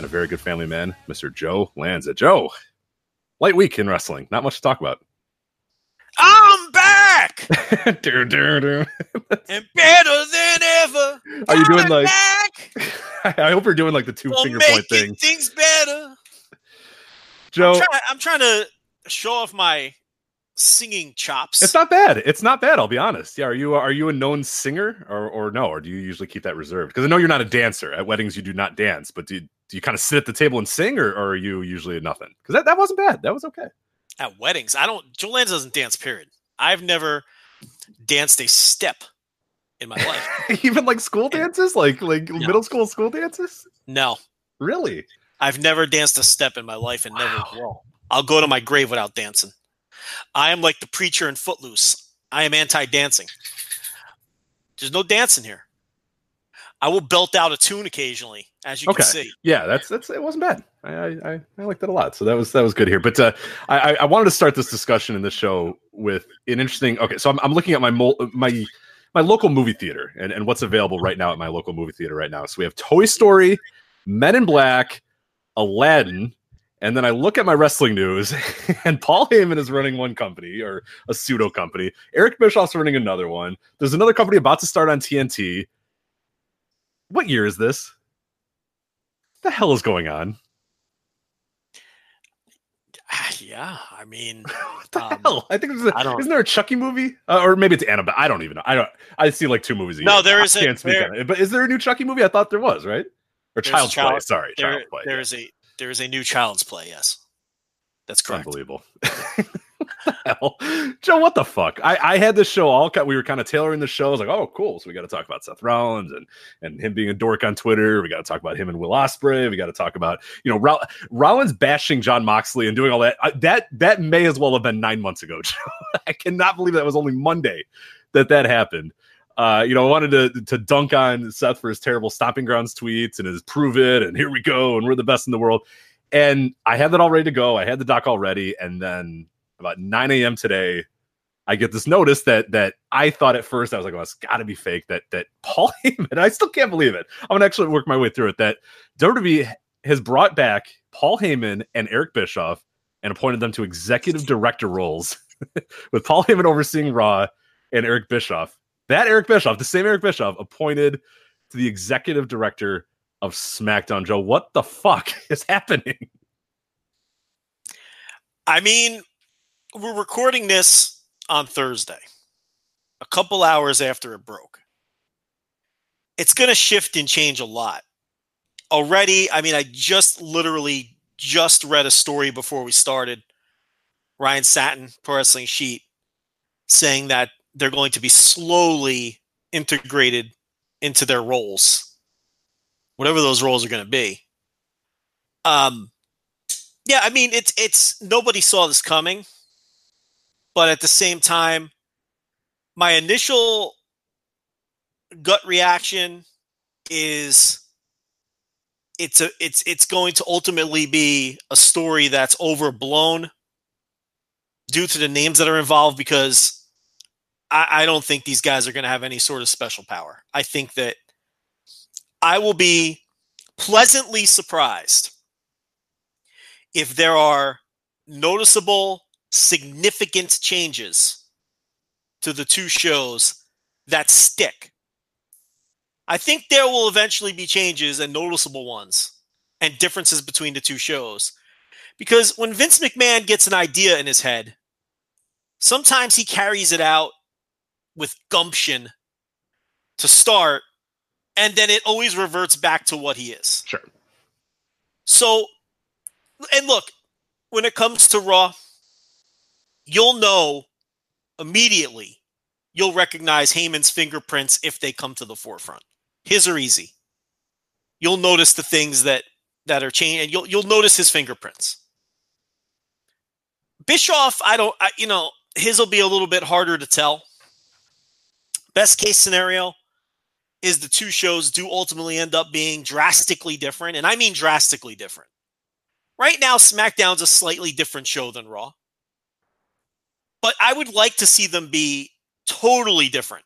and a very good family man, Mr. Joe Lanza. Joe, light week in wrestling. Not much to talk about. I'm back Dur, dur, dur. and better than ever. Are you doing like- back I hope you're doing like the two for finger point thing. things better? Joe, I'm, try- I'm trying to show off my singing chops. it's not bad. It's not bad, I'll be honest. Yeah, are you are you a known singer or or no? Or do you usually keep that reserved? Because I know you're not a dancer. At weddings you do not dance, but do you, do you kind of sit at the table and sing or, or are you usually nothing? Because that, that wasn't bad. That was okay. at weddings. I don't. Joe Lanza doesn't dance. Period. I've never danced a step in my life. Even like school dances, like like middle school school dances. No, Really? I've never danced a step in my life, and never will. I'll go to my grave without dancing. I am like the preacher in Footloose. I am anti-dancing. There's no dancing here. I will belt out a tune occasionally, as you Okay. can see. Yeah, that's that's it wasn't bad. I I, I, liked that a lot. So that was that was good here. But uh, I I- wanted to start this discussion in this show with an interesting. Okay, so I'm I'm looking at my mol- my my local movie theater and, and what's available right now at my local movie theater right now. So we have Toy Story, Men in Black, Aladdin, and then I look at my wrestling news, and Paul Heyman is running one company or a pseudo company. Eric Bischoff's running another one. There's another company about to start on TNT. What year is this? the hell is going on? Yeah, I mean, What the Um, hell? I think there's a, I don't- isn't there a Chucky movie, uh, or maybe it's Annabelle? I don't even know. I don't. I see like two movies. A No, year. there I is can't speak there- on it. But is there a new Chucky movie? I thought there was, right? Or Child's Play. Sorry, there, Child's Play. there yeah. is a there is a new Child's Play. Yes, that's correct. Unbelievable. Hell? Joe, what the fuck? I, I had this show all cut. We were kind of tailoring the show. I was like, oh, cool. So we got to talk about Seth Rollins and and him being a dork on Twitter. We got to talk about him and Will Ospreay. We got to talk about you know Roll- Rollins bashing Jon Moxley and doing all that. I, that that may as well have been nine months ago. Joe. I cannot believe that was only Monday that that happened. Uh, you know, I wanted to to dunk on Seth for his terrible stomping grounds tweets and his prove it and here we go and we're the best in the world. And I had that all ready to go. I had the doc all ready, and then about 9 a.m. today, I get this notice that that I thought at first I was like, "Oh, it's got to be fake." That that Paul Heyman, I still can't believe it. I'm gonna actually work my way through it. That WWE has brought back Paul Heyman and Eric Bischoff and appointed them to executive director roles, with Paul Heyman overseeing Raw and Eric Bischoff. That Eric Bischoff, the same Eric Bischoff, appointed to the executive director of SmackDown. Joe, what the fuck is happening? I mean, we're recording this on Thursday, a couple hours after it broke. It's going to shift and change a lot. Already, I mean, I just literally just read a story before we started. Ryan Satin, Pro Wrestling Sheet, saying that they're going to be slowly integrated into their roles, whatever those roles are going to be. Um, yeah, I mean it's it's nobody saw this coming, but at the same time, my initial gut reaction is it's a it's it's going to ultimately be a story that's overblown due to the names that are involved because I, I don't think these guys are going to have any sort of special power. I think that I will be pleasantly surprised if there are noticeable, significant changes to the two shows that stick. I think there will eventually be changes and noticeable ones and differences between the two shows. Because when Vince McMahon gets an idea in his head, sometimes he carries it out with gumption to start, and then it always reverts back to what he is. Sure. So, and look, when it comes to Raw, you'll know immediately. You'll recognize Heyman's fingerprints if they come to the forefront. His are easy. You'll notice the things that that are changing. And you'll you'll notice his fingerprints. Bischoff, I don't, I, you know, his will be a little bit harder to tell. Best case scenario is the two shows do ultimately end up being drastically different, and I mean drastically different. Right now, SmackDown's a slightly different show than Raw, but I would like to see them be totally different.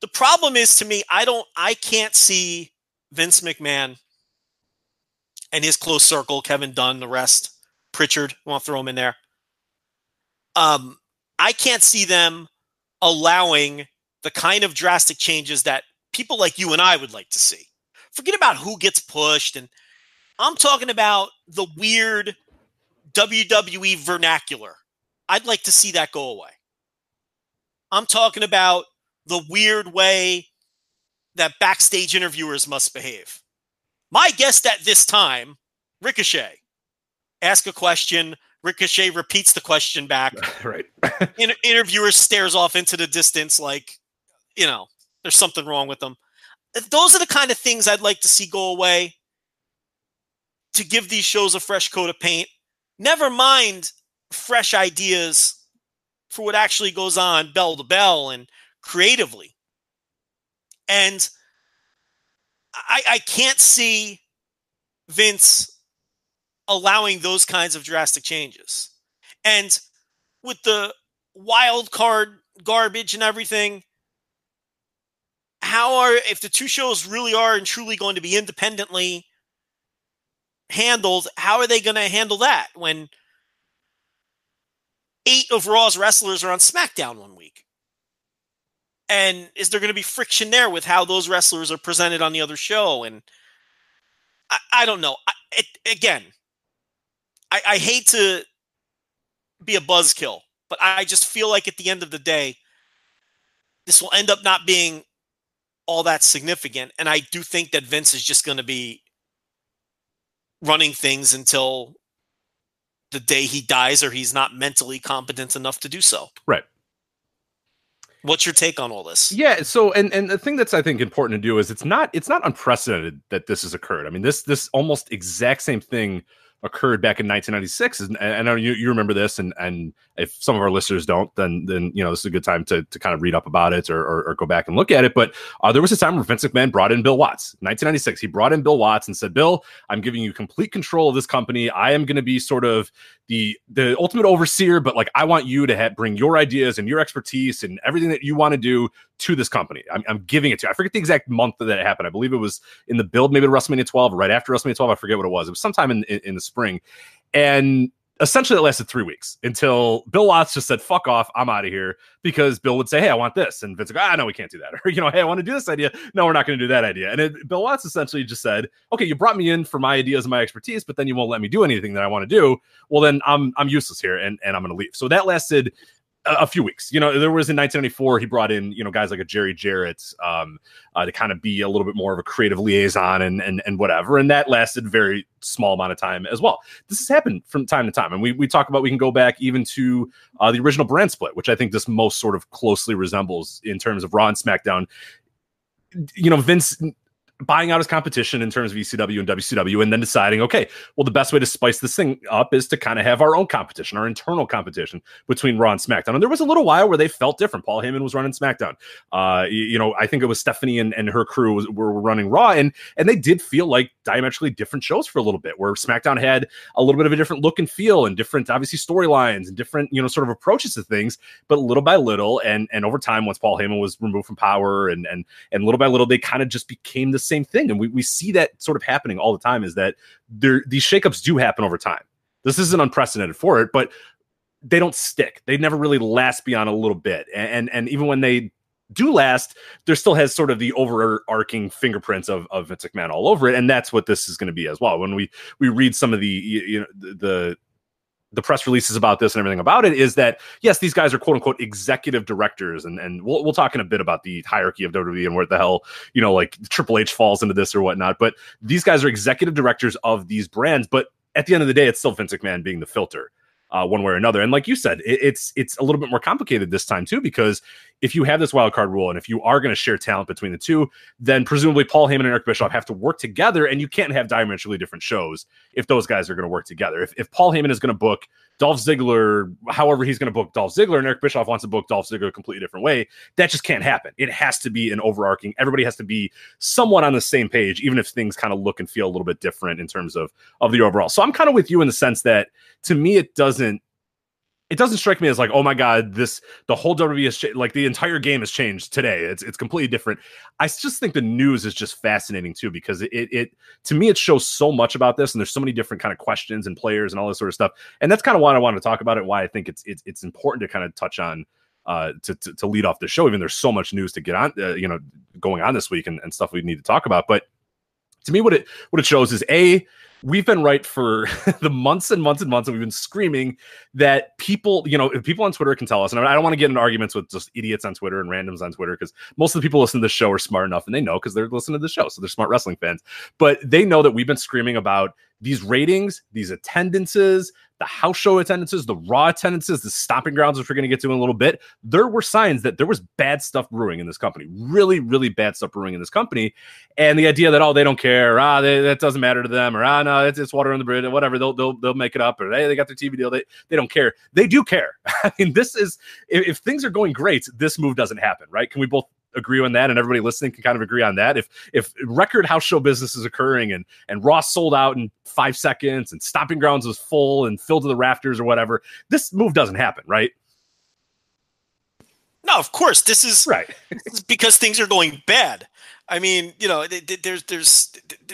The problem is to me, I don't, I can't see Vince McMahon and his close circle, Kevin Dunn, the rest, Pritchard, I want to throw him in there. Um, I can't see them allowing the kind of drastic changes that people like you and I would like to see. Forget about who gets pushed, and I'm talking about the weird WWE vernacular. I'd like to see that go away. I'm talking about the weird way that backstage interviewers must behave. My guest at this time, Ricochet, ask a question. Ricochet repeats the question back. right. In- interviewer stares off into the distance like, you know, there's something wrong with them. Those are the kind of things I'd like to see go away to give these shows a fresh coat of paint. Never mind fresh ideas for what actually goes on bell to bell and creatively. And I, I can't see Vince allowing those kinds of drastic changes. And with the wild card garbage and everything, how are if the two shows really are and truly going to be independently handled, how are they going to handle that when eight of Raw's wrestlers are on SmackDown one week? And is there going to be friction there with how those wrestlers are presented on the other show? And I, I don't know. I, it, again, I, I hate to be a buzzkill, but I just feel like at the end of the day, this will end up not being all that significant. And I do think that Vince is just going to be running things until the day he dies or he's not mentally competent enough to do so. Right. What's your take on all this? Yeah, so and and the thing that's I think important to do is it's not it's not unprecedented that this has occurred. I mean, this this almost exact same thing occurred back in 1996 and I know you, you remember this and and if some of our listeners don't then then you know this is a good time to, to kind of read up about it or, or, or go back and look at it but uh, there was a time where Vince McMahon brought in Bill Watts 1996 he brought in Bill Watts and said Bill I'm giving you complete control of this company. I am going to be sort of the the ultimate overseer but like I want you to have, bring your ideas and your expertise and everything that you want to do to this company. I'm, I'm giving it to you. I forget the exact month that it happened. I believe it was in the build maybe WrestleMania 12 right after WrestleMania 12 I forget what it was. It was sometime in, in, in the spring. And essentially it lasted three weeks until Bill Watts just said, fuck off, I'm out of here. Because Bill would say, Hey, I want this. And Vince would go, ah, no, we can't do that. Or, you know, hey, I want to do this idea. No, we're not going to do that idea. And it, Bill Watts essentially just said, Okay, you brought me in for my ideas and my expertise, but then you won't let me do anything that I want to do. Well, then I'm I'm useless here and, and I'm gonna leave. So that lasted a few weeks. You know, there was in 1994, he brought in, you know, guys like a Jerry Jarrett um, uh, to kind of be a little bit more of a creative liaison and, and, and whatever. And that lasted very small amount of time as well. This has happened from time to time. And we, we talk about, we can go back even to uh, the original brand split, which I think this most sort of closely resembles in terms of Raw and SmackDown. You know, Vince buying out his competition in terms of ECW and WCW, and then deciding, okay, well, the best way to spice this thing up is to kind of have our own competition, our internal competition between Raw and SmackDown. And there was a little while where they felt different. Paul Heyman was running SmackDown. Uh, you, you know, I think it was Stephanie and, and her crew was, were running Raw, and and they did feel like diametrically different shows for a little bit, where SmackDown had a little bit of a different look and feel, and different, obviously, storylines and different, you know, sort of approaches to things. But little by little, and and over time, once Paul Heyman was removed from power, and and and little by little, they kind of just became the same thing. And we, we see that sort of happening all the time is that there these shakeups do happen over time. This isn't unprecedented for it, but they don't stick. They never really last beyond a little bit. And and, and even when they do last, there still has sort of the overarching fingerprints of, of Vince McMahon all over it, and that's what this is going to be as well. When we we read some of the you know the the press releases about this and everything about it is that yes, these guys are quote unquote executive directors, and and we'll we'll talk in a bit about the hierarchy of WWE and where the hell you know like Triple H falls into this or whatnot. But these guys are executive directors of these brands, but at the end of the day, it's still Vince McMahon being the filter uh, one way or another. And like you said, it, it's it's a little bit more complicated this time too because if you have this wild card rule and if you are going to share talent between the two, then presumably Paul Heyman and Eric Bischoff have to work together, and you can't have diametrically different shows if those guys are going to work together. If if Paul Heyman is going to book Dolph Ziggler, however he's going to book Dolph Ziggler, and Eric Bischoff wants to book Dolph Ziggler a completely different way, that just can't happen. It has to be an overarching. Everybody has to be somewhat on the same page, even if things kind of look and feel a little bit different in terms of of the overall. So I'm kind of with you in the sense that to me it doesn't it doesn't strike me as like, oh my god, this the whole WWE cha- like the entire game has changed today. It's it's completely different. I just think the news is just fascinating too because it it to me it shows so much about this, and there's so many different kind of questions and players and all this sort of stuff. And that's kind of why I want to talk about it. Why I think it's it's it's important to kind of touch on uh to, to, to lead off the show. Even there's so much news to get on, uh, you know, going on this week and, and stuff we need to talk about. But to me, what it what it shows is a we've been right for the months and months and months, and we've been screaming that people, you know, people on Twitter can tell us. And I don't want to get in arguments with just idiots on Twitter and randoms on Twitter because most of the people listening to the show are smart enough and they know because they're listening to the show. So they're smart wrestling fans. But they know that we've been screaming about these ratings, these attendances, the house show attendances, the raw attendances, the stomping grounds, which we're going to get to in a little bit, there were signs that there was bad stuff brewing in this company. Really, really bad stuff brewing in this company. And the idea that, oh, they don't care, ah, they, that doesn't matter to them, or ah, no, it's, it's water on the bridge, or whatever, they'll, they'll, they'll make it up, or hey, they got their TV deal, they, they don't care. They do care. I mean, this is, if, if things are going great, this move doesn't happen, right? Can we both agree on that and everybody listening can kind of agree on that. If if record house show business is occurring and and ross sold out in five seconds and stomping grounds was full and filled to the rafters or whatever this move doesn't happen right? No of course this is right. this is because things are going bad. I mean you know there's there's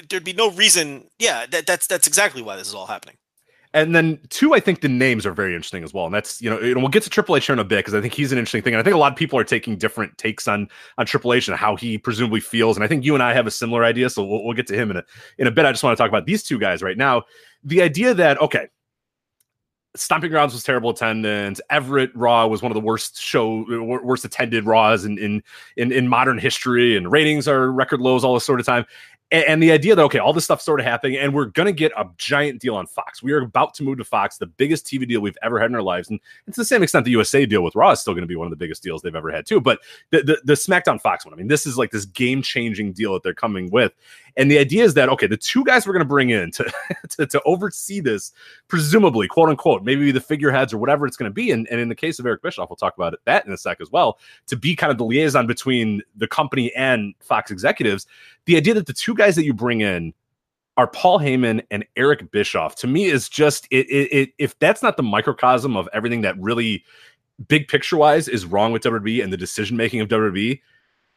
there'd be no reason yeah that, that's that's exactly why this is all happening and then two, I think the names are very interesting as well. And that's you know, and we'll get to Triple H here in a bit because I think he's an interesting thing. And I think a lot of people are taking different takes on on Triple H and how he presumably feels. And I think you and I have a similar idea. So we'll, we'll get to him in a in a bit. I just want to talk about these two guys right now. The idea that okay, Stomping Grounds was terrible attendance. Everett Raw was one of the worst show, worst attended Raws in in in, in modern history, and ratings are record lows all this sort of time and, and the idea that okay, all this stuff started happening, and we're to get a giant deal on Fox. We are about to move to Fox, the biggest TV deal we've ever had in our lives, and it's the same extent the USA deal with Raw is still to be one of the biggest deals they've ever had too. But the, the the SmackDown Fox one, I mean, this is like this game changing deal that they're coming with, and the idea is that okay, the two guys we're going to bring in to, to, to oversee this, presumably quote unquote, maybe the figureheads or whatever it's going to be, and, and in the case of Eric Bischoff, we'll talk about it, that in a sec as well, to be kind of the liaison between the company and Fox executives. The idea that the two guys that you bring in are Paul Heyman and Eric Bischoff. To me, is just it, it, it, If that's not the microcosm of everything that really, big picture wise, is wrong with WWE and the decision making of WWE,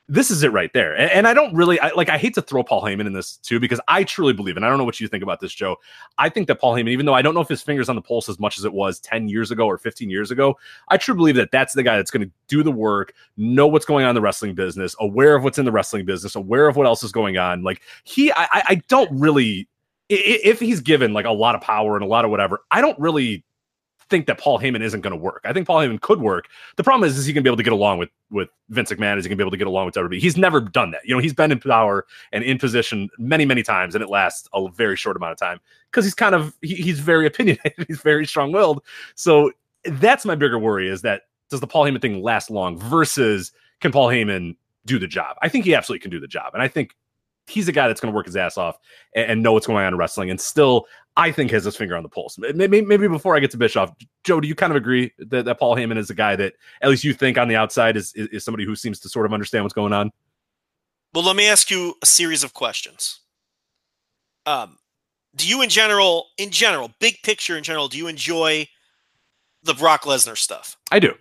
this is it right there. And, and I don't really I, like. I hate to throw Paul Heyman in this too because I truly believe, and I don't know what you think about this, Joe. I think that Paul Heyman, even though I don't know if his fingers on the pulse as much as it was ten years ago or fifteen years ago, I truly believe that that's the guy that's going to do the work, know what's going on in the wrestling business, aware of what's in the wrestling business, aware of what else is going on. Like he, I, I don't really. If he's given like a lot of power and a lot of whatever, I don't really think that Paul Heyman isn't going to work. I think Paul Heyman could work. The problem is, is he going to be able to get along with with Vince McMahon? Is he going to be able to get along with everybody? He's never done that. You know, he's been in power and in position many, many times, and it lasts a very short amount of time because he's kind of he, he's very opinionated. he's very strong willed. So that's my bigger worry: is that does the Paul Heyman thing last long versus can Paul Heyman do the job? I think he absolutely can do the job, and I think he's a guy that's going to work his ass off and, and know what's going on in wrestling, and still, I think has his finger on the pulse. Maybe, maybe before I get to Bischoff, Joe, do you kind of agree that, that Paul Heyman is a guy that at least you think on the outside is, is is somebody who seems to sort of understand what's going on? Well, let me ask you a series of questions. Um, do you, in general, in general, big picture in general, do you enjoy the Brock Lesnar stuff? I do.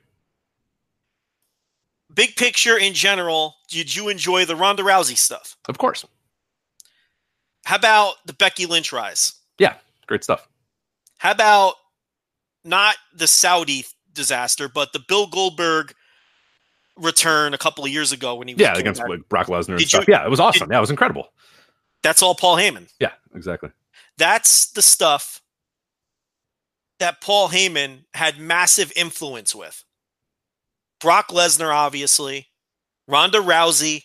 Big picture in general, did you enjoy the Ronda Rousey stuff? Of course. How about the Becky Lynch rise? Yeah, great stuff. How about not the Saudi disaster, but the Bill Goldberg return a couple of years ago when he was Yeah, against like, Brock Lesnar and Did stuff. you- yeah, it was awesome. yeah, it was incredible. That's all Paul Heyman. Yeah, exactly. That's the stuff that Paul Heyman had massive influence with. Brock Lesnar, obviously, Ronda Rousey,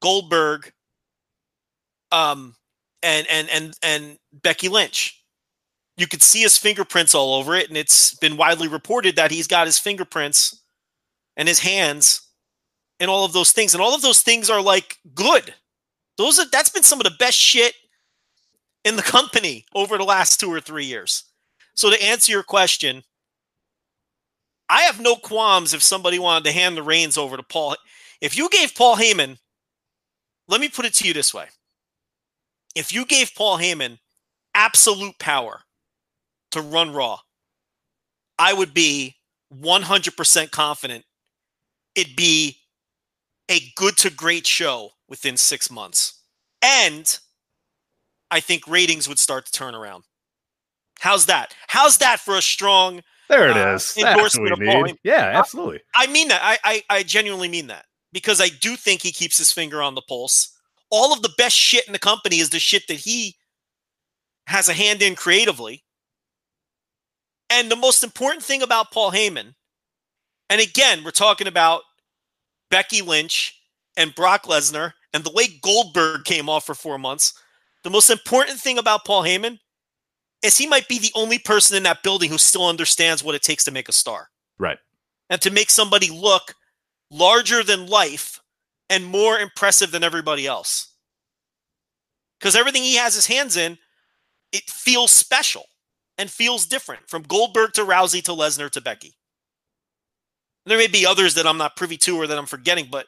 Goldberg, um, and and and and Becky Lynch. You could see his fingerprints all over it, and it's been widely reported that he's got his fingerprints and his hands and all of those things. And all of those things are like good. Those are that's been some of the best shit in the company over the last two or three years. So to answer your question, I have no qualms if somebody wanted to hand the reins over to Paul. If you gave Paul Heyman, let me put it to you this way. If you gave Paul Heyman absolute power to run Raw, I would be 100% confident it'd be a good to great show within six months. And I think ratings would start to turn around. How's that? How's that for a strong? There it is. Uh, is. What endorsement of Paul Yeah, absolutely. I mean that. I, I I genuinely mean that because I do think he keeps his finger on the pulse. All of the best shit in the company is the shit that he has a hand in creatively. And the most important thing about Paul Heyman, and again, we're talking about Becky Lynch and Brock Lesnar and the way Goldberg came off for four months. The most important thing about Paul Heyman is he might be the only person in that building who still understands what it takes to make a star Right. and to make somebody look larger than life and more impressive than everybody else. Because everything he has his hands in, it feels special and feels different from Goldberg to Rousey to Lesnar to Becky. There may be others that I'm not privy to or that I'm forgetting, but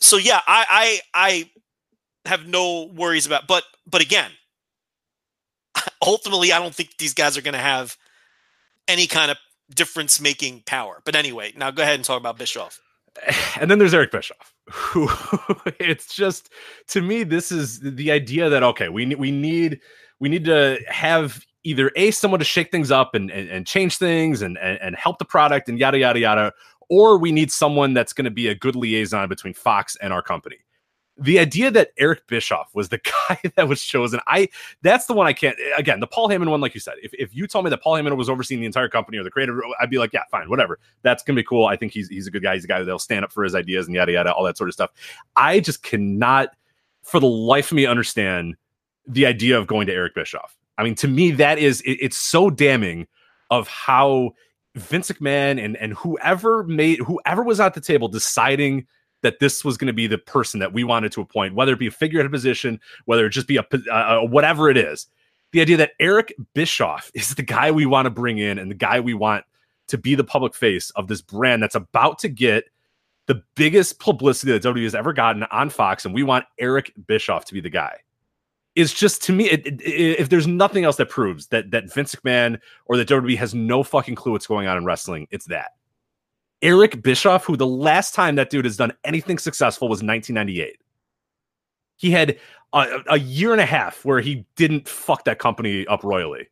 so yeah, I I I have no worries about. But but again, ultimately, I don't think these guys are going to have any kind of difference making power. But anyway, now go ahead and talk about Bischoff. and then there's Eric Bischoff, who it's just to me this is the idea that okay, we we need we need to have either a someone to shake things up and and, and change things and, and and help the product and yada yada yada, or we need someone that's going to be a good liaison between Fox and our company. The idea that Eric Bischoff was the guy that was chosen, I that's the one I can't. Again, the Paul Heyman one, like you said, if, if you told me that Paul Heyman was overseeing the entire company or the creative, I'd be like, yeah, fine, whatever. That's gonna be cool. I think he's he's a good guy. He's a guy that'll stand up for his ideas and yada yada, all that sort of stuff. I just cannot, for the life of me, understand the idea of going to Eric Bischoff. I mean, to me, that is it, it's so damning of how Vince McMahon and and whoever made whoever was at the table deciding that this was going to be the person that we wanted to appoint, whether it be a figurehead position, whether it just be a uh, whatever it is. The idea that Eric Bischoff is the guy we want to bring in and the guy we want to be the public face of this brand that's about to get the biggest publicity that WWE has ever gotten on Fox, and we want Eric Bischoff to be the guy. Is just to me, it, it- if there's nothing else that proves that that Vince McMahon or that WWE has no fucking clue what's going on in wrestling, it's that. Eric Bischoff, who the last time that dude has done anything successful was 1998. He had a, a year and a half where he didn't fuck that company up royally.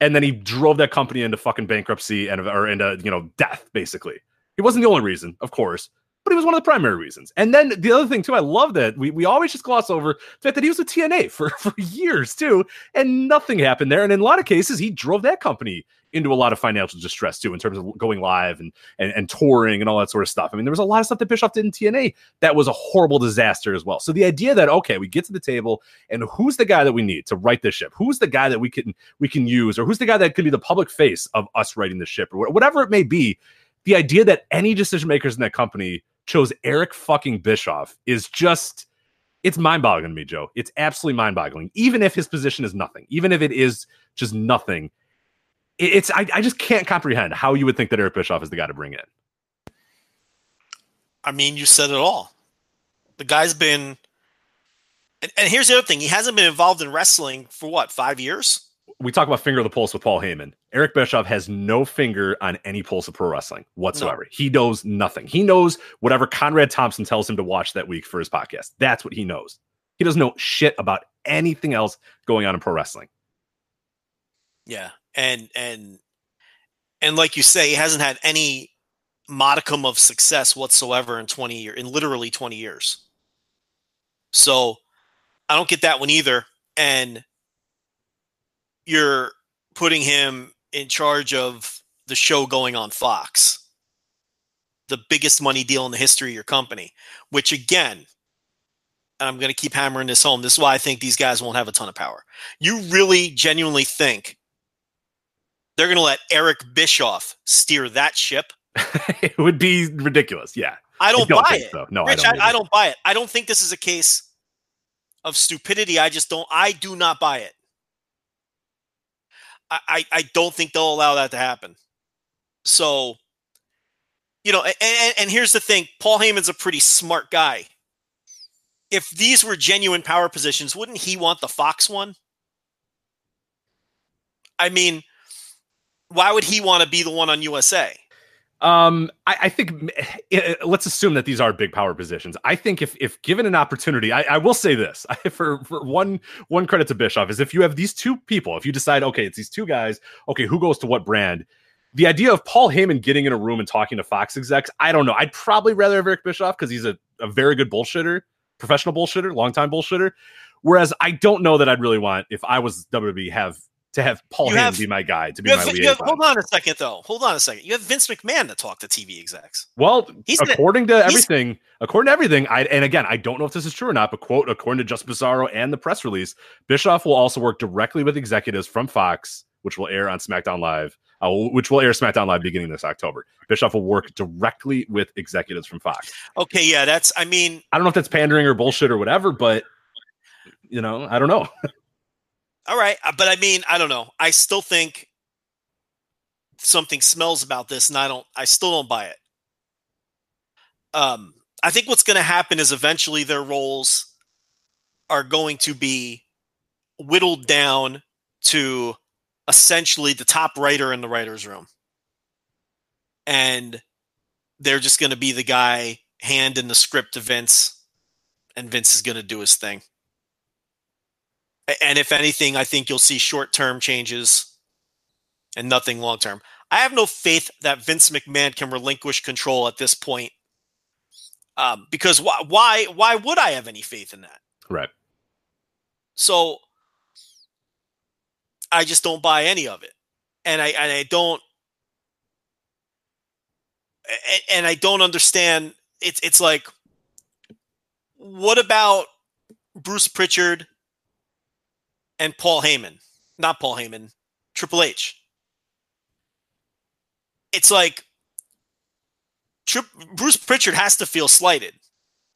And then he drove that company into fucking bankruptcy and or into, you know, death, basically. He wasn't the only reason, of course, but he was one of the primary reasons. And then the other thing, too, I love that we, we always just gloss over the fact that he was with TNA for, for years, too, and nothing happened there. And in a lot of cases, he drove that company into a lot of financial distress, too, in terms of going live and, and, and touring and all that sort of stuff. I mean, there was a lot of stuff that Bischoff did in TNA that was a horrible disaster as well. So the idea that, okay, we get to the table and who's the guy that we need to right this ship? Who's the guy that we can we can use, or who's the guy that could be the public face of us writing the ship, or whatever it may be? The idea that any decision makers in that company chose Eric fucking Bischoff is just It's mind boggling to me, Joe. It's absolutely mind boggling. Even if his position is nothing, even if it is just nothing, it's I, I just can't comprehend how you would think that Eric Bischoff is the guy to bring in. I mean, you said it all. The guy's been, and, and here's the other thing: he hasn't been involved in wrestling for what five years. We talk about finger of the pulse with Paul Heyman. Eric Bischoff has no finger on any pulse of pro wrestling whatsoever. He knows nothing. He knows whatever Conrad Thompson tells him to watch that week for his podcast. That's what he knows. He doesn't know shit about anything else going on in pro wrestling. Yeah, and and and like you say, he hasn't had any modicum of success whatsoever in twenty years, in literally twenty years. So I don't get that one either. And you're putting him in charge of the show going on Fox, the biggest money deal in the history of your company, which again, I'm going to keep hammering this home. This is why I think these guys won't have a ton of power. You really genuinely think they're going to let Eric Bischoff steer that ship? it would be ridiculous. Yeah. I don't, don't buy it. so. No, Rich, I don't. I, I don't buy it. I don't think this is a case of stupidity. I just don't. I do not buy it. I, I, I don't think they'll allow that to happen. So, you know, and, and, and here's the thing: Paul Heyman's a pretty smart guy. If these were genuine power positions, wouldn't he want the Fox one? I mean, why would he want to be the one on USA? Um, I, I think eh, let's assume that these are big power positions. I think if if given an opportunity, I, I will say this for for one one credit to Bischoff is if you have these two people, if you decide okay, it's these two guys, okay, who goes to what brand? The idea of Paul Heyman getting in a room and talking to Fox execs, I don't know. I'd probably rather have Eric Bischoff because he's a, a very good bullshitter, professional bullshitter, longtime bullshitter. Whereas I don't know that I'd really want if I was WWE have to have Paul You Heyman have- be my guy to be You my have, have, hold on a second, though. Hold on a second. You have Vince McMahon to talk to TV execs. Well, He's according to everything, according to everything, I and again, I don't know if this is true or not, but quote, according to Just Bizarro and the press release, Bischoff will also work directly with executives from Fox, which will air on SmackDown Live, uh, which will air SmackDown Live beginning this October. Bischoff will work directly with executives from Fox. Okay, yeah, that's. I mean, I don't know if that's pandering or bullshit or whatever, but you know, I don't know. all right, uh, but I mean, I don't know. I still think something smells about this, and I don't. I still don't buy it. Um, I think what's going to happen is eventually their roles are going to be whittled down to essentially the top writer in the writers' room, and they're just going to be the guy hand in the script to Vince, and Vince is going to do his thing. And if anything, I think you'll see short term changes and nothing long term. I have no faith that Vince McMahon can relinquish control at this point. Um, because why, why, why would I have any faith in that? right. So I just don't buy any of it, and I and I don't, and I don't understand. It's it's like, what about Bruce Pritchard and Paul Heyman? Not Paul Heyman, Triple H. It's like Tri- Bruce Pritchard has to feel slighted.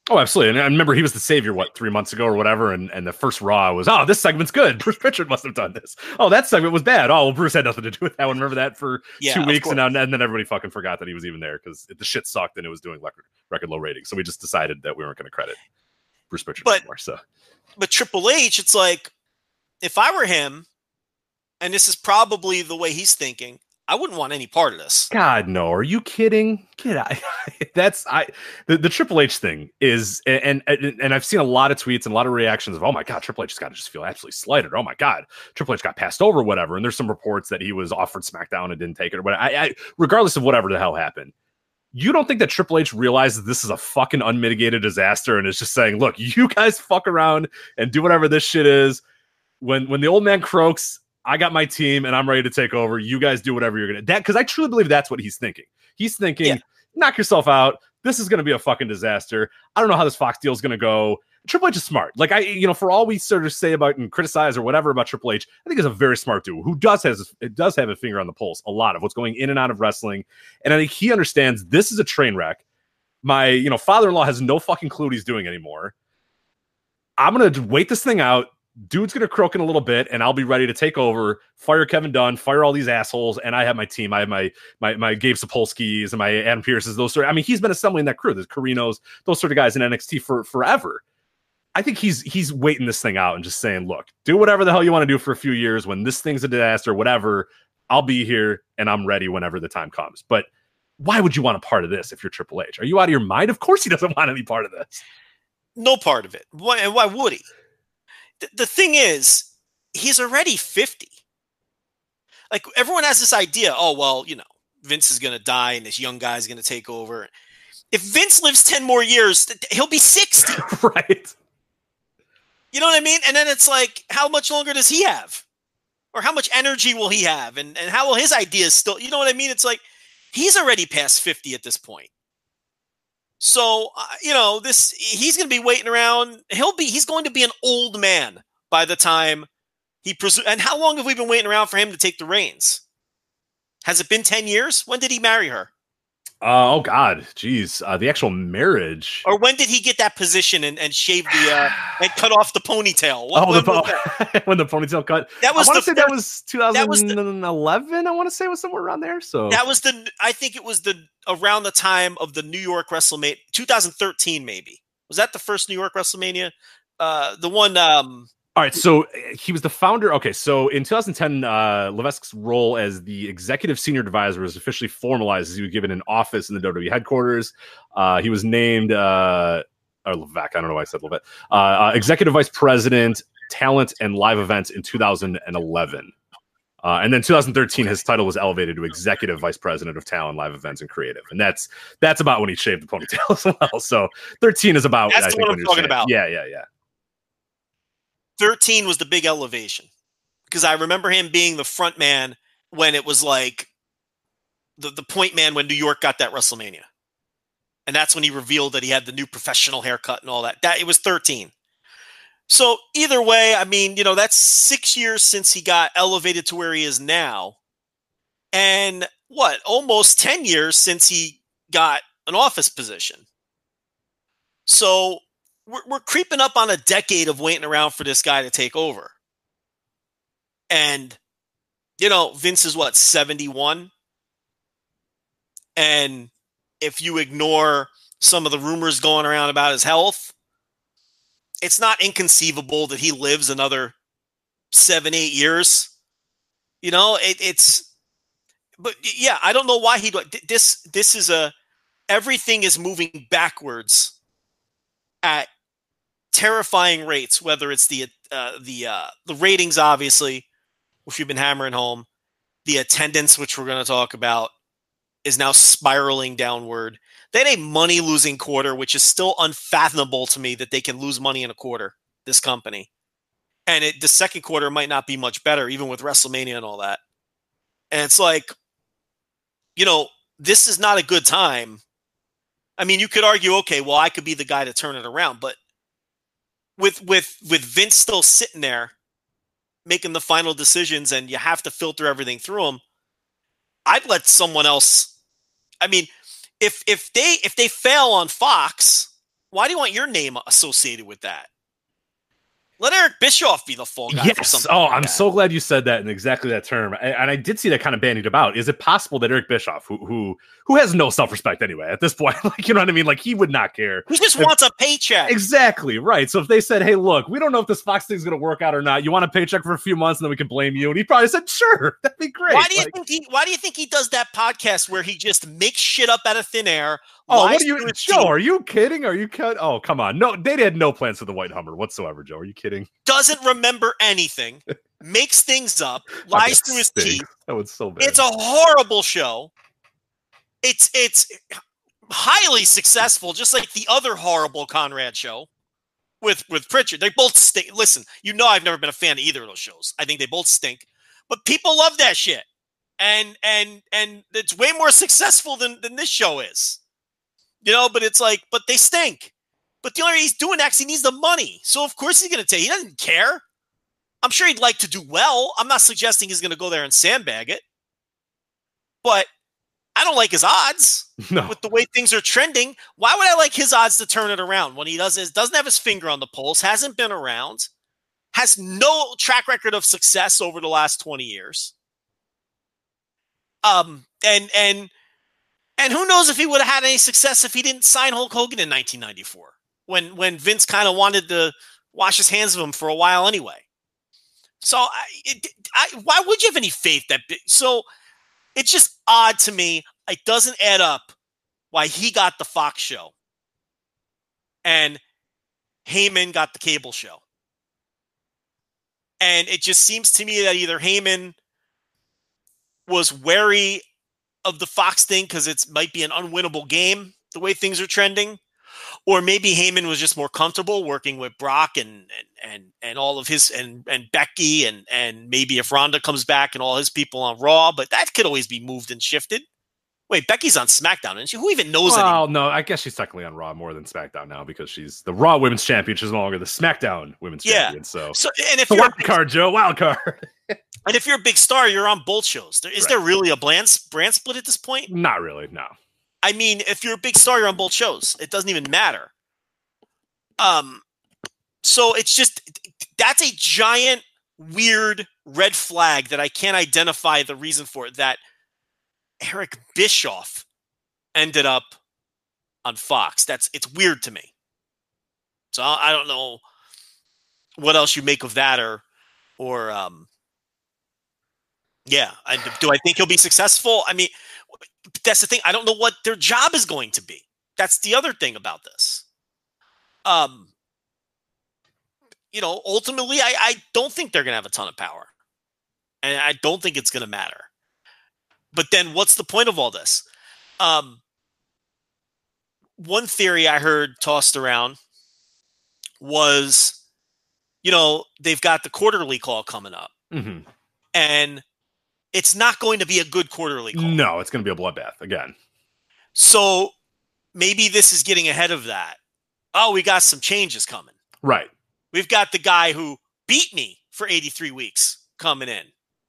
Oh, absolutely. And I remember he was the savior, what, three months ago or whatever. And, and the first Raw was, oh, this segment's good. Bruce Pritchard must have done this. Oh, that segment was bad. Oh, well, Bruce had nothing to do with that one. Remember that for Yeah, two weeks. And, now, and then everybody fucking forgot that he was even there because the shit sucked and it was doing record, record low ratings. So we just decided that we weren't going to credit Bruce Pritchard But- anymore. So but Triple H, it's like if I were him, and this is probably the way he's thinking, I wouldn't want any part of this. God, no. Are you kidding? Get out. That's I the, the Triple H thing is and, and and I've seen a lot of tweets and a lot of reactions of oh my god, Triple H has got to just feel absolutely slighted. Oh my god, Triple H got passed over, whatever. And there's some reports that he was offered SmackDown and didn't take it. or But I, I regardless of whatever the hell happened, you don't think that Triple H realizes this is a fucking unmitigated disaster and is just saying, look, you guys fuck around and do whatever this shit is. When when the old man croaks, I got my team and I'm ready to take over. You guys do whatever you're gonna that because I truly believe that's what he's thinking. He's thinking, Yeah. knock yourself out. This is gonna be a fucking disaster. I don't know how this Fox deal is gonna go. Triple H is smart. Like I, you know, for all we sort of say about and criticize or whatever about Triple H, I think he's a very smart dude who does has it does have a finger on the pulse a lot of what's going in and out of wrestling, and I think he understands this is a train wreck. My, you know, father-in-law has no fucking clue what he's doing anymore. I'm gonna wait this thing out. Dude's gonna croak in a little bit, and I'll be ready to take over, fire Kevin Dunn, fire all these assholes, and I have my team. I have my my my Gabe Sapolsky's and my Adam Pearce's. Those sort. of, I mean, he's been assembling that crew, the Carinos, those sort of guys in NXT for forever. I think he's he's waiting this thing out and just saying, look, do whatever the hell you want to do for a few years. When this thing's a disaster, whatever, I'll be here and I'm ready whenever the time comes. But why would you want a part of this if you're Triple H? Are you out of your mind? Of course he doesn't want any part of this. No part of it. Why, why would he? The, the thing is, he's already 50. Like everyone has this idea, oh, well, you know, Vince is going to die and this young guy's going to take over. If Vince lives 10 more years, he'll be 60. right. You know what I mean? And then it's like, how much longer does he have? Or how much energy will he have? And, and how will his ideas still, you know what I mean? It's like, he's already past 50 at this point. So, uh, you know, this, he's going to be waiting around. He'll be, he's going to be an old man by the time he presu- and how long have we been waiting around for him to take the reins? Has it been 10 years? When did he marry her? Uh, oh God, jeez, uh, the actual marriage. Or when did he get that position and, and shave the uh, and cut off the ponytail? When, oh, when the po- when the ponytail cut. That was I want to say that was that was the- 2011. I want to say was somewhere around there. So That was the I think it was the around the time of the New York WrestleMania 2013 maybe. Was that the first New York WrestleMania? Uh the one um All right, so uh, he was the founder. Okay, so in 2010, uh, Levesque's role as the executive senior advisor was officially formalized as he was given an office in the WWE headquarters. Uh, he was named, uh, or Levesque, I don't know why I said Levesque, uh, uh, executive vice president, talent and live events in 2011. Uh, and then 2013, his title was elevated to executive vice president of talent, live events, and creative. And that's that's about when he shaved the ponytail as well. So 13 is about That's I one I'm talking saying- about. Yeah, yeah, yeah. 13 was the big elevation because I remember him being the front man when it was like the, the point man when New York got that WrestleMania. And that's when he revealed that he had the new professional haircut and all that. That it was 13. So either way, I mean, you know, that's six years since he got elevated to where he is now. And what, almost 10 years since he got an office position. So we're, we're creeping up on a decade of waiting around for this guy to take over. And, you know, Vince is what, 71? And if you ignore some of the rumors going around about his health, it's not inconceivable that he lives another seven, eight years. You know, it, it's, but yeah, I don't know why he, this, this is a, everything is moving backwards at terrifying rates. Whether it's the uh, the uh, the ratings, obviously, which we've been hammering home, the attendance, which we're going to talk about, is now spiraling downward. They had a money losing quarter, which is still unfathomable to me that they can lose money in a quarter. This company, and it, the second quarter might not be much better, even with WrestleMania and all that. And it's like, you know, this is not a good time. I mean, you could argue, okay, well, I could be the guy to turn it around, but with with with Vince still sitting there making the final decisions, and you have to filter everything through him. I'd let someone else. I mean, if if they if they fail on Fox, why do you want your name associated with that? Let Eric Bischoff be the fall guy. for Yes. something Oh, like I'm that. so glad you said that in exactly that term. And, and I did see that kind of bandied about. Is it possible that Eric Bischoff, who who who has no self respect anyway at this point, like you know what I mean, like he would not care. He just If- wants a paycheck. Exactly right. So if they said, "Hey, look, we don't know if this Fox thing's going to work out or not. You want a paycheck for a few months, and then we can blame you," and he probably said, "Sure, that'd be great." Why do you Like, think he? Why do you think he does that podcast where he just makes shit up out of thin air? Oh, what are you, Joe? Are you kidding? Are you kidding? Oh, come on. No, they had no plans for the White Hummer whatsoever, Joe. Are you kidding? doesn't remember anything, makes things up, lies through his teeth. That was so bad. It's a horrible show. It's it's highly successful, just like the other horrible Conrad show with with Pritchard. They both stink. Listen, you know I've never been a fan of either of those shows. I think they both stink, but people love that shit, and and and it's way more successful than than this show is. You know, but it's like, but they stink. But the only reason he's doing that he needs the money. So of course he's going to take. He doesn't care. I'm sure he'd like to do well. I'm not suggesting he's going to go there and sandbag it. But I don't like his odds No. with the way things are trending. Why would I like his odds to turn it around when he doesn't doesn't have his finger on the pulse, hasn't been around, has no track record of success over the last 20 years. Um and and and who knows if he would have had any success if he didn't sign Hulk Hogan in 1994 when when Vince kind of wanted to wash his hands of him for a while anyway. So I, it, I why would you have any faith that so it's just odd to me. It doesn't add up why he got the Fox show and Heyman got the cable show. And it just seems to me that either Heyman was wary of the Fox thing because it might be an unwinnable game the way things are trending, or maybe Heyman was just more comfortable working with Brock and and and, and all of his and and Becky and and maybe if Ronda comes back and all his people on Raw, but that could always be moved and shifted. Wait, Becky's on SmackDown, isn't she? Who even knows anymore? No, I guess she's technically on Raw more than SmackDown now because she's the Raw Women's Champion. She's no longer the SmackDown Women's Yeah. Champion. So, So, and if the you're a wild big, card, Joe, wild card. and if you're a big star, you're on both shows. Is Right. there really a brand brand split at this point? Not really. No. I mean, if you're a big star, you're on both shows. It doesn't even matter. Um, so it's just that's a giant, weird red flag that I can't identify the reason for it. That Eric Bischoff ended up on Fox. That's it's weird to me. So I don't know what else you make of that, or or um, yeah. I, do I think he'll be successful? I mean, that's the thing. I don't know what their job is going to be. That's the other thing about this. Um, you know, ultimately, I, I don't think they're going to have a ton of power, and I don't think it's going to matter. But then, what's the point of all this? Um, one theory I heard tossed around was, you know, they've got the quarterly call coming up, hmm and it's not going to be a good quarterly call. No, it's going to be a bloodbath again. So maybe this is getting ahead of that. Oh, we got some changes coming. Right. We've got the guy who beat me for 83 weeks coming in.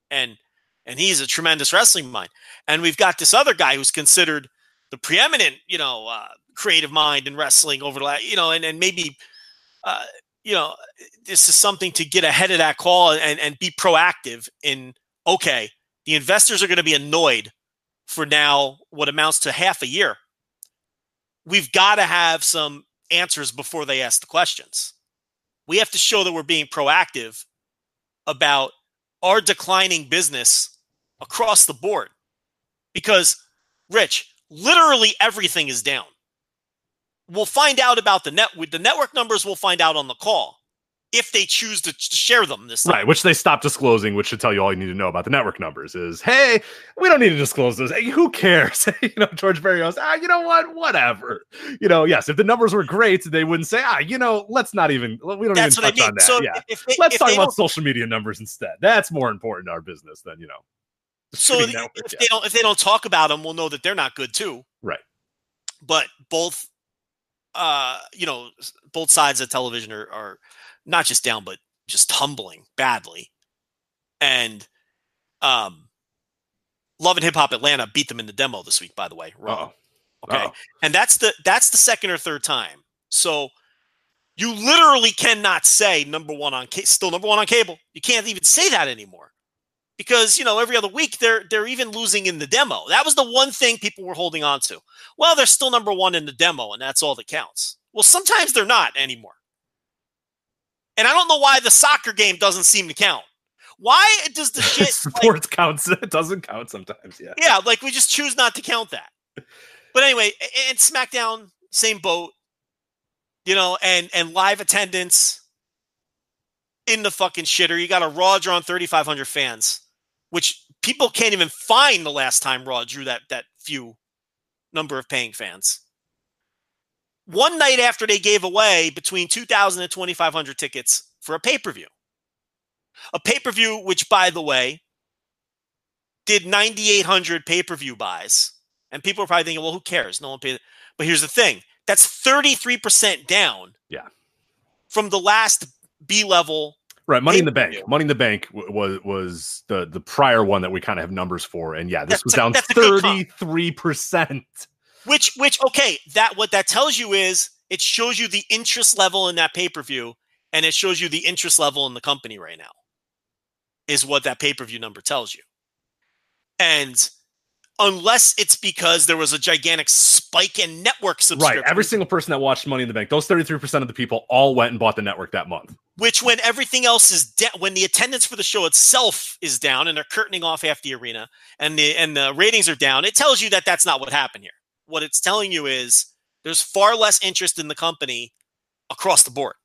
And and he's a tremendous wrestling mind. And we've got this other guy who's considered the preeminent, you know, uh, creative mind in wrestling over the last, you know, and, and maybe uh, you know, this is something to get ahead of that call and, and be proactive in okay, the investors are going to be annoyed for now what amounts to half a year. We've got to have some answers before they ask the questions. We have to show that we're being proactive about our declining business across the board. Because, Rich, literally everything is down. We'll find out about the net the network numbers. We'll find out on the call if they choose to, to share them this time. Right. Which they stopped disclosing, which should tell you all you need to know about the network numbers is hey, we don't need to disclose this. Hey, who cares? you know, George Barrios goes, ah, you know what? Whatever. You know, yes, if the numbers were great, they wouldn't say, ah, you know, let's not even, we don't That's even what I touch mean. on that. So yeah. if they, Let's talk about social media numbers instead. That's more important to our business than, you know, so network, if yeah. they don't if they don't talk about them, we'll know that they're not good too. Right. But both, uh, you know, both sides of television are, are not just down, but just tumbling badly. And um, Love and Hip Hop Atlanta beat them in the demo this week. By the way. Uh-oh. Okay, Uh-oh. and that's the that's the second or third time. So you literally cannot say number one on ca- still number one on cable. You can't even say that anymore because you know every other week they're they're even losing in the demo. That was the one thing people were holding on to. Well, they're still number one in the demo, and that's all that counts. Well, sometimes they're not anymore. And I don't know why the soccer game doesn't seem to count. Why does the shit like, Sports counts. It doesn't count sometimes. Yeah. yeah, like we just choose not to count that. But anyway, and SmackDown, same boat, you know, and and live attendance in the fucking shitter. You got a Raw five hundred fans, which people can't even find the last time Raw drew that that few number of paying fans. One night after they gave away between 2,000 and 2,500 tickets for a pay per view. A pay per view, which, by the way, did 9,800 pay per view buys. And people are probably thinking, well, who cares? No one paid. But here's the thing that's 33% down Yeah. from the last B level Right, Money in the Bank. Money in the Bank was was the the prior one that we kind of have numbers for, and yeah, this That's was a- down that's a good thirty three percent. Which, which, okay, that what that tells you is it shows you the interest level in that pay per view, and it shows you the interest level in the company right now. Is what that pay per view number tells you, and unless it's because there was a gigantic spike in network Right, every single person that watched Money in the Bank, those thirty three percent of the people all went and bought the network that month. which when everything else is down, when the attendance for the show itself is down, and they're curtaining off half the arena, and the and the ratings are down, it tells you that that's not what happened here. What it's telling you is there's far less interest in the company across the board,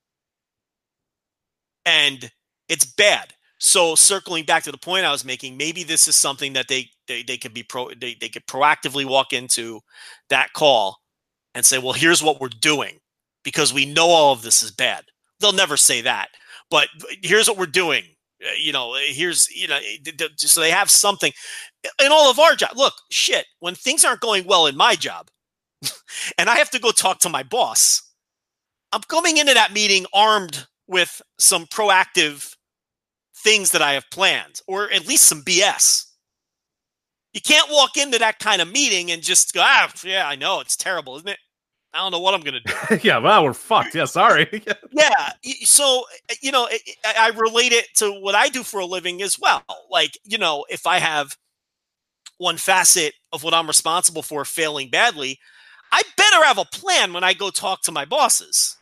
and it's bad. So circling back to the point I was making, maybe this is something that they they, they could be pro they, they could proactively walk into that call and say, well, here's what we're doing because we know all of this is bad. They'll never say that, but here's what we're doing. Uh, You know, here's you know, so they have something in all of our job. Look, shit, when things aren't going well in my job, and I have to go talk to my boss, I'm coming into that meeting armed with some proactive things that I have planned, or at least some BS. You can't walk into that kind of meeting and just go, ah, yeah, I know it's terrible, isn't it? I don't know what I'm going to do. yeah, well, we're fucked. Yeah, sorry. yeah. So, uh, you know, I, I relate it to what I do for a living as well. Like, you know, if I have one facet of what I'm responsible for failing badly, I better have a plan when I go talk to my bosses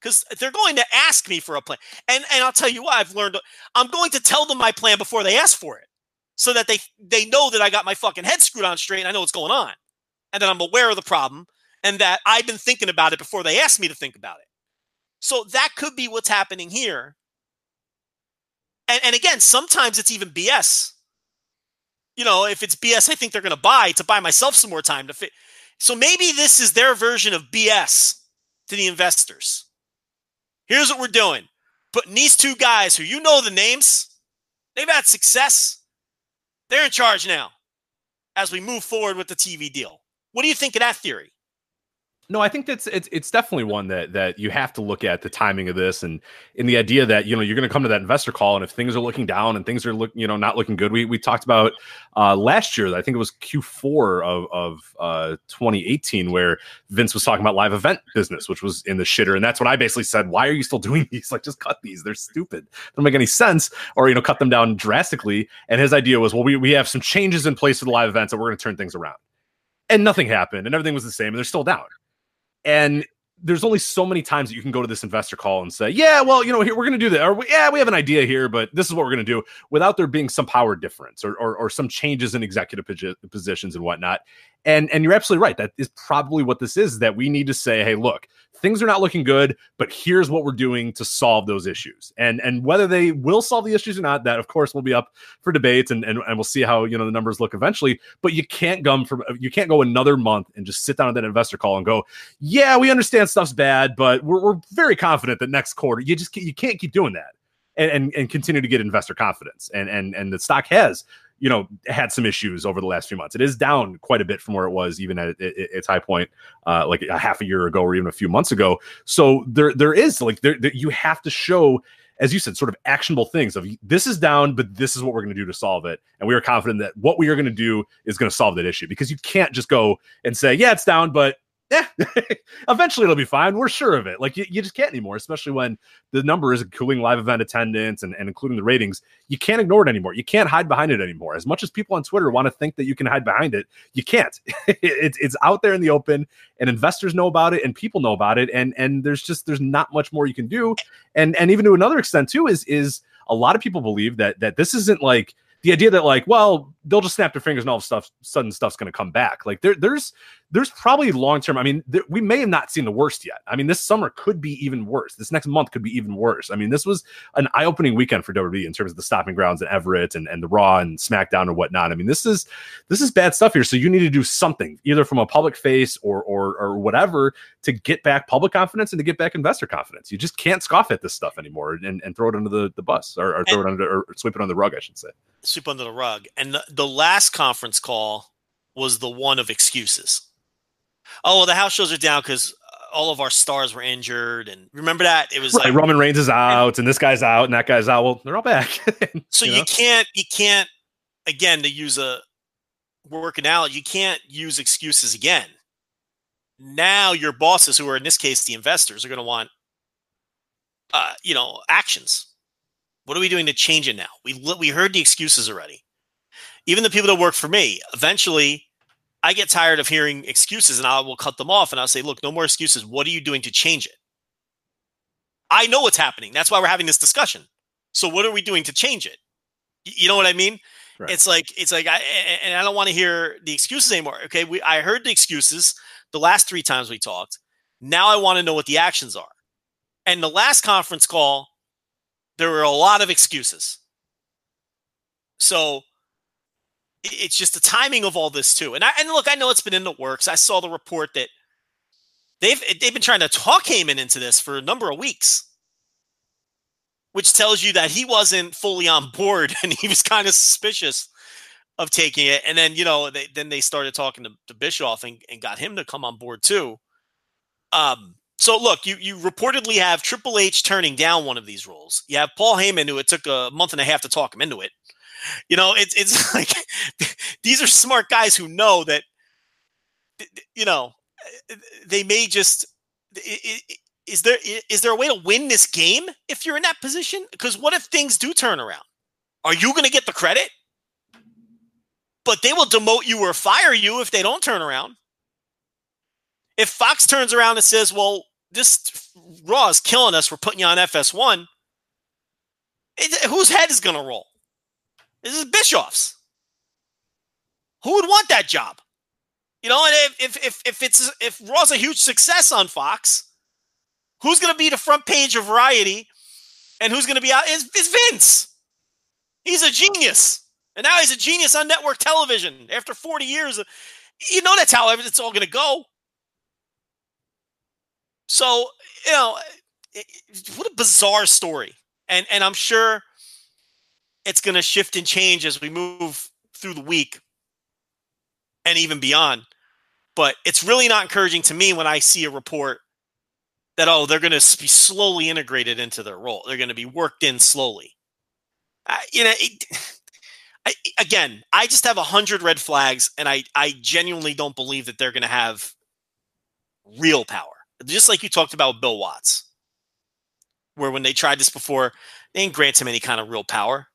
because they're going to ask me for a plan. And and I'll tell you what I've learned. I'm going to tell them my plan before they ask for it, so that they they know that I got my fucking head screwed on straight and I know what's going on, and that I'm aware of the problem and that I've been thinking about it before they asked me to think about it. So that could be what's happening here. And and again, sometimes it's even BS. You know, if it's BS, I think they're going to buy to buy myself some more time to fit. So maybe this is their version of BS to the investors. Here's what we're doing putting these two guys who you know the names, they've had success. They're in charge now as we move forward with the TV deal. What do you think of that theory? No, I think that's it's it's definitely one that that you have to look at the timing of this and in the idea that you know you're going to come to that investor call and if things are looking down and things are look you know not looking good. We we talked about uh, last year. I think it was Q4 of of uh, 2018 where Vince was talking about live event business, which was in the shitter, and that's when I basically said, "Why are you still doing these? Like, just cut these. They're stupid. They don't make any sense, or you know, cut them down drastically." And his idea was, "Well, we we have some changes in place for the live events, and we're going to turn things around." And nothing happened, and everything was the same, and they're still down. And there's only so many times that you can go to this investor call and say, "Yeah, well, you know, here we're going to do that," or "Yeah, we have an idea here, but this is what we're going to do," without there being some power difference or or, or some changes in executive positions and whatnot. And and you're absolutely right. That is probably what this is. That we need to say, "Hey, look, things are not looking good, but here's what we're doing to solve those issues." And and whether they will solve the issues or not, that of course will be up for debate, and and, and we'll see how you know the numbers look eventually. But you can't gum from you can't go another month and just sit down at that investor call and go, yeah, we understand stuff's bad, but we're, we're very confident that next quarter you just you can't keep doing that and, and and continue to get investor confidence. And and and the stock has you know had some issues over the last few months. It is down quite a bit from where it was even at, its high point, uh, like a half a year ago or even a few months ago. So there there is like there, there you have to show. As you said, sort of actionable things of this is down, but this is what we're going to do to solve it. And we are confident that what we are going to do is going to solve that issue because you can't just go and say, yeah, it's down, but yeah, eventually it'll be fine. We're sure of it. Like you, you just can't anymore, especially when the number is including live event attendance and, and including the ratings. You can't ignore it anymore. You can't hide behind it anymore. As much as people on Twitter want to think that you can hide behind it, you can't. it's it's out there in the open, and investors know about it, and people know about it, and and there's just there's not much more you can do. And and even to another extent too is is a lot of people believe that that this isn't like the idea that like well they'll just snap their fingers and all of stuff sudden stuff's going to come back. Like there there's there's probably long term i mean th- we may have not seen the worst yet. I mean this summer could be even worse. This next month could be even worse. I mean this was an eye-opening weekend for wwe in terms of the stomping grounds and everett and, and the raw and smackdown and whatnot. I mean this is this is bad stuff here. So you need to do something either from a public face or or or whatever to get back public confidence and to get back investor confidence. You just can't scoff at this stuff anymore and, and throw it under the, the bus or, or throw it under or sweep it under the rug i should say. Sweep under the rug. And the, the last conference call was the one of excuses. Oh, well, the house shows are down because all of our stars were injured, and remember that it was Right, like Roman Reigns is out, and this guy's out, and that guy's out. Well, they're all back. so you you, know? can't you can't again to use a work analogy you can't use excuses again now your bosses who are in this case the investors are going to want uh, you know actions what are we doing to change it now we we heard the excuses already even the people that work for me eventually i get tired of hearing excuses and i will cut them off and i'll say look no more excuses. What are you doing to change it? I know what's happening. That's why we're having this discussion. So what are we doing to change it? You know what i mean? Right. it's like it's like i and i don't want to hear the excuses anymore. Okay we i heard the excuses the last three times we talked. Now i want to know what the actions are. And the last conference call there were a lot of excuses. So it's just the timing of all this too and i and look i know it's been in the works i saw the report that they've they've been trying to talk Heyman into this for a number of weeks which tells you that he wasn't fully on board and he was kind of suspicious of taking it. And then, you know, they, then they started talking to, to Bischoff and, and got him to come on board too. Um, so look, you you reportedly have Triple H turning down one of these roles. You have Paul Heyman, who it took a month and a half to talk him into it. You know, it's it's like these are smart guys who know that you know they may just is there is there a way to win this game if you're in that position? Because what if things do turn around? Are you going to get the credit? But they will demote you or fire you if they don't turn around. If Fox turns around and says, "Well, this Raw is killing us. We're putting you on FS1," it, whose head is going to roll? This is Bischoff's. Who would want that job? You know, and if if if, it's if Raw's a huge success on Fox, who's going to be the front page of Variety, and who's going to be out is, is Vince. He's a genius, and now he's a genius on network television after forty years. You know that's how it's all going to go. So you know, what a bizarre story, and and I'm sure it's going to shift and change as we move through the week and even beyond. But it's really not encouraging to me when I see a report that oh they're going to be slowly integrated into their role. They're going to be worked in slowly. You know, it, I, again, I just have a hundred red flags, and I I genuinely don't believe that they're going to have real power. Just like you talked about Bill Watts, where when they tried this before, they didn't grant him any kind of real power.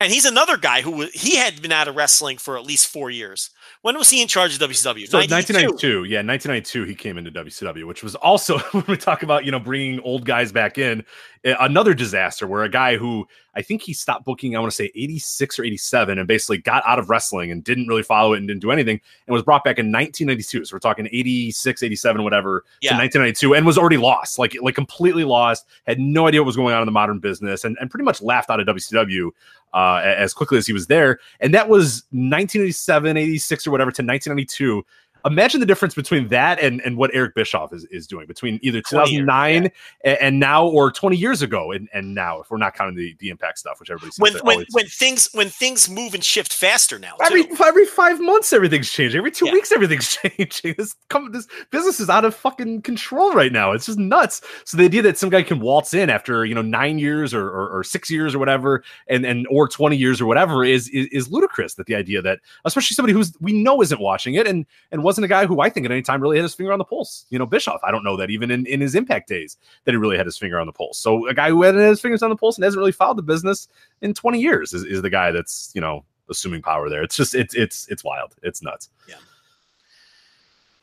And he's another guy who he had been out of wrestling for at least four years. When was he in charge of WCW? So 92. 1992, yeah, 1992, he came into WCW, which was also when we talk about you know bringing old guys back in, eh, another disaster where a guy who I think he stopped booking, I want to say 86 or 87, and basically got out of wrestling and didn't really follow it and didn't do anything, and was brought back in 1992. So we're talking 86, 87, whatever, Yeah. to 1992, and was already lost, like like completely lost, had no idea what was going on in the modern business, and, and pretty much laughed out of WCW uh, as quickly as he was there. And that was 1987, 86, or whatever to 1992. Imagine the difference between that and, and what Eric Bischoff is, is doing between either 20 years, 2009 a- and, now or 20 years ago and, and now, if we're not counting the, the impact stuff, which everybody when when always- when things when things move and shift faster now. Every too. every five months, everything's changing. Every two Yeah. weeks, everything's changing. This come this business is out of fucking control right now. It's just nuts. So the idea that some guy can waltz in after you know nine years or, or, or six years or whatever, and and or twenty years or whatever is, is is ludicrous. That the idea that especially somebody who's we know isn't watching it and and wasn't a guy who I think at any time really had his finger on the pulse. You know, Bischoff. I don't know that even in, in his impact days that he really had his finger on the pulse. So a guy who had his fingers on the pulse and hasn't really followed the business in twenty years is, is the guy that's you know assuming power there. It's just it's it's it's wild. It's nuts. Yeah.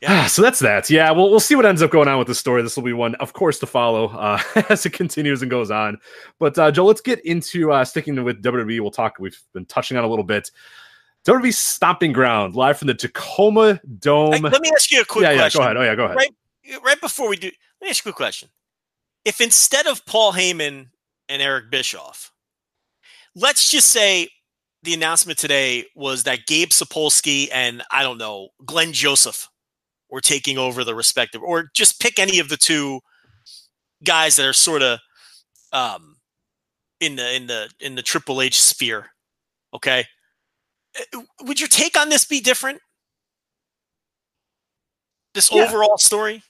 Yeah. so that's that. Yeah, we'll we'll see what ends up going on with the story. This will be one, of course, to follow uh, as it continues and goes on. But uh, Joe, let's get into uh, sticking with WWE. We'll talk. We've been touching on a little bit. WWE stomping ground live from the Tacoma Dome. Like, let me ask you a quick yeah, yeah. question. Go ahead. Oh yeah, go ahead. Right, right before we do, let me ask you a quick question. If instead of Paul Heyman and Eric Bischoff, let's just say the announcement today was that Gabe Sapolsky and I don't know Glen Joseph were taking over the respective, or just pick any of the two guys that are sort of um, in the in the in the Triple H sphere. Okay, would your take on this be different? This Yeah. overall story.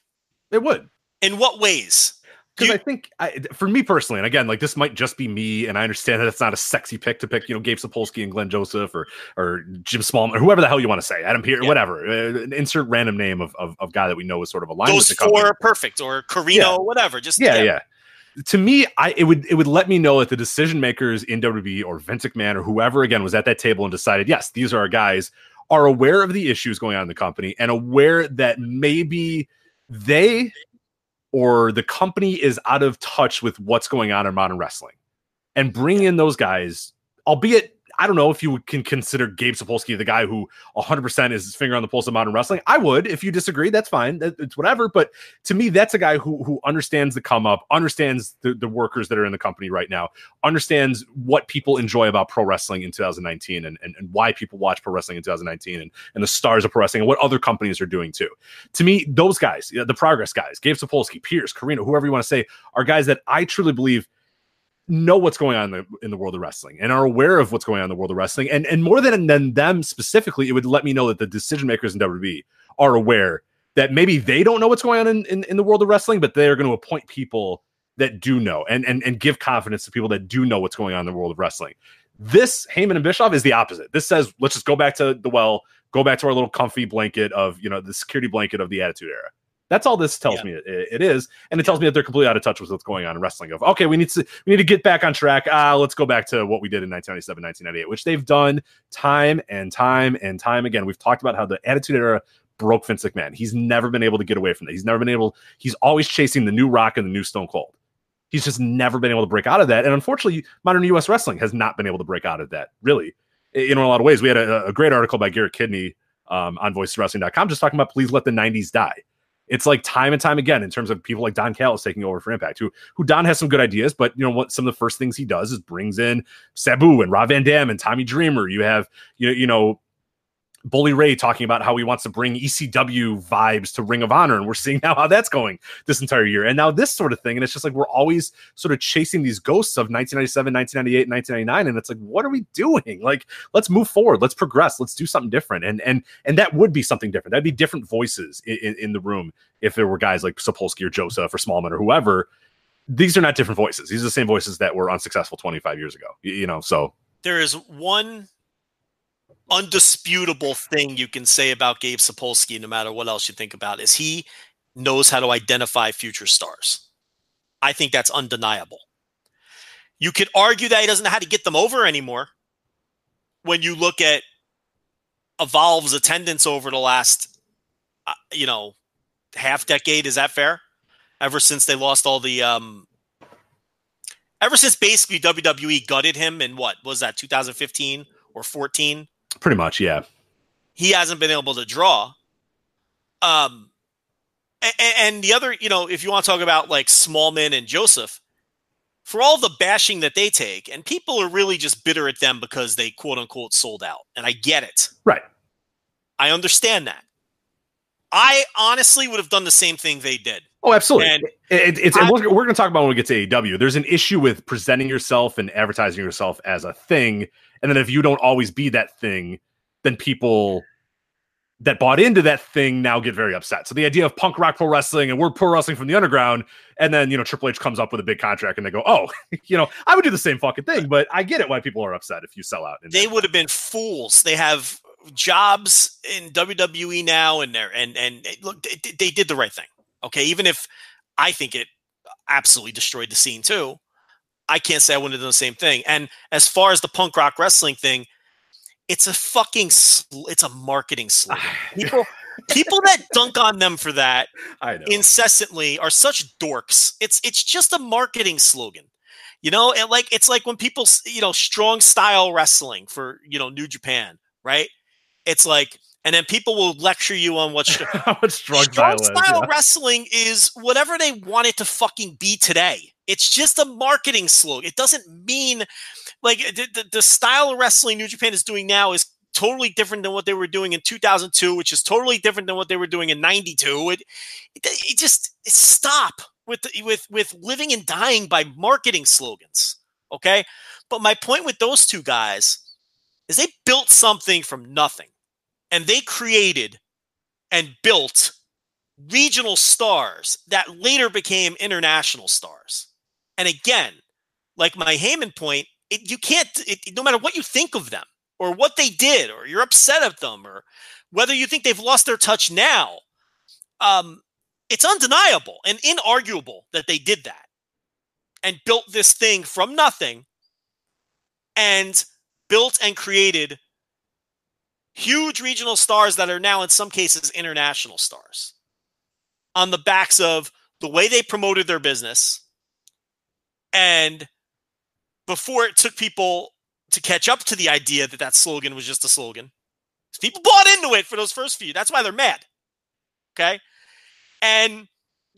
It would. In what ways? Because I think, I, for me personally, and again, like this might just be me, and I understand that it's not a sexy pick to pick, you know, Gabe Sapolsky and Glen Joseph or or Jim Smallman or whoever the hell you want to say, Adam Pearce, Yeah. whatever, uh, insert random name of, of of guy that we know is sort of aligned Those with the company. four, perfect, or Corino, Yeah. whatever. Just yeah, yeah. To me, I it would it would let me know that the decision makers in WWE or Vince McMahon or whoever again was at that table and decided, yes, these are our guys, are aware of the issues going on in the company and aware that maybe they or the company is out of touch with what's going on in modern wrestling. And bring in those guys, albeit I don't know if you can consider Gabe Sapolsky the guy who 100% is his finger on the pulse of modern wrestling. I would. If you disagree, that's fine. It's whatever. But to me, that's a guy who who understands the come up, understands the, the workers that are in the company right now, understands what people enjoy about pro wrestling in 2019 and, and, and why people watch pro wrestling in 2019 and, and the stars of pro wrestling and what other companies are doing too. To me, those guys, the progress guys, Gabe Sapolsky, Pearce, Corino, whoever you want to say, are guys that I truly believe know what's going on in the, in the world of wrestling and are aware of what's going on in the world of wrestling. And and more than than them specifically, it would let me know that the decision makers in WWE are aware that maybe they don't know what's going on in, in, in the world of wrestling, but they are going to appoint people that do know and, and and give confidence to people that do know what's going on in the world of wrestling. This Heyman and Bischoff is the opposite. This says let's just go back to the well, go back to our little comfy blanket of you know the security blanket of the Attitude Era. That's all this tells Yeah. me it, it is, and it tells me that they're completely out of touch with what's going on in wrestling. Of okay, we need to we need to get back on track. Ah, let's go back to what we did in 1997, 1998, which they've done time and time and time again. We've talked about how the Attitude Era broke Vince McMahon. He's never been able to get away from that. He's never been able. He's always chasing the new Rock and the new Stone Cold. He's just never been able to break out of that. And unfortunately, modern U.S. wrestling has not been able to break out of that. Really, in a lot of ways. We had a, a great article by Garrett Kidney um, on VoicesWrestling.com just talking about please let the 90s die. It's like time and time again in terms of people like Don Callis taking over for Impact, who who Don has some good ideas, but you know what? Some of the first things he does is brings in Sabu and Rob Van Dam and Tommy Dreamer. You have you know you know Bully Ray talking about how he wants to bring ECW vibes to Ring of Honor, and we're seeing now how that's going this entire year. And now this sort of thing, and it's just like we're always sort of chasing these ghosts of 1997, 1998, 1999, and it's like, what are we doing? Like, let's move forward, let's progress, let's do something different, and and and that would be something different. That'd be different voices in, in, in the room if there were guys like Sapolsky or Joseph or Smallman or whoever. These are not different voices. These are the same voices that were unsuccessful 25 years ago. You, you know, so There is one undisputable thing you can say about Gabe Sapolsky, no matter what else you think about, is he knows how to identify future stars. I think that's undeniable. You could argue that he doesn't know how to get them over anymore. When you look at Evolve's attendance over the last, uh, you know, half decade, is that fair? Ever since they lost all the, um, ever since basically WWE gutted him in what was that 2015 or 14? Pretty much, yeah. he hasn't been able to draw. Um, and, and the other, you know, if you want to talk about like Smallman and Joseph, for all the bashing that they take, and people are really just bitter at them because they quote unquote sold out, and I get it. Right. I understand that. I honestly would have done the same thing they did. Oh, absolutely. And It- it's, and I- we're, we're going to talk about when we get to AEW. There's an issue with presenting yourself and advertising yourself as a thing, and then if you don't always be that thing, then people that bought into that thing now get very upset. So the idea of punk rock pro wrestling and we're pro wrestling from the underground, and then you know Triple H comes up with a big contract and they go, oh, you know, I would do the same fucking thing, but I get it why people are upset if you sell out. they would have been fools. They have jobs in WWE now, and they're and and look, they, they did the right thing. Okay, even if I think it absolutely destroyed the scene too, I can't say I wouldn't have done the same thing. And as far as the punk rock wrestling thing, it's a fucking sl- it's a marketing slogan. People people that dunk on them for that I know. incessantly are such dorks. It's it's just a marketing slogan. You know, and like it's like when people, you know, strong style wrestling for, you know, New Japan, right? It's like and then people will lecture you on what str- strong strong style yeah. wrestling is whatever they want it to fucking be today. It's just a marketing slogan. It doesn't mean like the, the, the style of wrestling New Japan is doing now is totally different than what they were doing in 2002, which is totally different than what they were doing in 92. It, it, it just stop with with with living and dying by marketing slogans. Okay, but my point with those two guys is they built something from nothing, and they created and built regional stars that later became international stars. And again, like my Heyman point, it, you can't, it, no matter what you think of them or what they did, or you're upset at them, or whether you think they've lost their touch now, um, it's undeniable and inarguable that they did that and built this thing from nothing and built and created huge regional stars that are now in some cases international stars on the backs of the way they promoted their business and before it took people to catch up to the idea that that slogan was just a slogan. People bought into it for those first few. That's why they're mad. Okay? And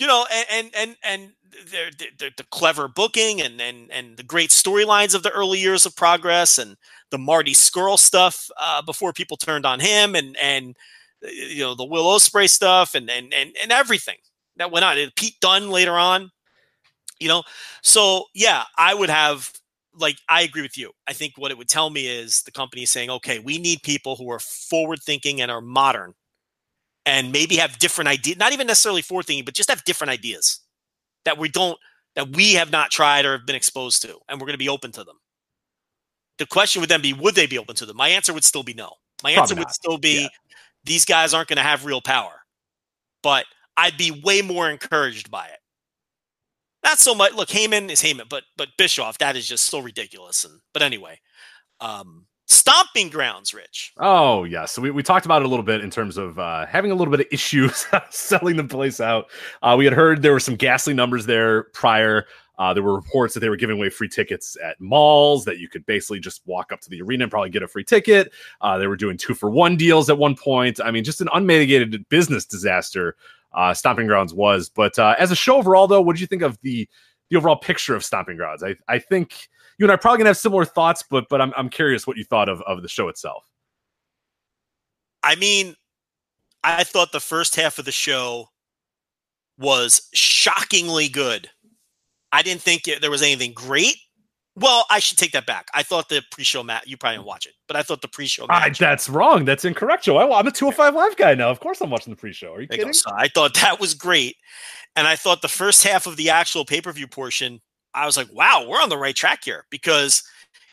you know and and and, they're, they're, the clever booking and, and and the great storylines of the early years of progress and the Marty Scurll stuff uh, before people turned on him and and you know the Will Ospreay stuff and and and, and everything that went on. And Pete Dunne later on, you know. So yeah, I would have like I agree with you. I think what it would tell me is the company is saying, okay, we need people who are forward thinking and are modern, and maybe have different ideas. Not even necessarily forward thinking, but just have different ideas that we don't that we have not tried or have been exposed to, and we're going to be open to them. The question would then be, would they be open to them? My answer would still be no. My answer would still be, yeah. these guys aren't going to have real power. But I'd be way more encouraged by it. Not so much. Look, Heyman is Heyman, but but Bischoff, that is just so ridiculous. And but anyway, um, stomping grounds, Rich. Oh yeah, so we, we talked about it a little bit in terms of uh, having a little bit of issues selling the place out. Uh, we had heard there were some ghastly numbers there prior. Uh, there were reports that they were giving away free tickets at malls that you could basically just walk up to the arena and probably get a free ticket. Uh, they were doing two for one deals at one point. I mean, just an unmitigated business disaster. Uh, Stomping Grounds was, but uh, as a show overall, though, what did you think of the the overall picture of Stomping Grounds? I I think you and I probably gonna have similar thoughts, but but I'm I'm curious what you thought of of the show itself. I mean, I thought the first half of the show was shockingly good. I didn't think it, there was anything great. Well, I should take that back. I thought the pre-show match. You probably didn't watch it, but I thought the pre-show match. I, that's wrong. That's incorrect, Joe. I, am a 205 live guy now. Of course, I'm watching the pre-show. Are you kidding? So I thought that was great, and I thought the first half of the actual pay-per-view portion I was like, wow, we're on the right track here because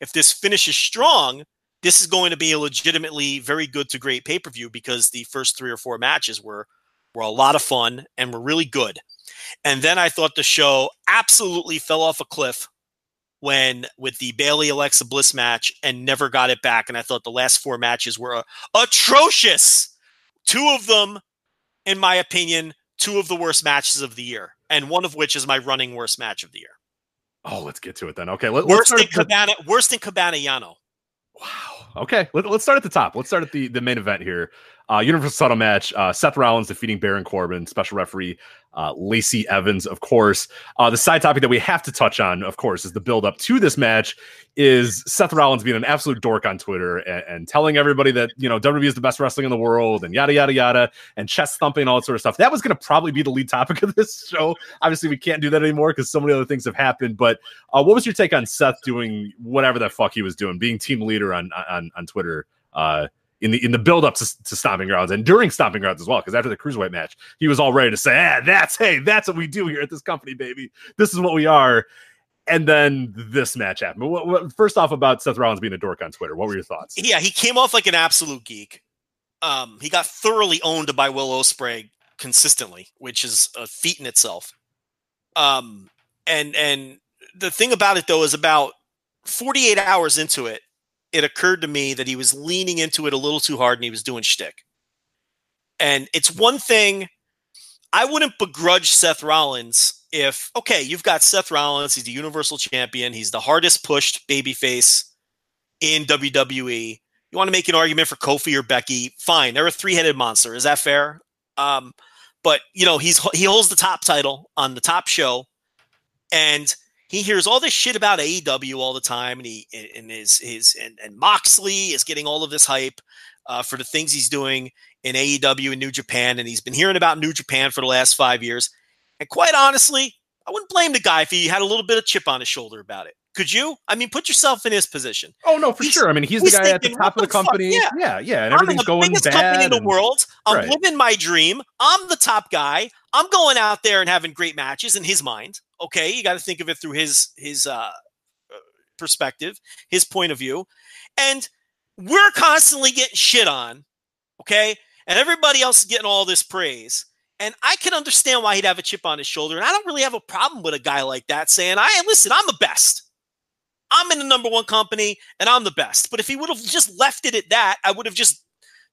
if this finishes strong, this is going to be a legitimately very good to great pay per view because the first three or four matches were were a lot of fun and were really good. And then I thought the show absolutely fell off a cliff when with the Bayley Alexa Bliss match and never got it back. And I thought the last four matches were uh, atrocious. Two of them, in my opinion, two of the worst matches of the year, and one of which is my running worst match of the year. Oh, let's get to it then. Okay, let, worse than Cabana. The... Worse than Cabana Yano. Wow. Okay, let, us start at the top. Let's start at the the main event here. Uh, Universal title match. Uh, Seth Rollins defeating Baron Corbin. Special referee uh, Lacey Evans, of course. Uh, the side topic that we have to touch on, of course, is the build up to this match. Is Seth Rollins being an absolute dork on Twitter and, and, telling everybody that you know WWE is the best wrestling in the world and yada yada yada and chest thumping all that sort of stuff. That was going to probably be the lead topic of this show. Obviously, we can't do that anymore because so many other things have happened. But uh, what was your take on Seth doing whatever the fuck he was doing, being team leader on on on Twitter? Uh, in the in the build up to, to stomping grounds and during stomping grounds as well. Because after the cruiserweight match, he was all ready to say, "Ah, that's hey, that's what we do here at this company, baby. This is what we are." And then this match happened. What, what, first off, about Seth Rollins being a dork on Twitter, what were your thoughts? Yeah, he came off like an absolute geek. Um, he got thoroughly owned by Will Ospreay consistently, which is a feat in itself. Um, and and the thing about it though is about 48 hours into it, it occurred to me that he was leaning into it a little too hard and he was doing shtick. And it's one thing I wouldn't begrudge Seth Rollins if okay, you've got Seth Rollins, he's the Universal Champion, he's the hardest pushed babyface in WWE. You want to make an argument for Kofi or Becky? Fine, they're a three headed monster. Is that fair? Um, but you know he's he holds the top title on the top show, and he hears all this shit about AEW all the time, and he and his his and, and Moxley is getting all of this hype uh, for the things he's doing in AEW and New Japan, and he's been hearing about New Japan for the last five years. And quite honestly, I wouldn't blame the guy if he had a little bit of chip on his shoulder about it, Could you? I mean, put yourself in his position. Oh no, for He's- sure. I mean, he's, he's the guy at the top of the company. Yeah. yeah, yeah, and I'm everything's the going biggest bad. company in the and- world. I'm Right. living my dream. I'm the top guy. I'm going out there and having great matches in his mind. Okay, you got to think of it through his his uh, uh, perspective, his point of view, and we're constantly getting shit on. Okay, and everybody else is getting all this praise. And I can understand why he'd have a chip on his shoulder. And I don't really have a problem with a guy like that saying, I listen, I'm the best. I'm in the number one company and I'm the best. But if he would have just left it at that, I would have just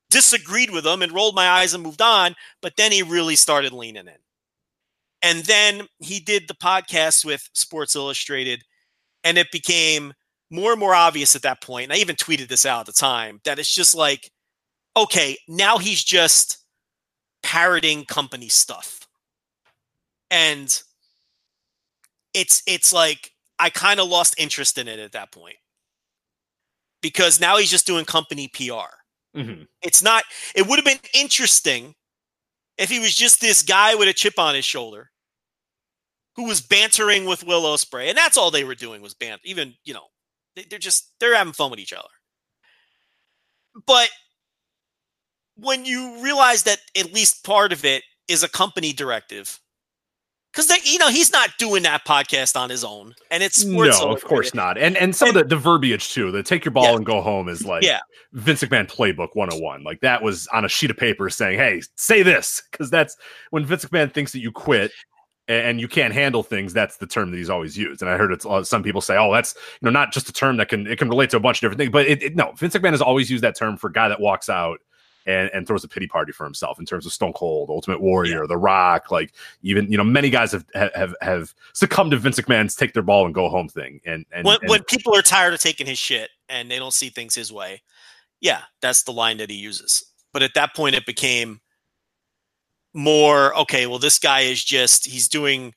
disagreed with him and rolled my eyes and moved on. But then he really started leaning in. And then he did the podcast with Sports Illustrated, and it became more and more obvious at that point. And I even tweeted this out at the time that it's just like, okay, now he's just parroting company stuff. And it's it's like I kind of lost interest in it at that point. Because now he's just doing company PR. Mhm. It's not it would have been interesting if he was just this guy with a chip on his shoulder who was bantering with Will Ospreay, and that's all they were doing was bant. Even you know, they, they're just they're having fun with each other. But when you realize that at least part of it is a company directive, because you know he's not doing that podcast on his own, and it's Sports no, of course not. And and some of the, the verbiage too, the take your ball Yeah. and go home is like Yeah. Vince McMahon playbook 101. Like that was on a sheet of paper saying, Hey, say this. Cause that's when Vince McMahon thinks that you quit and you can't handle things, that's the term that he's always used. And I heard it's uh, some people say, Oh, that's you know, not just a term that can it can relate to a bunch of different things, but it, it no, Vince McMahon has always used that term for a guy that walks out and, and throws a pity party for himself in terms of Stone Cold, Ultimate Warrior, The Rock, like even you know many guys have have have succumbed to Vince McMahon's take their ball and go home thing. And and, when, and when people are tired of taking his shit and they don't see things his way, yeah, that's the line that he uses. But at that point, it became more okay. Well, this guy is just he's doing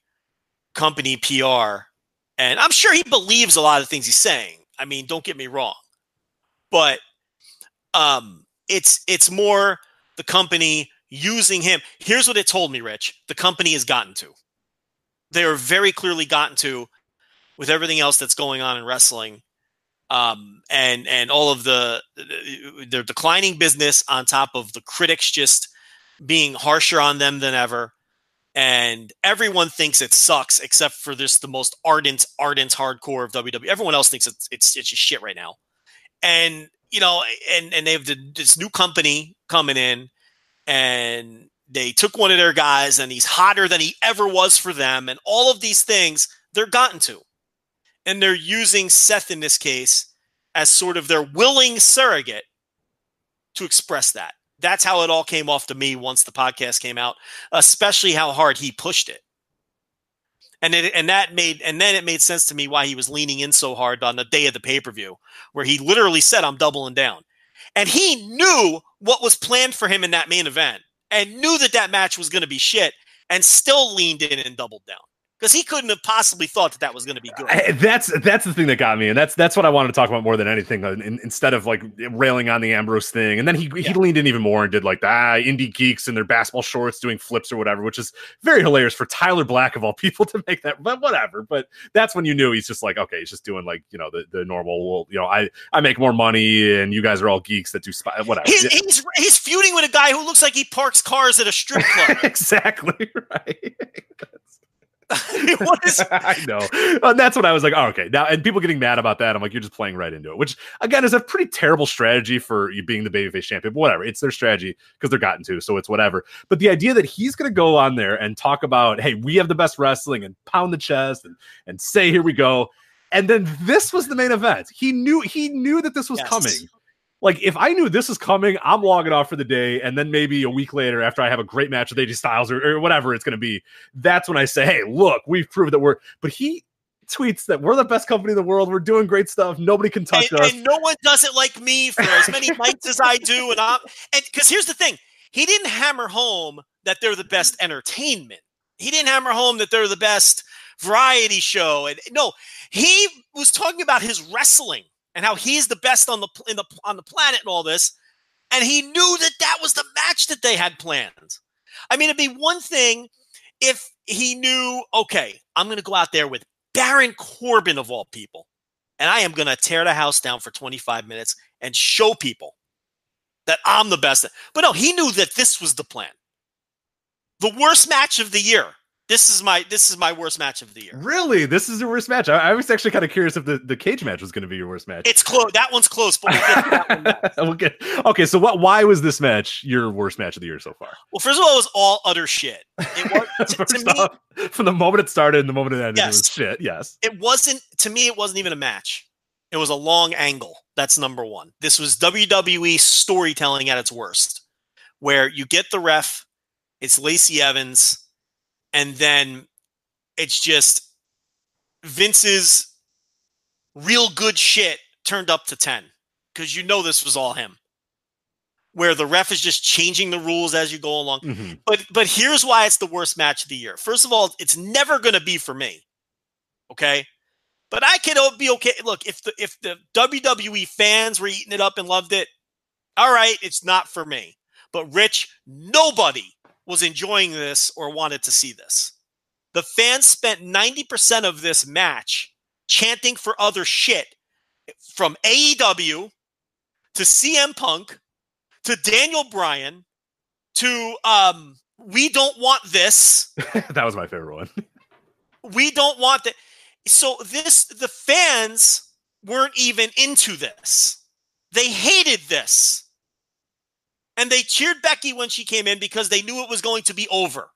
company PR, and I'm sure he believes a lot of things he's saying. I mean, don't get me wrong, but um, it's it's more the company using him. Here's what it told me, Rich. The company has gotten to. They are very clearly gotten to with everything else that's going on in wrestling um, and and all of the their declining business on top of the critics just being harsher on them than ever. And everyone thinks it sucks except for this the most ardent ardent hardcore of WWE everyone else thinks it's it's it's just shit right now. And you know and and they have this new company coming in and they took one of their guys and he's hotter than he ever was for them. And all of these things they're gotten to. And they're using Seth in this case as sort of their willing surrogate to express that. That's how it all came off to me once the podcast came out, especially how hard he pushed it. And it, and that made and then it made sense to me why he was leaning in so hard on the day of the pay-per-view where he literally said I'm doubling down. And he knew what was planned for him in that main event and knew that that match was going to be shit and still leaned in and doubled down because he couldn't have possibly thought that that was going to be good. I- that's that's the thing that got me, and that's that's what I wanted to talk about more than anything. uh, in- instead of like railing on the Ambrose thing, and then he he leaned in even more and did like the ah, indie geeks in their basketball shorts doing flips or whatever, which is very hilarious for Tyler Black of all people to make that. But whatever. But that's when you knew he's just like okay, he's just doing like you know the the normal. Well, you know, I I make more money, and you guys are all geeks that do spy, whatever. He's, Yeah, he's he's feuding with a guy who looks like he parks cars at a strip club. exactly right. what is I know. And that's what I was like, oh, okay. Now, and people getting mad about that, I'm like, you're just playing right into it, which again is a pretty terrible strategy for you being the babyface champion. But whatever, it's their strategy because they're gotten to, so it's whatever. But the idea that he's going to go on there and talk about, hey, we have the best wrestling and pound the chest and and say, here we go. And then this was the main event. He knew he knew that this was Yes. coming. Like if I knew this was coming, I'm logging off for the day, and then maybe a week later, after I have a great match with AJ Styles or, or whatever it's going to be, that's when I say, "Hey, look, we've proved that we're." But he tweets that we're the best company in the world. We're doing great stuff. Nobody can touch and, us. and no one does it like me for as many nights as I do. And I'm and because here's the thing, he didn't hammer home that they're the best entertainment. He didn't hammer home that they're the best variety show. And no, he was talking about his wrestling and how he's the best on the the on the planet and all this. And he knew that that was the match that they had planned. I mean, it'd be one thing if he knew, okay, I'm going to go out there with Baron Corbin of all people. and I am going to tear the house down for 25 minutes and show people that I'm the best. But no, he knew that this was the plan. The worst match of the year. This is my this is my worst match of the year. Really, this is your worst match. I, I was actually kind of curious if the, the cage match was going to be your worst match. It's close. That one's close, but we'll get that one next. okay, so what? Why was this match your worst match of the year so far? Well, first of all, it was all utter shit. It was, to, to me, off, from the moment it started and the moment it ended, it was shit. Yes. it wasn't to me. It wasn't even a match. It was a long angle. That's number one. This was WWE storytelling at its worst, where you get the ref, it's Lacey Evans, and then it's just Vince's real good shit turned up to 10 because you know this was all him. Where the ref is just changing the rules as you go along. Mhm. But but here's why it's the worst match of the year. First of all, it's never going to be for me. Okay? But I o- be okay. Look, if the if the WWE fans were eating it up and loved it, all right, it's not for me. But Rich, nobody was enjoying this or wanted to see this. The fans spent 90% of this match chanting for other shit from AEW to CM Punk to Daniel Bryan to um we don't want this that was my favorite one. we don't want that. So this the fans weren't even into this. They hated this. And they cheered Becky when she came in because they knew it was going to be over.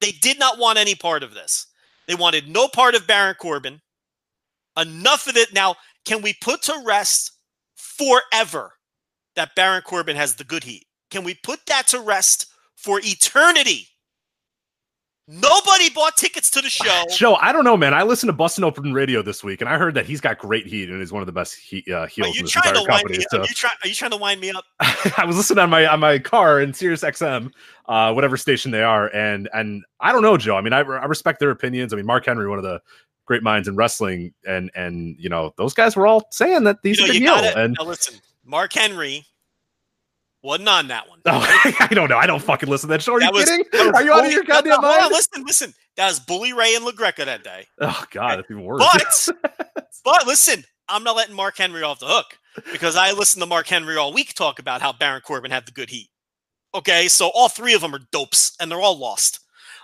They did not want any part of this. They wanted no part of Baron Corbin. Enough of it. Now, can we put to rest forever that Baron Corbin has the good heat? Can we put that to rest for eternity? Nobody bought tickets to the show. Joe, I don't know, man. I listened to Busted Open Radio this week, and I heard that he's got great heat and is one of the best he, uh, Are heels in this trying entire to wind company. me? So Are you, try, are you trying to wind me up? I was listening on my on my car in Sirius XM, uh, whatever station they are, and and I don't know, Joe. I mean, I, I respect their opinions. I mean, Mark Henry, one of the great minds in wrestling, and and you know those guys were all saying that he's You know, good you heel. gotta And listen. Mark Henry wasn't on that one. oh, I don't know. I don't fucking listen to that show. Are That you was- kidding? was Are you out of your no, no, goddamn hold mind? listen, listen. That was Bully Ray and LaGreca that day. Oh god, that's even worse. But but listen, I'm not letting Mark Henry off the hook because I listened to Mark Henry all week talk about how Baron Corbin had the good heat. Okay, so all three of them are dopes and they're all lost.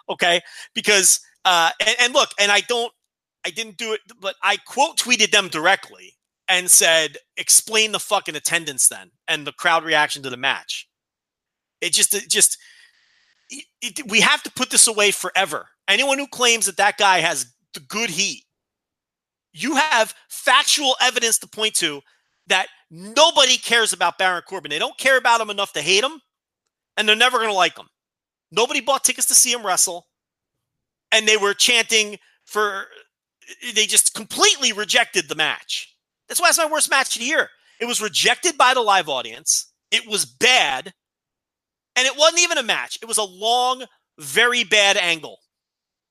Okay, because uh, and, and look, and I don't, I didn't do it, but I quote tweeted them directly and said, "Explain the fucking attendance then and the crowd reaction to the match." It just, it just, it, it- we have to put this away forever. Anyone who claims that that guy has the good heat you have factual evidence to point to that nobody cares about Baron Corbin. They don't care about him enough to hate him, and they're never going to like him. Nobody bought tickets to see him wrestle, and they were chanting for. They just completely rejected the match. That's why it's my worst match of the year. It was rejected by the live audience. It was bad, and it wasn't even a match. It was a long, very bad angle.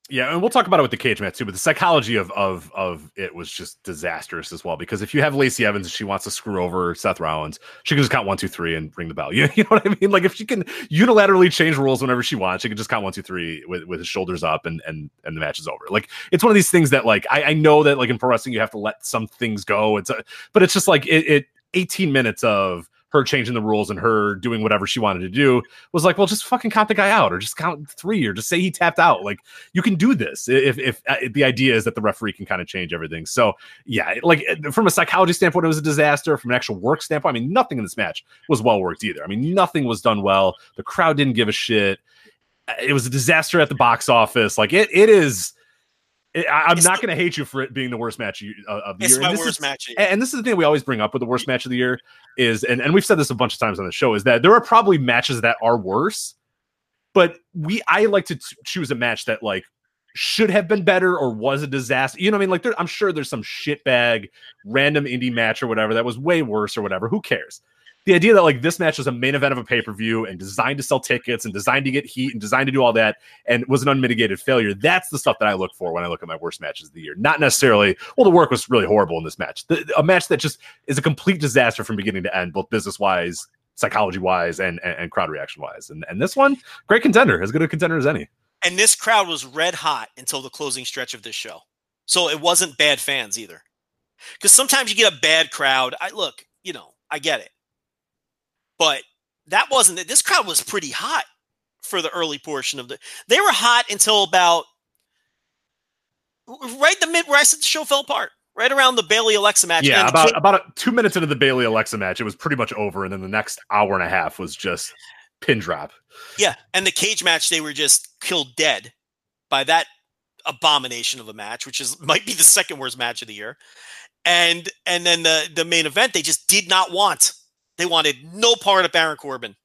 Yeah, and we'll talk about it with the cage match too. But the psychology of of of it was just disastrous as well. Because if you have Lacey Evans and she wants to screw over Seth Rollins, she can just count one, two, three, and ring the bell. You, you know what I mean? Like if she can unilaterally change rules whenever she wants, she can just count one, two, three with, with his shoulders up, and and and the match is over. Like it's one of these things that like I, I know that like in pro wrestling you have to let some things go. It's a, but it's just like it, it 18 minutes of her changing the rules and her doing whatever she wanted to do was like, well, just fucking count the guy out, or just count three, or just say he tapped out. Like you can do this if if uh, the idea is that the referee can kind of change everything. So yeah, like from a psychology standpoint, it was a disaster. From an actual work standpoint, I mean, nothing in this match was well worked either. I mean, nothing was done well. The crowd didn't give a shit. Uh, It was a disaster at the box office. Like it, it is. I'm It's not going to hate you for it being the worst match uh, of the It's year. my worst is- match. of the and, and this is the thing we always bring up with the worst match of the year is, and, and we've said this a bunch of times on the show, is that there are probably matches that are worse, but we I like to t- choose a match that like should have been better or was a disaster. You know what I mean? Like there, I'm sure there's some shitbag random indie match or whatever that was way worse or whatever. Who cares? The idea that like this match was a main event of a pay per view and designed to sell tickets and designed to get heat and designed to do all that and was an unmitigated failure. That's the stuff that I look for when I look at my worst matches of the year. Not necessarily, well, the work was really horrible in this match. The, a match that just is a complete disaster from beginning to end, both business wise, psychology wise, and, and, and crowd reaction wise. And, and this one, great contender, as good a contender as any. And this crowd was red hot until the closing stretch of this show. So it wasn't bad fans either. Because sometimes you get a bad crowd. I look, you know, I get it. But that wasn't it. This crowd was pretty hot for the early portion of the they were hot until about right the mid where I said the show fell apart. Right around the Bayley Alexa match. Yeah, about about a, two minutes into the Bayley Alexa match, it was pretty much over, and then the next hour and a half was just pin drop. Yeah, and the cage match they were just killed dead by that abomination of a match, which is might be the second worst match of the year. And and then the the main event they just did not want. They wanted no part of Baron Corbin.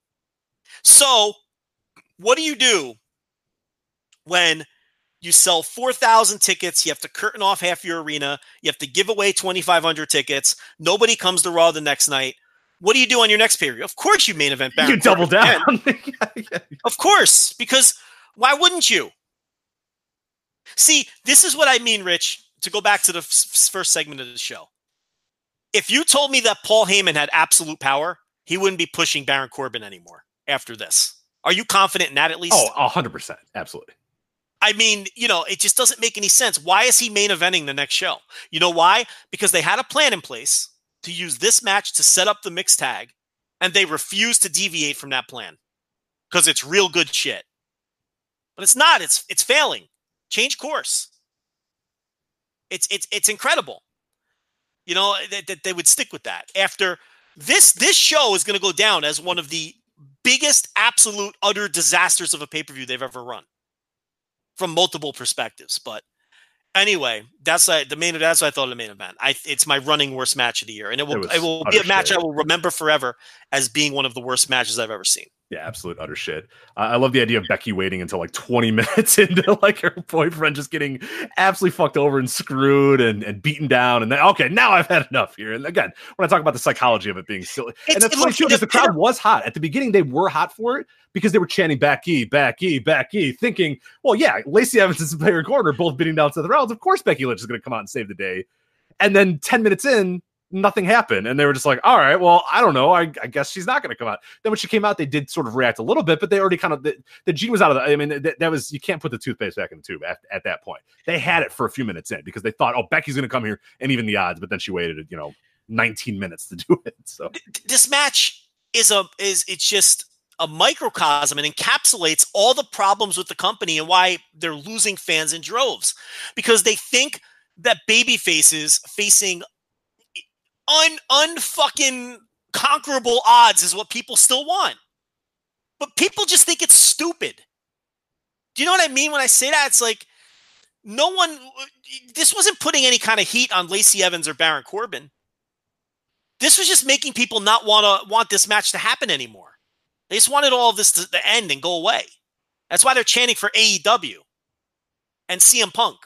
So, what do you do when you sell 4,000 tickets, you have to curtain off half your arena, you have to give away 2,500 tickets, nobody comes to Raw the next night. What do you do on your next period? Of course, you main event Baron you double Corbin again. down. Of course, because why wouldn't you? See, this is what I mean, Rich, to go back to the f- first segment of the show. If you told me that Paul Heyman had absolute power, he wouldn't be pushing Baron Corbin anymore after this. Are you confident in that at least? Oh, 100%. absolutely. I mean, you know, it just doesn't make any sense. Why is he main eventing the next show? You know why? Because they had a plan in place to use this match to set up the mixed tag, and they refused to deviate from that plan because it's real good shit. But it's not. It's it's failing. Change course. It's it's it's incredible. You know that, that they would stick with that after this. This show is going to go down as one of the biggest, absolute, utter disasters of a pay per view they've ever run from multiple perspectives. But anyway, that's uh, the main. That's what I thought of the main event. I it's my running worst match of the year, and it will It it, will be a match shit. I will remember forever as being one of the worst matches I've ever seen. Yeah, absolute utter shit. Uh, I love the idea of Becky waiting until like 20 minutes into like her boyfriend just getting absolutely fucked over and screwed and, and beaten down. And then, okay, now I've had enough here. And again, when I talk about the psychology of it being silly, and that's funny too, because the crowd was hot. At the beginning, they were hot for it because they were chanting Becky, Becky, Becky, thinking, well, yeah, Lacey Evans and Baron Corbin are both beating down Seth Rollins. Of course, Becky Lynch is going to come out and save the day. And then 10 minutes in, nothing happened. And they were just like, all right, well, I don't know. I, I guess she's not going to come out. Then when she came out, they did sort of react a little bit, but they already kind of, the, the gene was out of the, I mean, that, that was, you can't put the toothpaste back in the tube at, at that point. They had it for a few minutes in because they thought, oh, Becky's going to come here and even the odds, but then she waited, you know, 19 minutes to do it. So this match is a is it's just a microcosm and encapsulates all the problems with the company and why they're losing fans in droves because they think that baby faces facing un unfucking conquerable odds is what people still want but people just think it's stupid do you know what i mean when i say that it's like no one this wasn't putting any kind of heat on lacey evans or baron corbin this was just making people not want to want this match to happen anymore. They just wanted all of this to, to end and go away. That's why they're chanting for AEW and CM Punk.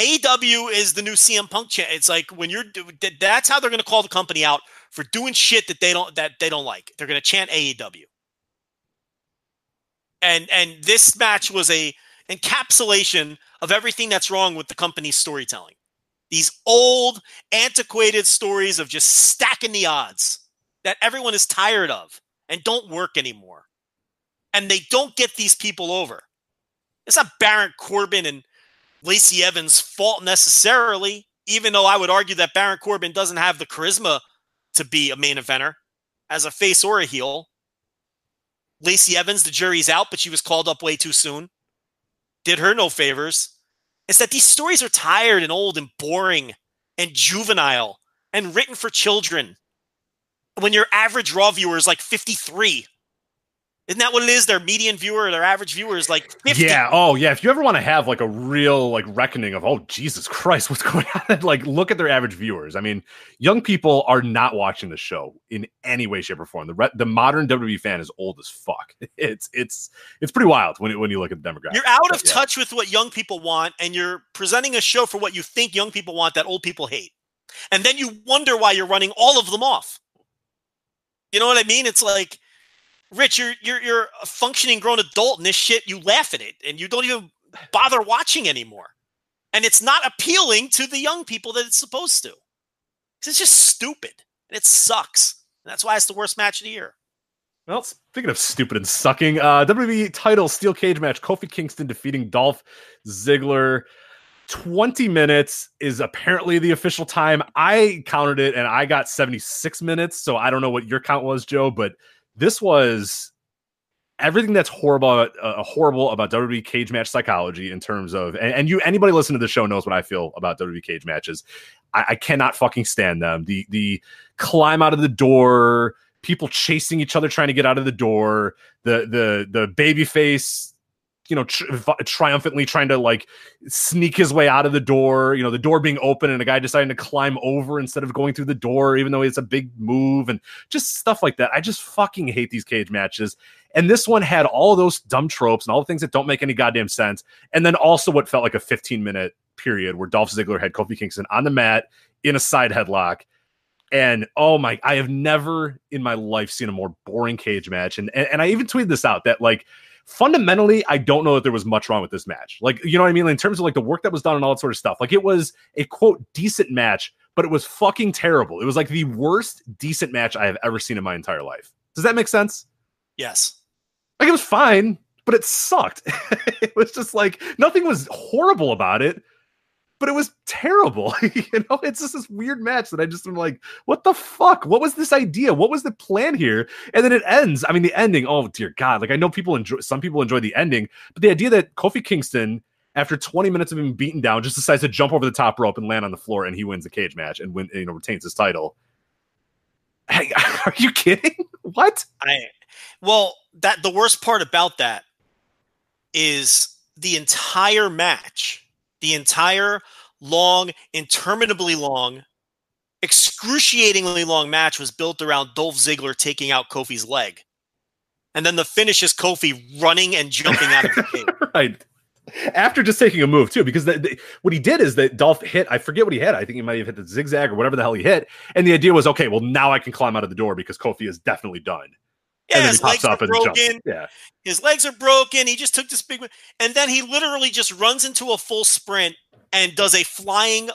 AEW is the new CM Punk chant. It's like when you're that's how they're going to call the company out for doing shit that they don't that they don't like. They're going to chant AEW. And and this match was a encapsulation of everything that's wrong with the company's storytelling these old, antiquated stories of just stacking the odds that everyone is tired of and don't work anymore. And they don't get these people over. It's not Baron Corbin and Lacey Evans' fault necessarily, even though I would argue that Baron Corbin doesn't have the charisma to be a main eventer as a face or a heel. Lacey Evans, the jury's out, but she was called up way too soon. Did her no favors is that these stories are tired and old and boring and juvenile and written for children when your average raw viewer is like 53 isn't that what it is their median viewer their average viewer is like 50 yeah, oh yeah. If you ever want to have like a real like reckoning of oh Jesus Christ, what's going on? like look at their average viewers. I mean, young people are not watching the show in any way, shape, or form. The re- the modern WWE fan is old as fuck. It's it's it's pretty wild when you- when you look at the demographic. you're out of But, yeah. touch with what young people want and you're presenting a show for what you think young people want that old people hate and then you wonder why you're running all of them off you know what i mean it's like rich you're you're you're a functioning grown adult and this shit you laugh at it and you don't even bother watching anymore and it's not appealing to the young people that it's supposed to it's just stupid and it sucks and that's why it's the worst match of the year Well, speaking of stupid and sucking, uh, WWE title steel cage match: Kofi Kingston defeating Dolph Ziggler. 20 minutes is apparently the official time. I counted it and I got 76 minutes. So I don't know what your count was, Joe, but this was everything that's horrible uh, horrible about WWE cage match psychology in terms of and, and, you anybody listen to the show knows what I feel about WWE cage matches. I, I cannot fucking stand them. The the climb out of the door, people chasing each other trying to get out of the door, the the the baby face you know tr- triumphantly trying to like sneak his way out of the door you know the door being open and a guy deciding to climb over instead of going through the door even though it's a big move and just stuff like that. I just fucking hate these cage matches. And this one had all those dumb tropes and all the things that don't make any goddamn sense. And then also what felt like a 15 minute period where Dolph Ziggler had Kofi Kingston on the mat in a side headlock. And oh my, I have never in my life seen a more boring cage match. And, and, and I even tweeted this out that like fundamentally, I don't know that there was much wrong with this match. Like, you know what I mean? In terms of like the work that was done and all that sort of stuff. Like, it was a quote decent match, but it was fucking terrible. It was like the worst decent match I have ever seen in my entire life. Does that make sense? Yes. Like, it was fine, but it sucked. it was just like nothing was horrible about it but it was terrible. you know, it's just this weird match that I just am like, what the fuck? What was this idea? What was the plan here? And then it ends. I mean, the ending, oh dear God. Like I know people enjoy some people enjoy the ending, but the idea that Kofi Kingston, after 20 minutes of being beaten down, just decides to jump over the top rope and land on the floor and he wins the cage match and win, you know, retains his title. Hey, are you kidding? What? I well, that the worst part about that is the entire match the entire long, interminably long, excruciatingly long match was built around Dolph Ziggler taking out Kofi's leg. And then the finish is Kofi running and jumping out of the cage. right. After just taking a move too, because the, the, what he did is that Dolph hit. I forget what he hit. I think he might have hit the zigzag or whatever the hell he hit. And the idea was, okay, well now I can climb out of the door because Kofi is definitely done. Yeah, his legs are broken. Yeah, his legs are broken. He just took this big, one. and then he literally just runs into a full sprint and does a flying,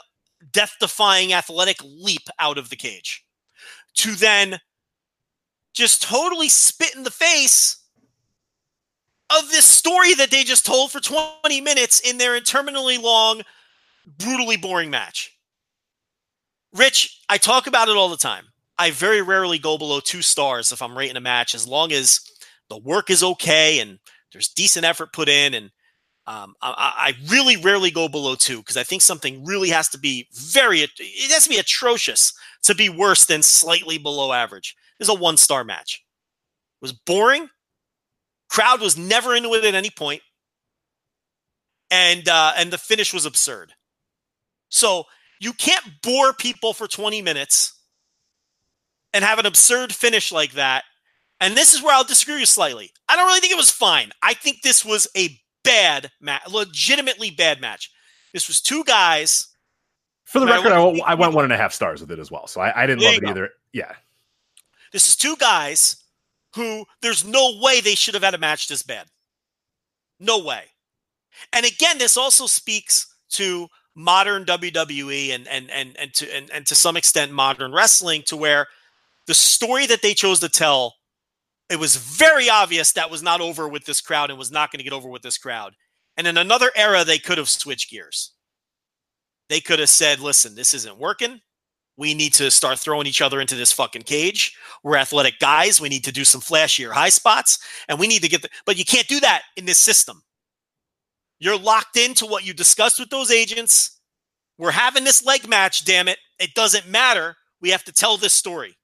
death defying athletic leap out of the cage to then just totally spit in the face of this story that they just told for 20 minutes in their interminably long, brutally boring match. Rich, I talk about it all the time. I very rarely go below two stars if I'm rating a match, as long as the work is okay and there's decent effort put in and um, I, I, really rarely go below two because I think something really has to be very, it has to be atrocious to be worse than slightly below average. This is a one star match. It was boring. Crowd was never into it at any point, and uh, and the finish was absurd. So you can't bore people for 20 minutes and have an absurd finish like that. And this is where I'll disagree with you slightly. I don't really think it was fine. I think this was a bad match, legitimately bad match. This was two guys. For the record, I, went, I went one and a half stars with it as well, so I, I didn't love it go. either. Yeah, this is two guys who there's no way they should have had a match this bad. No way. And again, this also speaks to modern WWE and and and and to and, and to some extent modern wrestling, to where the story that they chose to tell it was very obvious that was not over with this crowd and was not going to get over with this crowd. And in another era, they could have switched gears. They could have said, listen, this isn't working. We need to start throwing each other into this fucking cage. We're athletic guys. We need to do some flashier high spots. And we need to get the, but you can't do that in this system. You're locked into what you discussed with those agents. We're having this leg match, damn it. It doesn't matter. We have to tell this story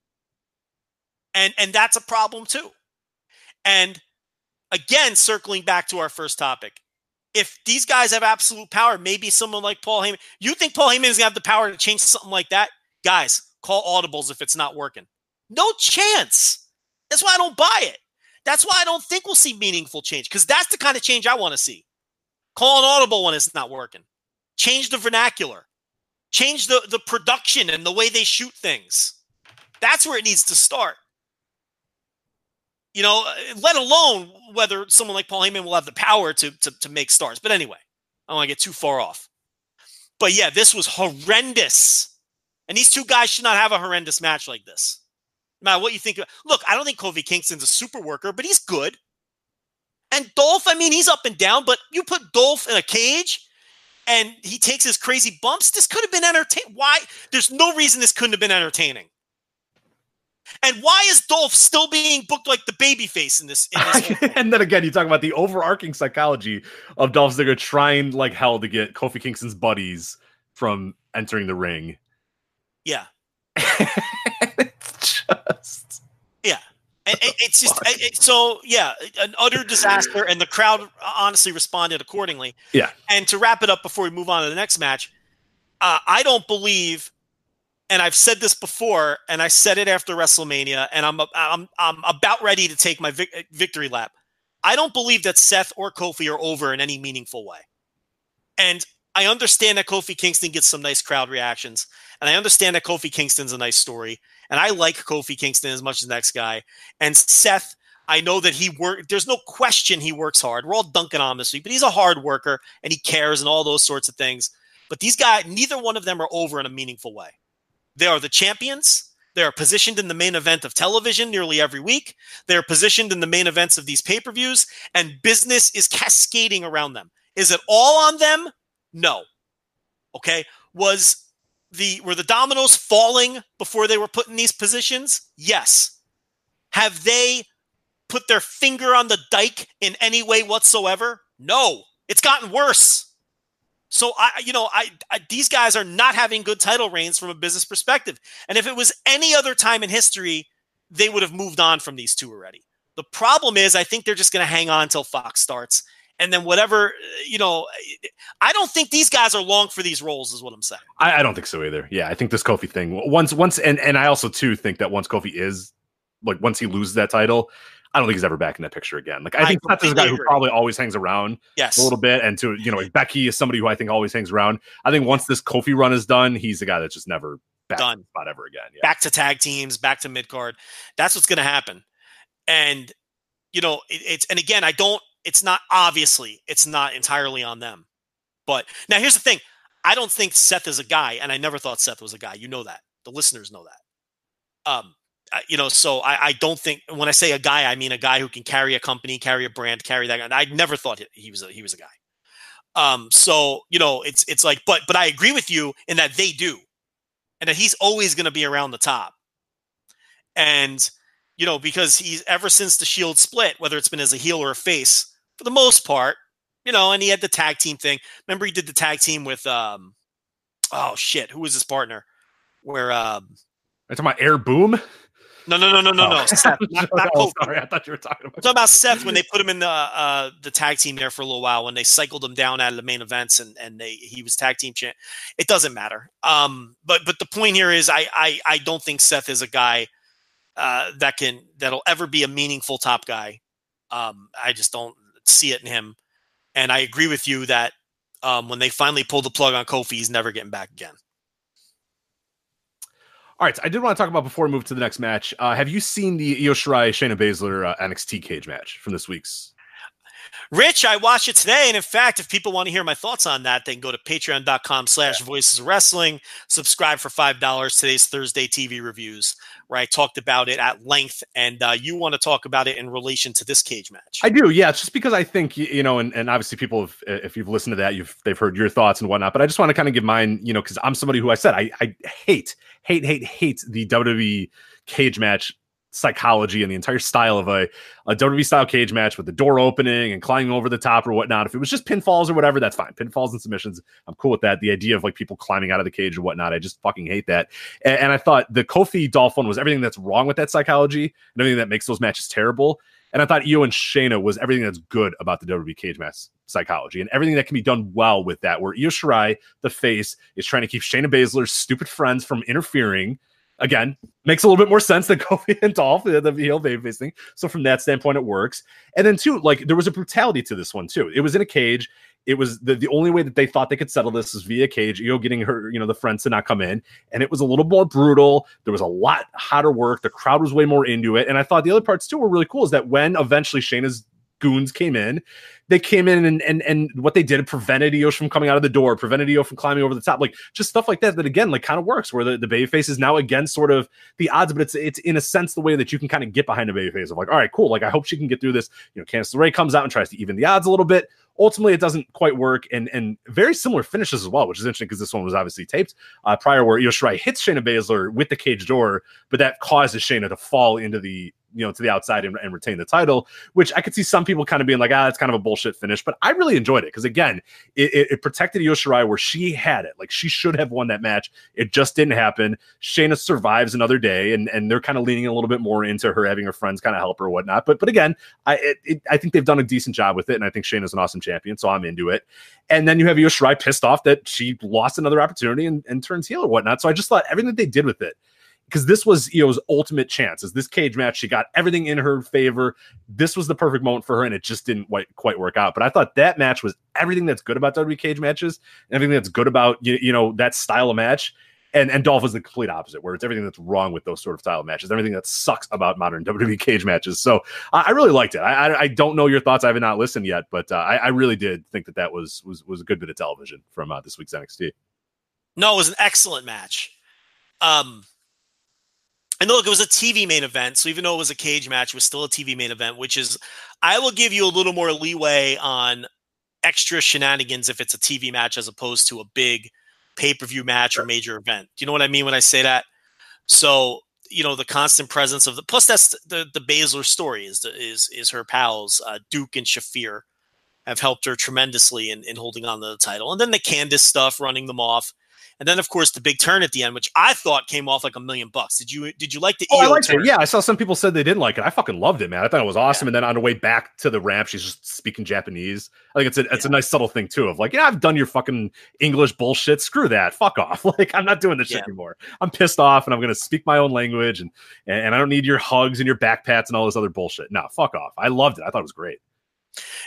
and and that's a problem too. And again circling back to our first topic if these guys have absolute power maybe someone like paul heyman you think paul heyman is to have the power to change something like that? Guys call audibles if it's not working. No chance. That's why i don't buy it. That's why i don't think we'll see meaningful change because that's the kind of change i want to see. Call an audible when it's not working. Change the vernacular. Change the, the production and the way they shoot things. That's where it needs to start you know, let alone whether someone like Paul Heyman will have the power to, to, to make stars. But anyway, I don't want to get too far off. But yeah, this was horrendous. And these two guys should not have a horrendous match like this. No matter what you think. Look, I don't think Kofi Kingston's a super worker, but he's good. And Dolph, I mean, he's up and down, but you put Dolph in a cage, and he takes his crazy bumps. This could have been entertaining. Why? There's no reason this couldn't have been entertaining. And why is Dolph still being booked like the babyface in this? In this and then again, you talk about the overarching psychology of Dolph Ziggler trying like hell to get Kofi Kingston's buddies from entering the ring. yeah, it's just yeah. And it- it's just it- so yeah, an utter disaster, and the crowd honestly responded accordingly. Yeah. And to wrap it up before we move on to the next match, uh, I don't believe, and I've said this before, and I said it after WrestleMania, and I'm I'm I'm about ready to take my vic- victory lap. I don't believe that Seth or Kofi are over in any meaningful way. And I understand that Kofi Kingston gets some nice crowd reactions, and I understand that Kofi Kingston's a nice story, and I like Kofi Kingston as much as the next guy. And Seth, I know that he work. There's no question he works hard. We're all dunking on him this week, but he's a hard worker and he cares and all those sorts of things. But these guys, neither one of them are over in a meaningful way. They are the champions. They are positioned in the main event of television nearly every week. They are positioned in the main events of these pay per views, and business is cascading around them. Is it all on them? No. Okay. Was the were the dominoes falling before they were put in these positions? Yes. Have they put their finger on the dike in any way whatsoever? No. It's gotten worse. So I, you know, I, I these guys are not having good title reigns from a business perspective. And if it was any other time in history, they would have moved on from these two already. The problem is, I think they're just going to hang on until Fox starts, and then whatever, uh, you know, I don't think these guys are long for these roles, is what I'm saying. I, I don't think so either. Yeah, I think this Kofi thing once once and and I also too think that once Kofi is like once he loses that title, I don't think he's ever back in that picture again. Like I I think Seth is a guy who probably always hangs around Yes, a little bit, and to you know like Becky is somebody who I think always hangs around. I think once this Kofi run is done, he's a guy that's just never back Done. spot ever again. Yeah. back to tag teams, back to mid card. That's what's going to happen. And you know, it, it's and again, I don't. It's not obviously. It's not entirely on them. But now here's the thing. I don't think Seth is a guy, and I never thought Seth was a guy. You know that. The listeners know that. Um, you know, so I, I don't think when I say a guy, I mean a guy who can carry a company, carry a brand, carry that. I never thought he- was a, he was a guy. Um, so you know, it's it's like, but but I agree with you in that they do, and that he's always going to be around the top. And you know, because he's ever since the Shield split, whether it's been as a heel or a face, for the most part, you know, and he had the tag team thing. Remember, he did the tag team with um, oh shit, who was his partner? Where um, you talking about Air Boom? No, no, no, no, no, Oh. no, Seth, not, not oh, sorry, I thought you were talking I'm about. talking about Seth when they put him in the uh, the tag team there for a little while when they cycled him down out of the main events and and they he was tag team champ. It doesn't matter. Um, but but the point here is I I I don't think Seth is a guy uh, that can that'll ever be a meaningful top guy. Um, I just don't see it in him. And I agree with you that um, when they finally pull the plug on Kofi, he's never getting back again. All right, I did want to talk about before we move to the next match. Uh, have you seen the Io Shirai Shayna Baszler uh, NXT cage match from this week's? Rich, I watched it today, and in fact, if people want to hear my thoughts on that, they can go to patreon.com slash voices of wrestling, subscribe for five dollars today's Thursday TV reviews, where I talked about it at length, and uh, you want to talk about it in relation to this cage match. I do, yeah. It's just because I think you know, and, and obviously people, have, if you've listened to that, you've they've heard your thoughts and whatnot. But I just want to kind of give mine, you know, because I'm somebody who I said I I hate, hate, hate, hate the WWE cage match psychology and the entire style of a, a WWE style cage match with the door opening and climbing over the top or whatnot. If it was just pinfalls or whatever, that's fine. Pinfalls and submissions, I'm cool with that. The idea of like people climbing out of the cage and whatnot, I just fucking hate that. And, and I thought the Kofi Dolph one was everything that's wrong with that psychology and everything that makes those matches terrible. And I thought Io and Shayna was everything that's good about the WWE cage match psychology and everything that can be done well with that. Where Io Shirai, the face, is trying to keep Shayna Baszler's stupid friends from interfering. Again, makes a little bit more sense than Kofi and Dolph, the, heel babyface thing. So from that standpoint, it works. And then too, like there was a brutality to this one too. It was in a cage. It was the, the only way that they thought they could settle this is via cage. Io getting her, you know, the friends to not come in, and it was a little more brutal. There was a lot hotter work. The crowd was way more into it, and I thought the other parts too were really cool. Is that when eventually Shayna's goons came in. They came in and and and what they did prevented Io from coming out of the door, prevented Io from climbing over the top, like just stuff like that. That again, like kind of works. Where the, the baby face is now again sort of the odds, but it's it's in a sense the way that you can kind of get behind a baby face of like, all right, cool. Like I hope she can get through this. You know, Candice LeRae comes out and tries to even the odds a little bit ultimately it doesn't quite work and and very similar finishes as well which is interesting because this one was obviously taped uh, prior where Io Shirai hits Shayna Baszler with the cage door but that causes Shayna to fall into the you know to the outside and, and, retain the title which i could see some people kind of being like ah it's kind of a bullshit finish but i really enjoyed it. Because again it, it, it, protected Io Shirai where she had it. Like she should have won that match. It just didn't happen. Shayna survives another day and and they're kind of leaning a little bit more into her having her friends kind of help her or whatnot. But but again i it, i think they've done a decent job with it and i think Shayna's an awesome champion so i'm into it. And then you have Io Shirai pissed off that she lost another opportunity and, and turns heel or whatnot. So i just thought everything that they did with it because this was Io's ultimate chance. Is this cage match? She got everything in her favor. This was the perfect moment for her, and it just didn't quite, work out. But I thought that match was everything that's good about WWE cage matches, everything that's good about you, you know that style of match. And and Dolph is the complete opposite, where it's everything that's wrong with those sort of style of matches, everything that sucks about modern WWE cage matches. So I, I really liked it. I, I, I don't know your thoughts. I have not listened yet, but uh, I, I really did think that that was was was a good bit of television from uh, this week's NXT. No, it was an excellent match. Um, and look, it was a TV main event. So even though it was a cage match, it was still a TV main event, which is, I will give you a little more leeway on extra shenanigans if it's a TV match as opposed to a big pay per view match or major event. Do you know what I mean when I say that? So, you know, the constant presence of the, plus that's the, the Baszler story is, the, is, is her pals, uh, Duke and Shafir have helped her tremendously in, in holding on to the title. And then the Candice stuff, running them off. And then, of course, the big turn at the end, which I thought came off like a million bucks. Did you did you like the? Oh, I liked turn? it. Yeah, I saw some people said they didn't like it. I fucking loved it, man. I thought it was awesome. Yeah. And then on the way back to the ramp, she's just speaking Japanese. I think it's a it's yeah. a nice subtle thing too. Of like, yeah, I've done your fucking English bullshit. Screw that. Fuck off. Like, I'm not doing this yeah. shit anymore. I'm pissed off, and I'm gonna speak my own language, and and I don't need your hugs and your backpats and all this other bullshit. No, fuck off. I loved it. I thought it was great.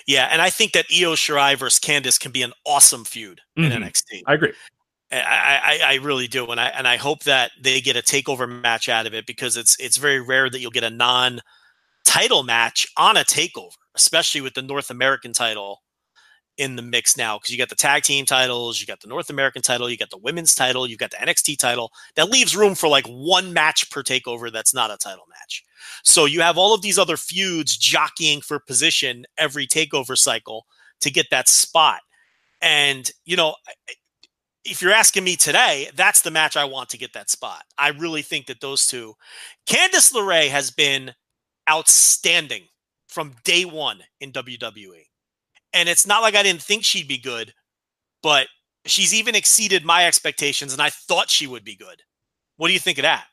Yeah, and I think that Io Shirai versus Candice can be an awesome feud mm-hmm. in NXT. I agree. I, I, I, really do, and I and I hope that they get a takeover match out of it because it's it's very rare that you'll get a non-title match on a takeover, especially with the North American title in the mix now. Because you got the tag team titles, you got the North American title, you got the women's title, you got the NXT title. That leaves room for like one match per takeover that's not a title match. So you have all of these other feuds jockeying for position every takeover cycle to get that spot. And you know, if you're asking me today, that's the match I want to get that spot. I really think that those two, Candice LeRae has been outstanding from day one in WWE. And it's not like I didn't think she'd be good, but she's even exceeded my expectations, and I thought she would be good. What do you think of that?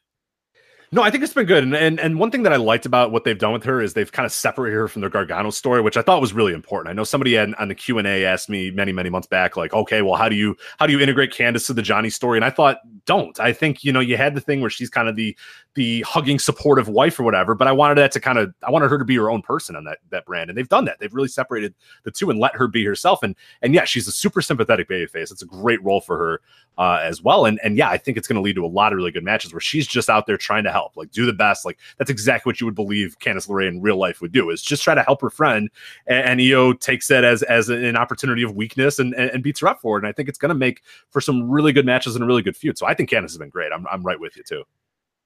No, I think it's been good. And, and and one thing that I liked about what they've done with her is they've kind of separated her from the Gargano story, which I thought was really important. I know somebody had, on the Q and A asked me many many months back, like, okay, well, how do you how do you integrate Candice to the Johnny story? And I thought, don't. I think you know you had the thing where she's kind of the the hugging supportive wife or whatever, but I wanted that to kind of I wanted her to be her own person on that that brand, and they've done that. They've really separated the two and let her be herself. And and yeah, she's a super sympathetic baby face. It's a great role for her uh, as well. And and yeah, I think it's going to lead to a lot of really good matches where she's just out there trying to help, like do the best like that's exactly what you would believe Candice LeRae in real life would do is just try to help her friend. And, and Io takes that as as an opportunity of weakness and, and, and beats her up for it. And I think it's going to make for some really good matches and a really good feud. So I think Candice has been great. I'm I'm right with you too.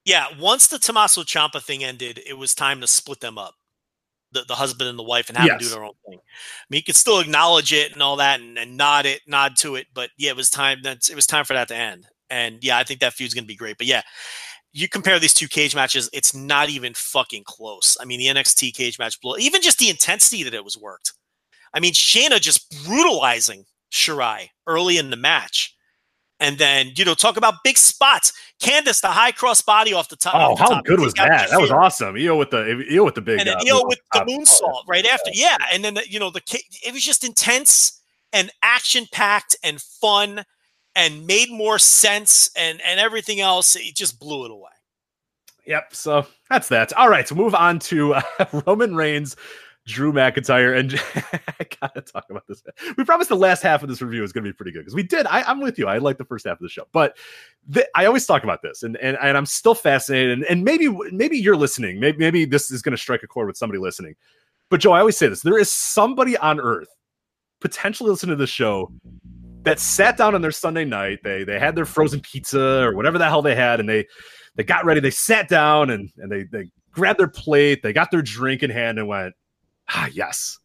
Yeah, once the Tommaso Ciampa thing ended, it was time to split them up. The, the husband and the wife and have yes. them do their own thing. I mean, you could still acknowledge it and all that and, and nod it, nod to it, but yeah, it was time. That's it was time for that to end. And yeah, I think that feud's gonna be great. But yeah, you compare these two cage matches, it's not even fucking close. I mean, the NXT cage match, even just the intensity that it was worked. I mean, Shayna just brutalizing Shirai early in the match. And then, you know, talk about big spots. Candice, the high cross body off the top. Oh, the how top. good was that? That was awesome. Io with the Io with the big. And then uh, with the moonsault right after. Yeah, and then the, you know the it was just intense and action packed and fun and made more sense and and everything else it just blew it away yep so that's that all right so move on to uh, roman reigns drew mcintyre and i gotta talk about this we promised the last half of this review is to be pretty good because we did I, am with you i like the first half of the show but the, i always talk about this and, and and i'm still fascinated and, and maybe maybe you're listening maybe maybe this is to strike a chord with somebody listening But Joe, I always say this: there is somebody on Earth potentially listening to the show that sat down on their Sunday night. They they had their frozen pizza or whatever the hell they had, and they they got ready. They sat down and and they they grabbed their plate. They got their drink in hand and went, ah, yes.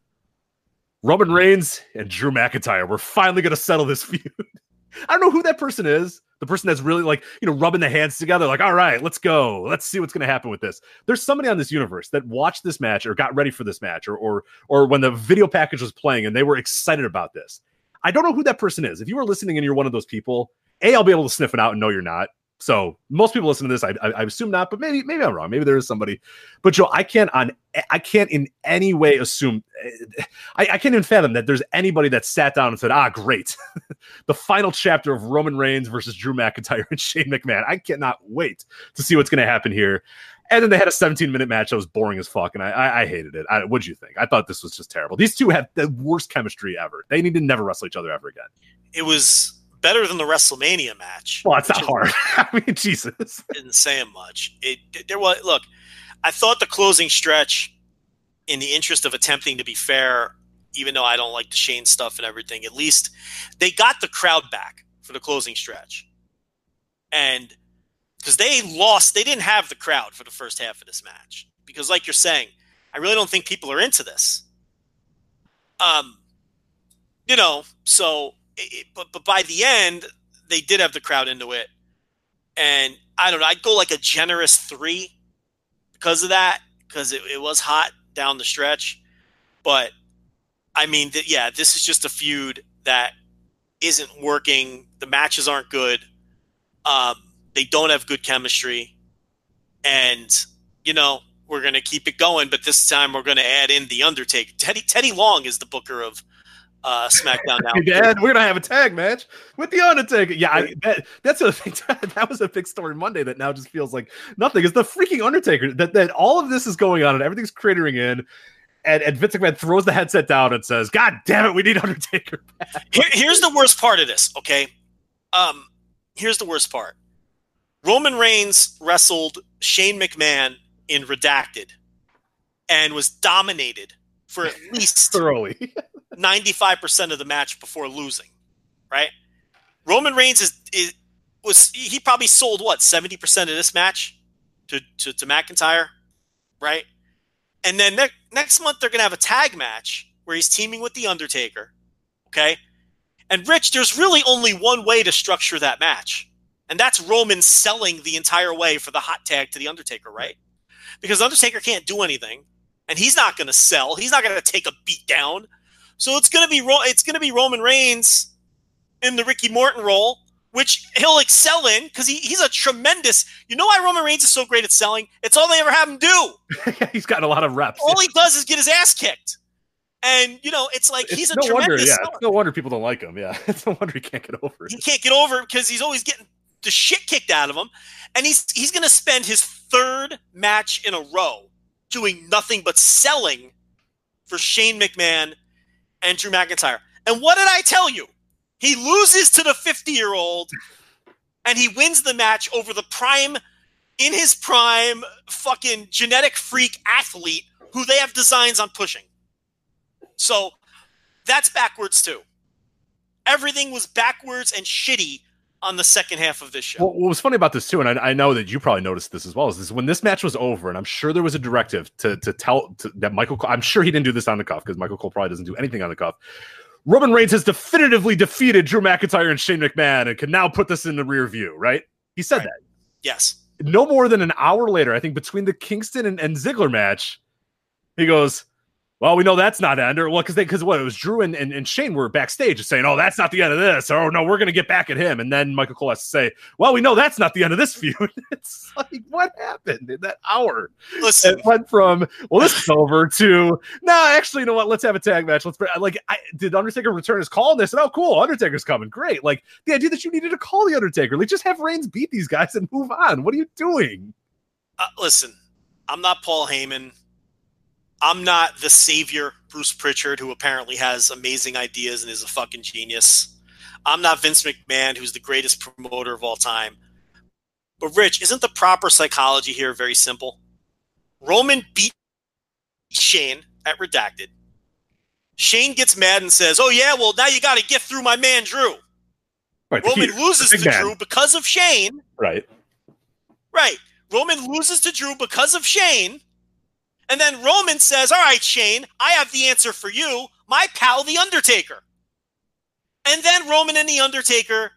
Roman Reigns and Drew McIntyre. We're finally going to settle this feud. I don't know who that person is. The person that's really like, you know, rubbing the hands together, like, all right, let's go. Let's see what's going to happen with this. There's somebody on this universe that watched this match or got ready for this match or, or, or when the video package was playing and they were excited about this. I don't know who that person is. If you are listening and you're one of those people, A, I'll be able to sniff it out and know you're not. So most people listen to this. I, I, I, assume not, but maybe maybe I'm wrong. Maybe there is somebody. But Joe, I can't on I can't in any way assume. I, I can't even fathom that there's anybody that sat down and said, "Ah, great, the final chapter of Roman Reigns versus Drew McIntyre and Shane McMahon." I cannot wait to see what's going to happen here. And then they had a 17 minute match that was boring as fuck, and I, I, I hated it. I, what'd you think? I thought this was just terrible. These two have the worst chemistry ever. They need to never wrestle each other ever again. It was better than the WrestleMania match. Well, it's not hard. I mean, Jesus. Didn't say him much. It there was look. I thought the closing stretch, in the interest of attempting to be fair, even though I don't like the Shane stuff and everything, at least they got the crowd back for the closing stretch, and because they lost, they didn't have the crowd for the first half of this match because, like you're saying, I really don't think people are into this. Um, you know, so it, but but by the end, they did have the crowd into it, and I don't know. I'd go like a generous three because of that, because it, it was hot down the stretch. But I mean, yeah, this is just a feud that isn't working. The matches aren't good. Um, they don't have good chemistry, and you know we're to keep it going. But this time we're to add in the Undertaker. Teddy Teddy Long is the booker of uh, SmackDown now. Dad, we're gonna have a tag match with the Undertaker. Yeah, I, that, that's a thing. That was a big story Monday that now just feels like nothing. Is the freaking Undertaker that that all of this is going on and everything's cratering in. And, and Vince McMahon throws the headset down and says, "God damn it, we need Undertaker." Here, here's the worst part of this. Okay, um, here's the worst part. Roman Reigns wrestled Shane McMahon in Redacted and was dominated for at least thoroughly 95% of the match before losing, right? Roman Reigns is, is was he probably sold what 70% of this match to, to, to McIntyre, right? And then ne- next month they're going to have a tag match where he's teaming with The Undertaker, okay? And Rich, there's really only one way to structure that match, and that's Roman selling the entire way for the hot tag to The Undertaker, right? Because Undertaker can't do anything, and he's not going to sell. He's not going to take a beat down. So it's gonna be it's gonna be Roman Reigns in the Ricky Morton role, which he'll excel in because he, he's a tremendous. You know why Roman Reigns is so great at selling? It's all they ever have him do. he's got a lot of reps. All he does is get his ass kicked. And you know, it's like it's he's a no tremendous. Wonder, yeah, it's no wonder people don't like him. Yeah, it's no wonder he can't get over it. He can't get over it because he's always getting the shit kicked out of him, and he's he's going to spend his third match in a row doing nothing but selling for Shane McMahon and Drew McIntyre. And what did I tell you? He loses to the 50 year old and he wins the match over the prime, in his prime, fucking genetic freak athlete who they have designs on pushing. So that's backwards too. Everything was backwards and shitty on the second half of this show. Well, what was funny about this too, and I, I, know that you probably noticed this as well, is this when this match was over, and I'm sure there was a directive to to tell to, that Michael. Cole, I'm sure he didn't do this on the cuff because Michael Cole probably doesn't do anything on the cuff. Roman Reigns has definitively defeated Drew McIntyre and Shane McMahon and can now put this in the rear view. Right? He said right. that. Yes. No more than an hour later, I think between the Kingston and, and Ziggler match, he goes, well, we know that's not end, or well, because they because what it was Drew and, and, and Shane were backstage just saying, "Oh, that's not the end of this," or "Oh no, we're gonna get back at him," and then Michael Cole has to say, "Well, we know that's not the end of this feud." it's like what happened in that hour? Listen, it went from well, this is over to no, nah, actually, you know what? Let's have a tag match. Let's like, I, did Undertaker return his call? And they said, "Oh, cool, Undertaker's coming, great." Like the idea that you needed to call the Undertaker, like just have Reigns beat these guys and move on. What are you doing? Uh, listen, I'm not Paul Heyman. I'm not the savior, Bruce Pritchard, who apparently has amazing ideas and is a fucking genius. I'm not Vince McMahon, who's the greatest promoter of all time. But Rich, isn't the proper psychology here very simple? Roman beat Shane at Redacted. Shane gets mad and says, "Oh yeah, well now you got to get through my man Drew." Right, Roman heat, loses to man. Drew because of Shane. Right. Right. Roman loses to Drew because of Shane. And then Roman says, All right, Shane, I have the answer for you, my pal, The Undertaker. And then Roman and The Undertaker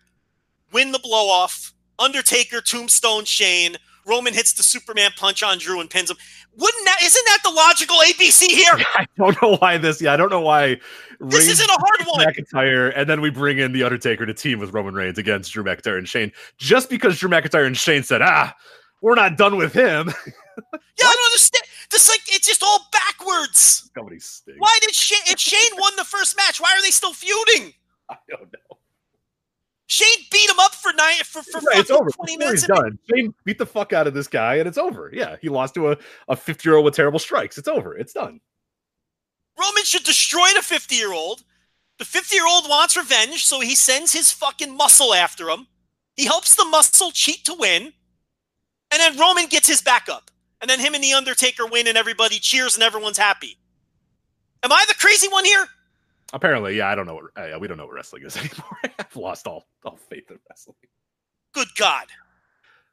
win the blow off. Undertaker tombstone Shane. Roman hits the Superman punch on Drew and pins him. Wouldn't that isn't that the logical ABC here? I don't know why this. Yeah, I don't know why. This Reigns isn't a hard one. McIntyre, and then we bring in the Undertaker to team with Roman Reigns against Drew McIntyre and Shane, just because Drew McIntyre and Shane said, "Ah, we're not done with him." Yeah, I don't understand. This like it's just all backwards. Somebody stinks. Why did Shane if Shane won the first match, why are they still feuding? I don't know. Shane beat him up for nine for, for Right, it's over. 20 minutes. he's done. Shane beat the fuck out of this guy, and it's over. Yeah, he lost to a a fifty year old with terrible strikes. It's over. It's done. Roman should destroy the 50 year old. The 50 year old wants revenge, so he sends his fucking muscle after him. He helps the muscle cheat to win. And then Roman gets his backup. And then him and The Undertaker win, and everybody cheers and everyone's happy. Am I the crazy one here? Apparently, yeah. I don't know. What, uh, we don't know what wrestling is anymore. I've lost all all faith in wrestling. Good God.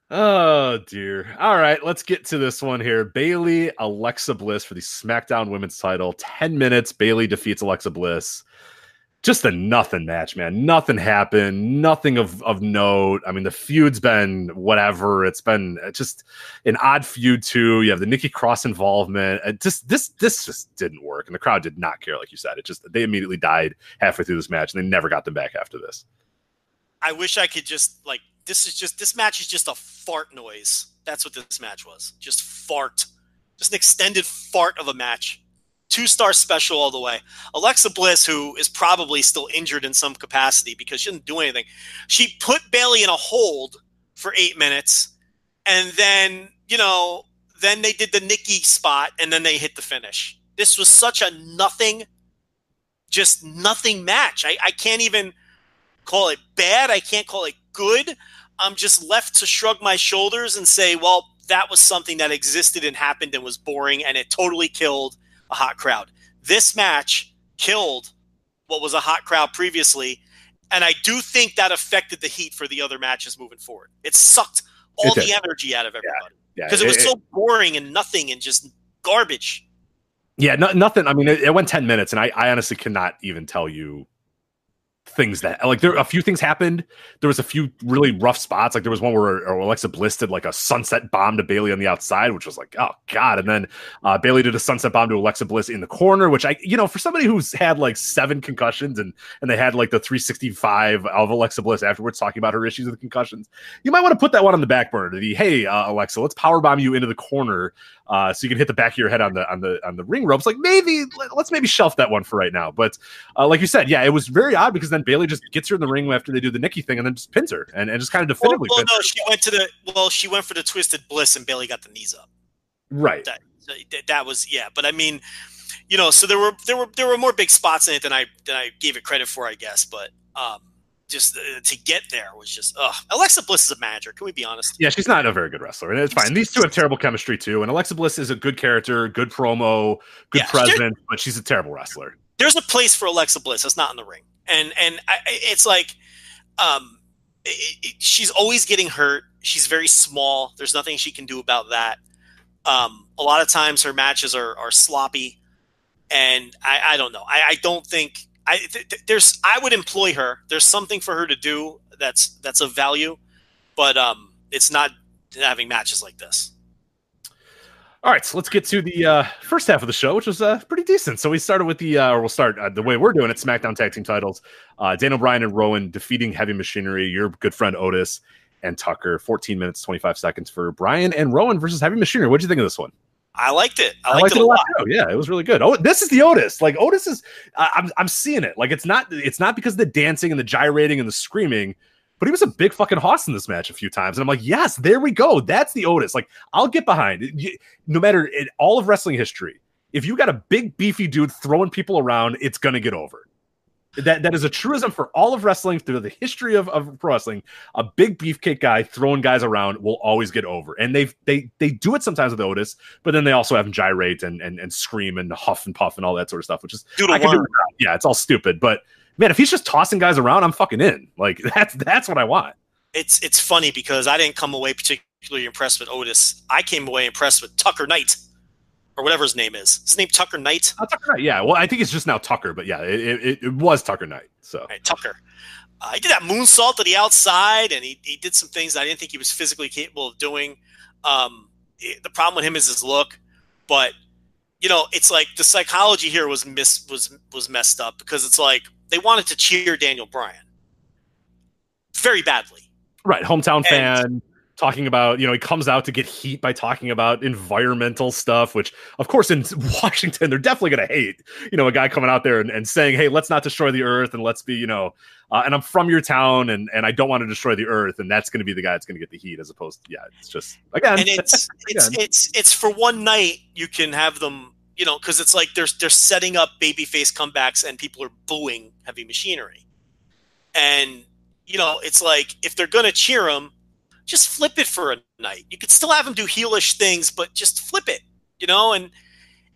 Oh dear. All right, let's get to this one here. Bayley, Alexa Bliss for the SmackDown Women's Title. Ten minutes. Bayley defeats Alexa Bliss. Just a nothing match, man. Nothing happened. Nothing of of note. I mean, the feud's been whatever. It's been uh, just an odd feud too. You have the Nikki Cross involvement. It just this this just didn't work, and the crowd did not care, like you said. It just they immediately died halfway through this match, and they never got them back after this. I wish I could just, like, this is just, this match is just a fart noise. That's what this match was. Just fart. Just an extended fart of a match. Two star special all the way. Alexa Bliss, who is probably still injured in some capacity because she didn't do anything, she put Bayley in a hold for eight minutes. And then, you know, then they did the Nikki spot and then they hit the finish. This was such a nothing, just nothing match. I, I can't even call it bad. I can't call it good. I'm just left to shrug my shoulders and say, well, that was something that existed and happened and was boring and it totally killed a hot crowd. This match killed what was a hot crowd previously. And I do think that affected the heat for the other matches moving forward. It sucked all It the energy out of everybody Yeah, because it was so boring and nothing and just garbage. Yeah, no, nothing. I mean, it, it went 10 minutes, and I, I honestly cannot even tell you things that like there a few things happened. There was a few really rough spots. Like there was one where uh, Alexa Bliss did like a sunset bomb to Bayley on the outside, which was like, oh god. And then uh, Bayley did a sunset bomb to Alexa Bliss in the corner, which I, you know, for somebody who's had like seven concussions and and they had like the 365 of Alexa Bliss afterwards talking about her issues with concussions, you might want to put that one on the back burner. To be, hey uh, Alexa, let's power bomb you into the corner uh, so you can hit the back of your head on the on the on the ring ropes. Like maybe let- let's maybe shelf that one for right now. But uh, like you said, yeah, it was very odd because then Bayley just gets her in the ring after they do the Nikki thing and then just pins her and, and just kind of Well, definitively well, pins no, she went to the well, she went for the twisted bliss and Bayley got the knees up. right. that that- that was yeah but i mean you know so there were there were there were more big spots in it than i than i gave it credit for i guess but um just uh, to get there was just ugh. alexa bliss is a manager can we be honest Yeah, she's not a very good wrestler, and it's fine. These two have terrible chemistry too. And Alexa Bliss is a good character, good promo, good Yeah, presence, but she's a terrible wrestler. there's a place for alexa bliss that's not in the ring and and I- it's like um it, it, she's always getting hurt she's very small there's nothing she can do about that um a lot of times her matches are are sloppy and i i don't know i i don't think i th- th- there's i would employ her there's something for her to do that's that's of value but um it's not having matches like this All right, so let's get to the uh, first half of the show, which was uh, pretty decent. So we started with the, uh, or we'll start uh, the way we're doing it: SmackDown Tag Team Titles. Uh, Daniel Bryan and Rowan defeating Heavy Machinery, your good friend Otis and Tucker. 14 minutes 25 seconds for Bryan and Rowan versus Heavy Machinery. What would you think of this one? I liked it i liked, it a lot too. Yeah, it was really good. Oh, this is the Otis. Like Otis is, I I'm I'm seeing it. Like it's not it's not because of the dancing and the gyrating and the screaming, but he was a big fucking hoss in this match a few times, and I'm like, yes, there we go. That's the Otis. Like I'll get behind. You- No matter in all of wrestling history, if you got a big beefy dude throwing people around, it's gonna get over. That that is a truism for all of wrestling through the history of, of pro wrestling. A big beefcake guy throwing guys around will always get over, and they've they they do it sometimes with Otis, but then they also have him gyrate and and, and scream and huff and puff and all that sort of stuff, which is Doodle I can do without. yeah, it's all stupid. But man, if he's just tossing guys around, I'm fucking in. Like that's that's what I want. It's it's funny because I didn't come away particularly impressed with Otis. I came away impressed with Tucker Knight, or whatever his name is. His name Tucker Knight. Uh, Tucker Knight, yeah. Well, I think it's just now Tucker, but yeah, it, it, it was Tucker Knight. So Right, Tucker. Uh, he did that moonsault to the outside, and he, he did some things I didn't think he was physically capable of doing. Um, it- the problem with him is his look, but you know, it's like the psychology here was miss was was messed up because it's like they wanted to cheer Daniel Bryan very badly. Right, hometown And- fan talking about, you know, he comes out to get heat by talking about environmental stuff, which, of course, in Washington, they're definitely going to hate, you know, a guy coming out there and, and saying, hey, let's not destroy the earth and let's be, you know, uh, and I'm from your town and, and I don't want to destroy the earth. And that's going to be the guy that's going to get the heat as opposed to, yeah, it's just, again, and it's it's Again. it's it's for one night you can have them you know because it's like they're they're setting up babyface comebacks and people are booing heavy machinery and you know it's like if they're gonna cheer him just flip it for a night. You could still have him do heelish things but just flip it you know? And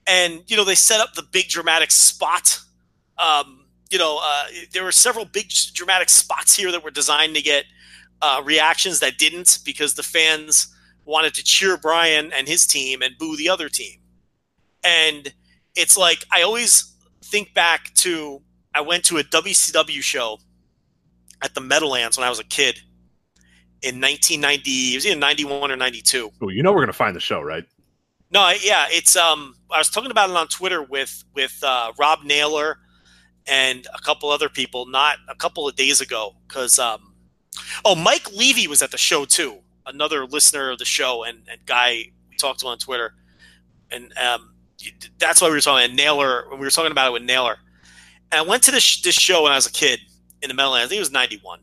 and you know they set up the big dramatic spot um you know uh, there were several big dramatic spots here that were designed to get uh, reactions that didn't because the fans wanted to cheer Bryan and his team and boo the other team. And it's like I always think back to I went to a WCW show at the Meadowlands when I was a kid in 1990. It was either 91 or 92. Ooh, you know, we're going to find the show, right? No, yeah, it's um. I was talking about it on Twitter with with uh, Rob Naylor and a couple other people, not a couple of days ago, because um. Oh, Mike Levy was at the show too. Another listener of the show and, and guy we talked to on Twitter, and um, that's why we were talking. And Naylor, we were talking about it with Naylor. And I went to this this show when I was a kid in the Meadowlands. I think it was ninety one.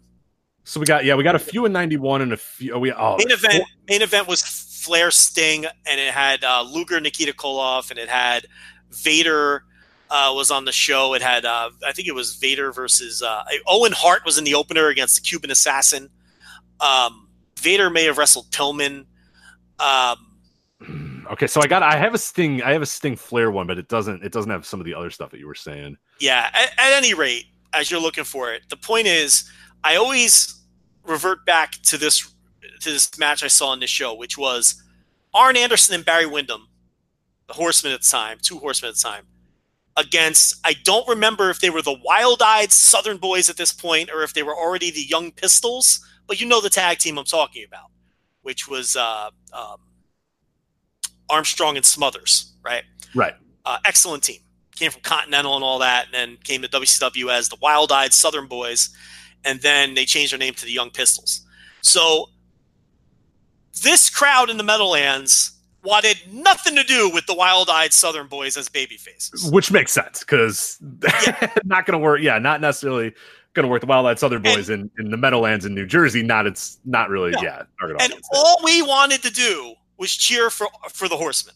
So we got, yeah, we got a few in 91 and a few, oh, we, oh, main event main event was Flair Sting, and it had uh, Luger Nikita Koloff, and it had Vader uh, was on the show. It had uh, I think it was Vader versus uh, Owen Hart was in the opener against the Cuban Assassin. Um, Vader may have wrestled Pillman. Um, okay. So I got, I have a Sting, I have a Sting Flair one, but it doesn't, it doesn't have some of the other stuff that you were saying. yeah, at, at any rate, as you're looking for it, the point is, I always revert back to this to this match I saw in this show, which was Arn Anderson and Barry Windham, the Horsemen at the time, two Horsemen at the time, against I don't remember if they were the wild-eyed Southern Boys at this point or if they were already the Young Pistols, but you know the tag team I'm talking about, which was uh, um, Armstrong and Smothers, right? Right. uh, excellent team. Came from Continental and all that, and then came to WCW as the Wild Eyed Southern Boys, and then they changed their name to the Young Pistols. So this crowd in the Meadowlands wanted nothing to do with the Wild Eyed Southern Boys as baby faces. Which makes sense because not going to work. Yeah, not necessarily going to work. The Wild Eyed Southern Boys in, in the Meadowlands in New Jersey. Not it's not really. No. Yeah, And all we wanted to do was cheer for for the Horsemen.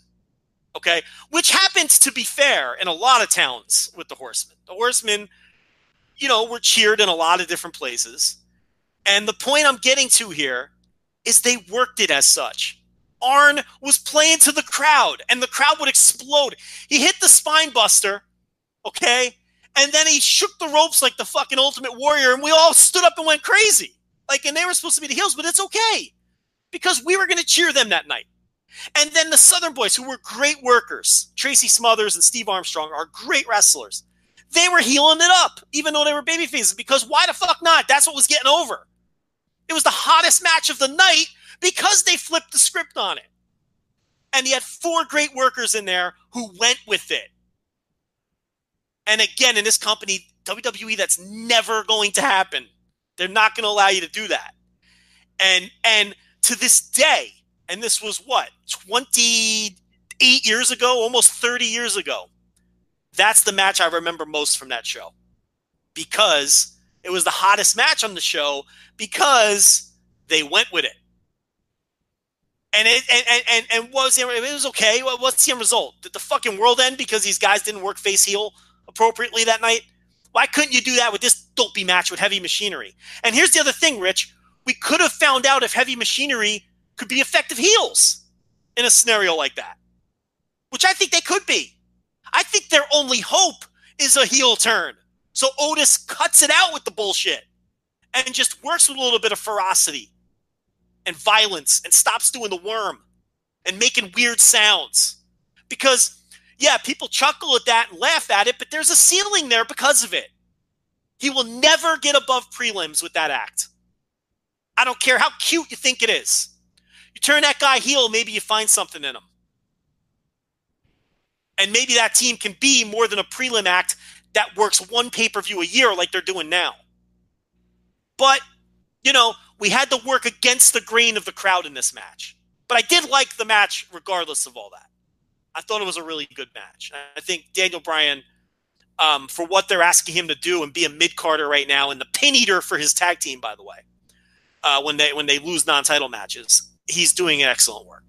Okay, which happens to be fair in a lot of towns with the Horsemen. The Horsemen, you know, were cheered in a lot of different places. And the point I'm getting to here is they worked it as such. Arn was playing to the crowd, and the crowd would explode. He hit the spine buster, okay, and then he shook the ropes like the fucking Ultimate Warrior, and we all stood up and went crazy. Like, and they were supposed to be the heels, but it's okay because we were going to cheer them that night. And then the Southern Boys, who were great workers, Tracy Smothers and Steve Armstrong, are great wrestlers. They were healing it up, even though they were baby faces, because why the fuck not? That's what was getting over. It was the hottest match of the night because they flipped the script on it. And he had four great workers in there who went with it. And again, in this company, WWE, that's never going to happen. They're not going to allow you to do that. And and to this day, and this was what 28 years ago, almost 30 years ago. That's the match I remember most from that show because it was the hottest match on the show because they went with it. And it and and, and, what was the, it was okay. What- What's the end result? Did the fucking world end because these guys didn't work face heel appropriately that night? Why couldn't you do that with this dopey match with Heavy Machinery? And here's the other thing, Rich. We could have found out if Heavy Machinery could be effective heels in a scenario like that, which I think they could be. I think their only hope is a heel turn. So Otis cuts it out with the bullshit and just works with a little bit of ferocity and violence and stops doing the worm and making weird sounds. Because, yeah, people chuckle at that and laugh at it, but there's a ceiling there because of it. He will never get above prelims with that act. I don't care how cute you think it is. You turn that guy heel, maybe you find something in him. And maybe that team can be more than a prelim act that works one pay per view a year like they're doing now. But, you know, we had to work against the grain of the crowd in this match. But I did like the match regardless of all that. I thought it was a really good match. I think Daniel Bryan, um, for what they're asking him to do and be a mid carder right now and the pin eater for his tag team, by the way, uh, when they when they lose non title matches, he's doing excellent work.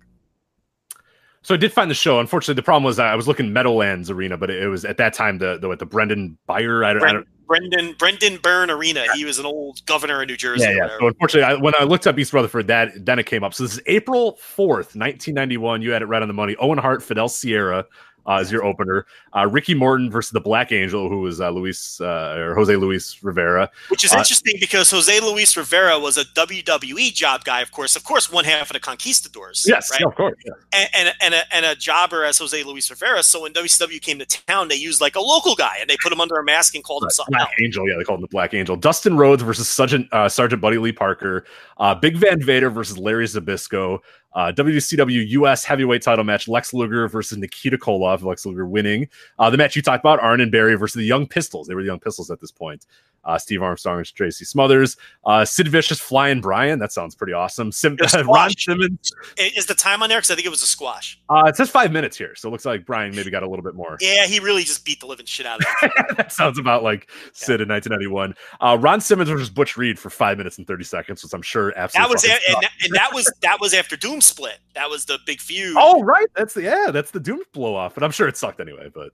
So I did find the show. Unfortunately, the problem was I was looking Meadowlands Arena, but it was at that time the the, the Brendan Beyer. I don't, I don't Brendan Brendan Byrne Arena. He was an old governor in New Jersey. Yeah, yeah. So unfortunately, I, when I looked up East Rutherford, that then it came up. So this is April fourth, nineteen ninety one. You had it right on the money. Owen Hart, Fidel Sierra, uh, as your opener. Uh, Ricky Morton versus the Black Angel, who was uh, Luis uh, or Jose Luis Rivera. Which is Uh, interesting because Jose Luis Rivera was a WWE job guy, of course. Of course, one half of the Conquistadors. Yes, right? yeah, of course. yeah. and, and, and, a, and a jobber as Jose Luis Rivera. So when WCW came to town, they used like a local guy and they put him under a mask and called him something Black else. Angel, yeah, they called him the Black Angel. Dustin Rhodes versus Sergeant uh, Sergeant Buddy Lee Parker. Uh, Big Van Vader versus Larry Zbyszko. Uh, WCW US Heavyweight Title match: Lex Luger versus Nikita Koloff. Lex Luger winning. Uh, the match you talked about: Arn and Barry versus the Young Pistols. They were the Young Pistols at this point. Uh, Steve Armstrong and Tracy Smothers. Uh, Sid Vicious, Flying Brian. That sounds pretty awesome. Sim- Just Ron. Simmons. Is the time on there? Because I think it was a squash. Uh, it says five minutes here, so it looks like Brian maybe got a little bit more. Yeah, he really just beat the living shit out of him. that sounds about like Sid in 1991. Uh, Ron Simmons versus Butch Reed for five minutes and 30 seconds, which I'm sure absolutely. that was a- and, that, and that was that was after Doom Split. That was the big feud. oh, right. That's the yeah, that's the Doom blow off. But I'm sure it sucked anyway, but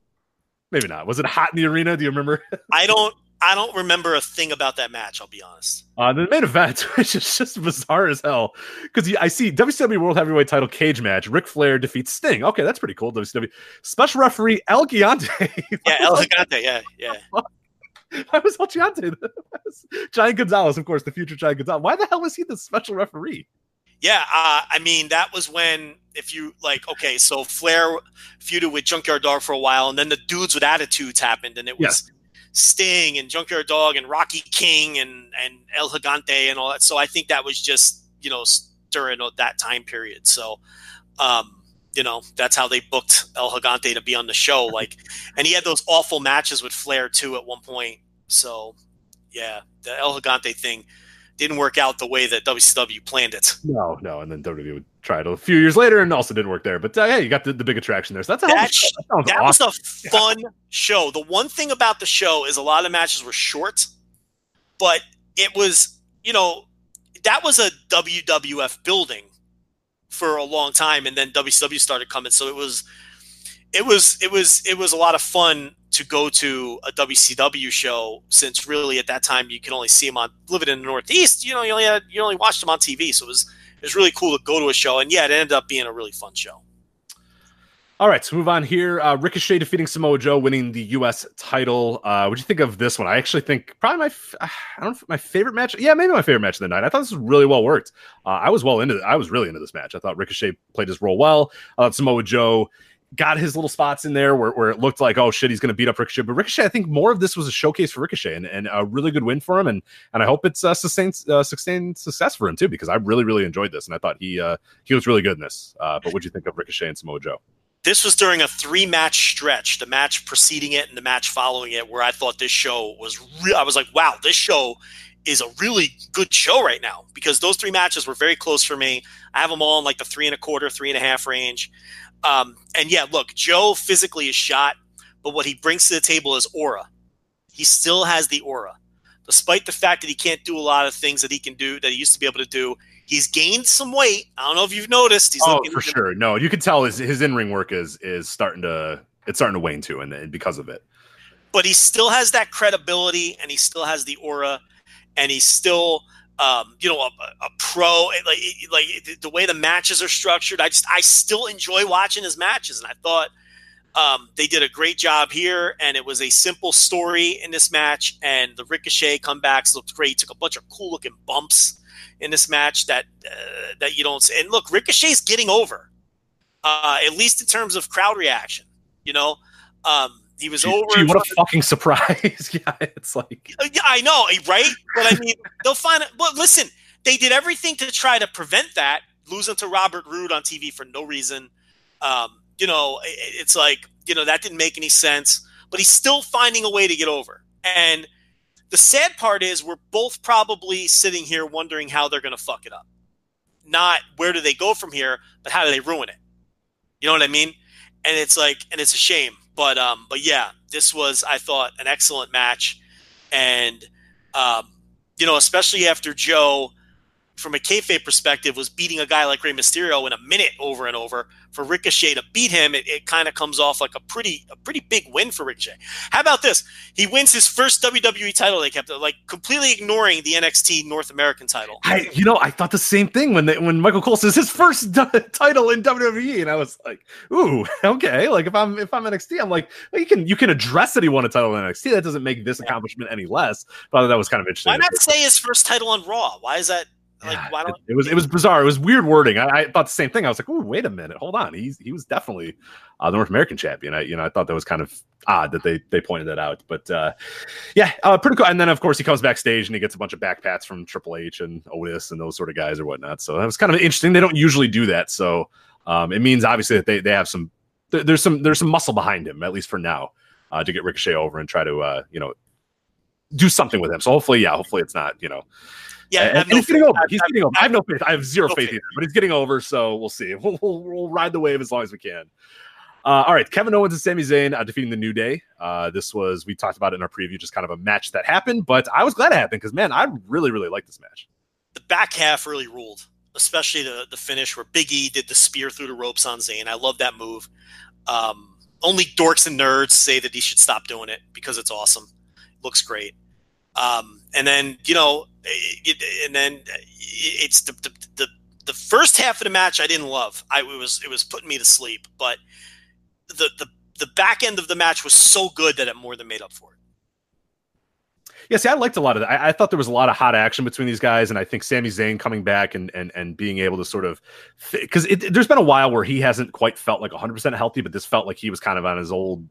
maybe not. Was it hot in the arena? Do you remember? I don't I don't remember a thing about that match. I'll be honest. Uh, the main event, which is just bizarre as hell, because I see WCW World Heavyweight Title cage match. Ric Flair defeats Sting. Okay, that's pretty cool. WCW special referee El Gigante. Yeah, El Gigante. Yeah, yeah. Why was El Gigante? Giant Gonzalez, of course, the future Giant Gonzalez. Why the hell was he the special referee? Yeah, uh, I mean that was when if you like okay, so Flair feuded with Junkyard Dog for a while, and then the dudes with attitudes happened, and it was Sting and Junkyard Dog and Rocky King and and El Gigante and all that. So I think that was just you know during that time period. So, um, you know that's how they booked El Gigante to be on the show. Like, and he had those awful matches with Flair too at one point. So, yeah, the El Gigante thing didn't work out the way that WCW planned it. No, no, and then WWE would try it a few years later, and also didn't work there. But uh, yeah, you got the, the big attraction there. So that's a hell of a That, show. That that awesome. was a fun show. The one thing about the show is a lot of matches were short, but it was, you know, that was a WWF building for a long time, and then WCW started coming. So it was, it was, it was, it was a lot of fun to go to a WCW show since really at that time you could only see them on living in the Northeast. You know, you only had, you only watched them on TV, so it was it was really cool to go to a show, and yeah, it ended up being a really fun show. All right, so move on here. Uh, Ricochet defeating Samoa Joe, winning the U.S. title. Uh, what do you think of this one? I actually think probably my f- I don't know my favorite match. Yeah, maybe my favorite match of the night. I thought this was really well worked. Uh, I was well into. I was really into this match. I thought Ricochet played his role well. Samoa Joe got his little spots in there where, where it looked like oh shit he's going to beat up Ricochet. But Ricochet, I think more of this was a showcase for Ricochet and, and a really good win for him. And and I hope it's uh, sustained uh, sustained success for him too because I really really enjoyed this and I thought he uh, he was really good in this. Uh, but what do you think of Ricochet and Samoa Joe? this was during a three match stretch, the match preceding it and the match following it, where I thought this show was real. I was like, wow, this show is a really good show right now because those three matches were very close for me. I have them all in like the three and a quarter, three and a half range. Um, and yeah, look, Joe physically is shot, but what he brings to the table is aura. He still has the aura. Despite the fact that he can't do a lot of things that he can do that he used to be able to do, he's gained some weight. I don't know if you've noticed. He's oh, looking for sure. No, you can tell his his in ring work is is starting to it's starting to wane too, and, and because of it. but he still has that credibility and he still has the aura and he's still um, you know a, a pro like like the way the matches are structured i just i still enjoy watching his matches and i thought um, they did a great job here and it was a simple story in this match and the ricochet comebacks looked great. Took a bunch of cool looking bumps in this match that uh, that you don't see. And look ricochet's getting over uh, at least in terms of crowd reaction you know? Um, he was Gee, over. gee, what a fucking surprise! yeah, it's like Uh, yeah, I know, right? But I mean, they'll find it. But listen, they did everything to try to prevent that, losing to Robert Roode on TV for no reason. Um, you know, i- i- it's like, you know, that didn't make any sense, but he's still finding a way to get over. And the sad part is, we're both probably sitting here wondering how they're going to fuck it up. Not where do they go from here, but how do they ruin it? You know what I mean? And it's like, and it's a shame. But um, but yeah, this was I thought an excellent match, and um, you know, especially after Joe, from a kayfabe perspective, was beating a guy like Rey Mysterio in a minute over and over. For Ricochet to beat him, it, it kind of comes off like a pretty a pretty big win for Ricochet. How about this? He wins his first WWE title. They kept like completely ignoring the NXT North American title. I, you know, I thought the same thing when they, when Michael Cole says his first d- title in WWE, and I was like, "Ooh, okay." Like if I'm if I'm NXT, I'm like, well, you can you can address that he won a title in NXT. That doesn't make this accomplishment any less. But that was kind of interesting. Why not say his first title on Raw? Why is that? Like, Yeah, why it, don't it was it was bizarre. It was weird wording. I, I thought the same thing. I was like, "Ooh, wait a minute, hold on." He's he was definitely uh, the North American champion. I you know I thought that was kind of odd that they they pointed that out. But uh, yeah, uh, pretty cool. And then of course he comes backstage and he gets a bunch of backpats from Triple H and Otis and those sort of guys or whatnot. So that was kind of interesting. They don't usually do that. So um, it means obviously that they they have some there- there's some there's some muscle behind him at least for now uh, to get Ricochet over and try to uh, you know do something with him. So hopefully, yeah, hopefully it's not you know yeah, and, no he's getting over. He's I- getting over. I have no faith. I have zero No faith faith. either, but he's getting over. So we'll see. We'll, we'll, we'll ride the wave as long as we can. Uh, all right, Kevin Owens and Sami Zayn uh, defeating the New Day. Uh, this was we talked about it in our preview, just kind of a match that happened. But I was glad it happened because man, I really really like this match. the back half really ruled, especially the the finish where Big E did the spear through the ropes on Zayn. I love that move. Um, only dorks and nerds say that he should stop doing it because it's awesome. Looks great. Um, and then you know, Eh, eh, eh, and then it's the, the the the first half of the match I didn't love. I it was it was putting me to sleep, but the the the back end of the match was so good that it more than made up for it. Yeah, see, I liked a lot of that. I, I thought there was a lot of hot action between these guys, and I think Sami Zayn coming back and and and being able to sort of because there's been a while where he hasn't quite felt like 100 percent healthy, but this felt like he was kind of on his old.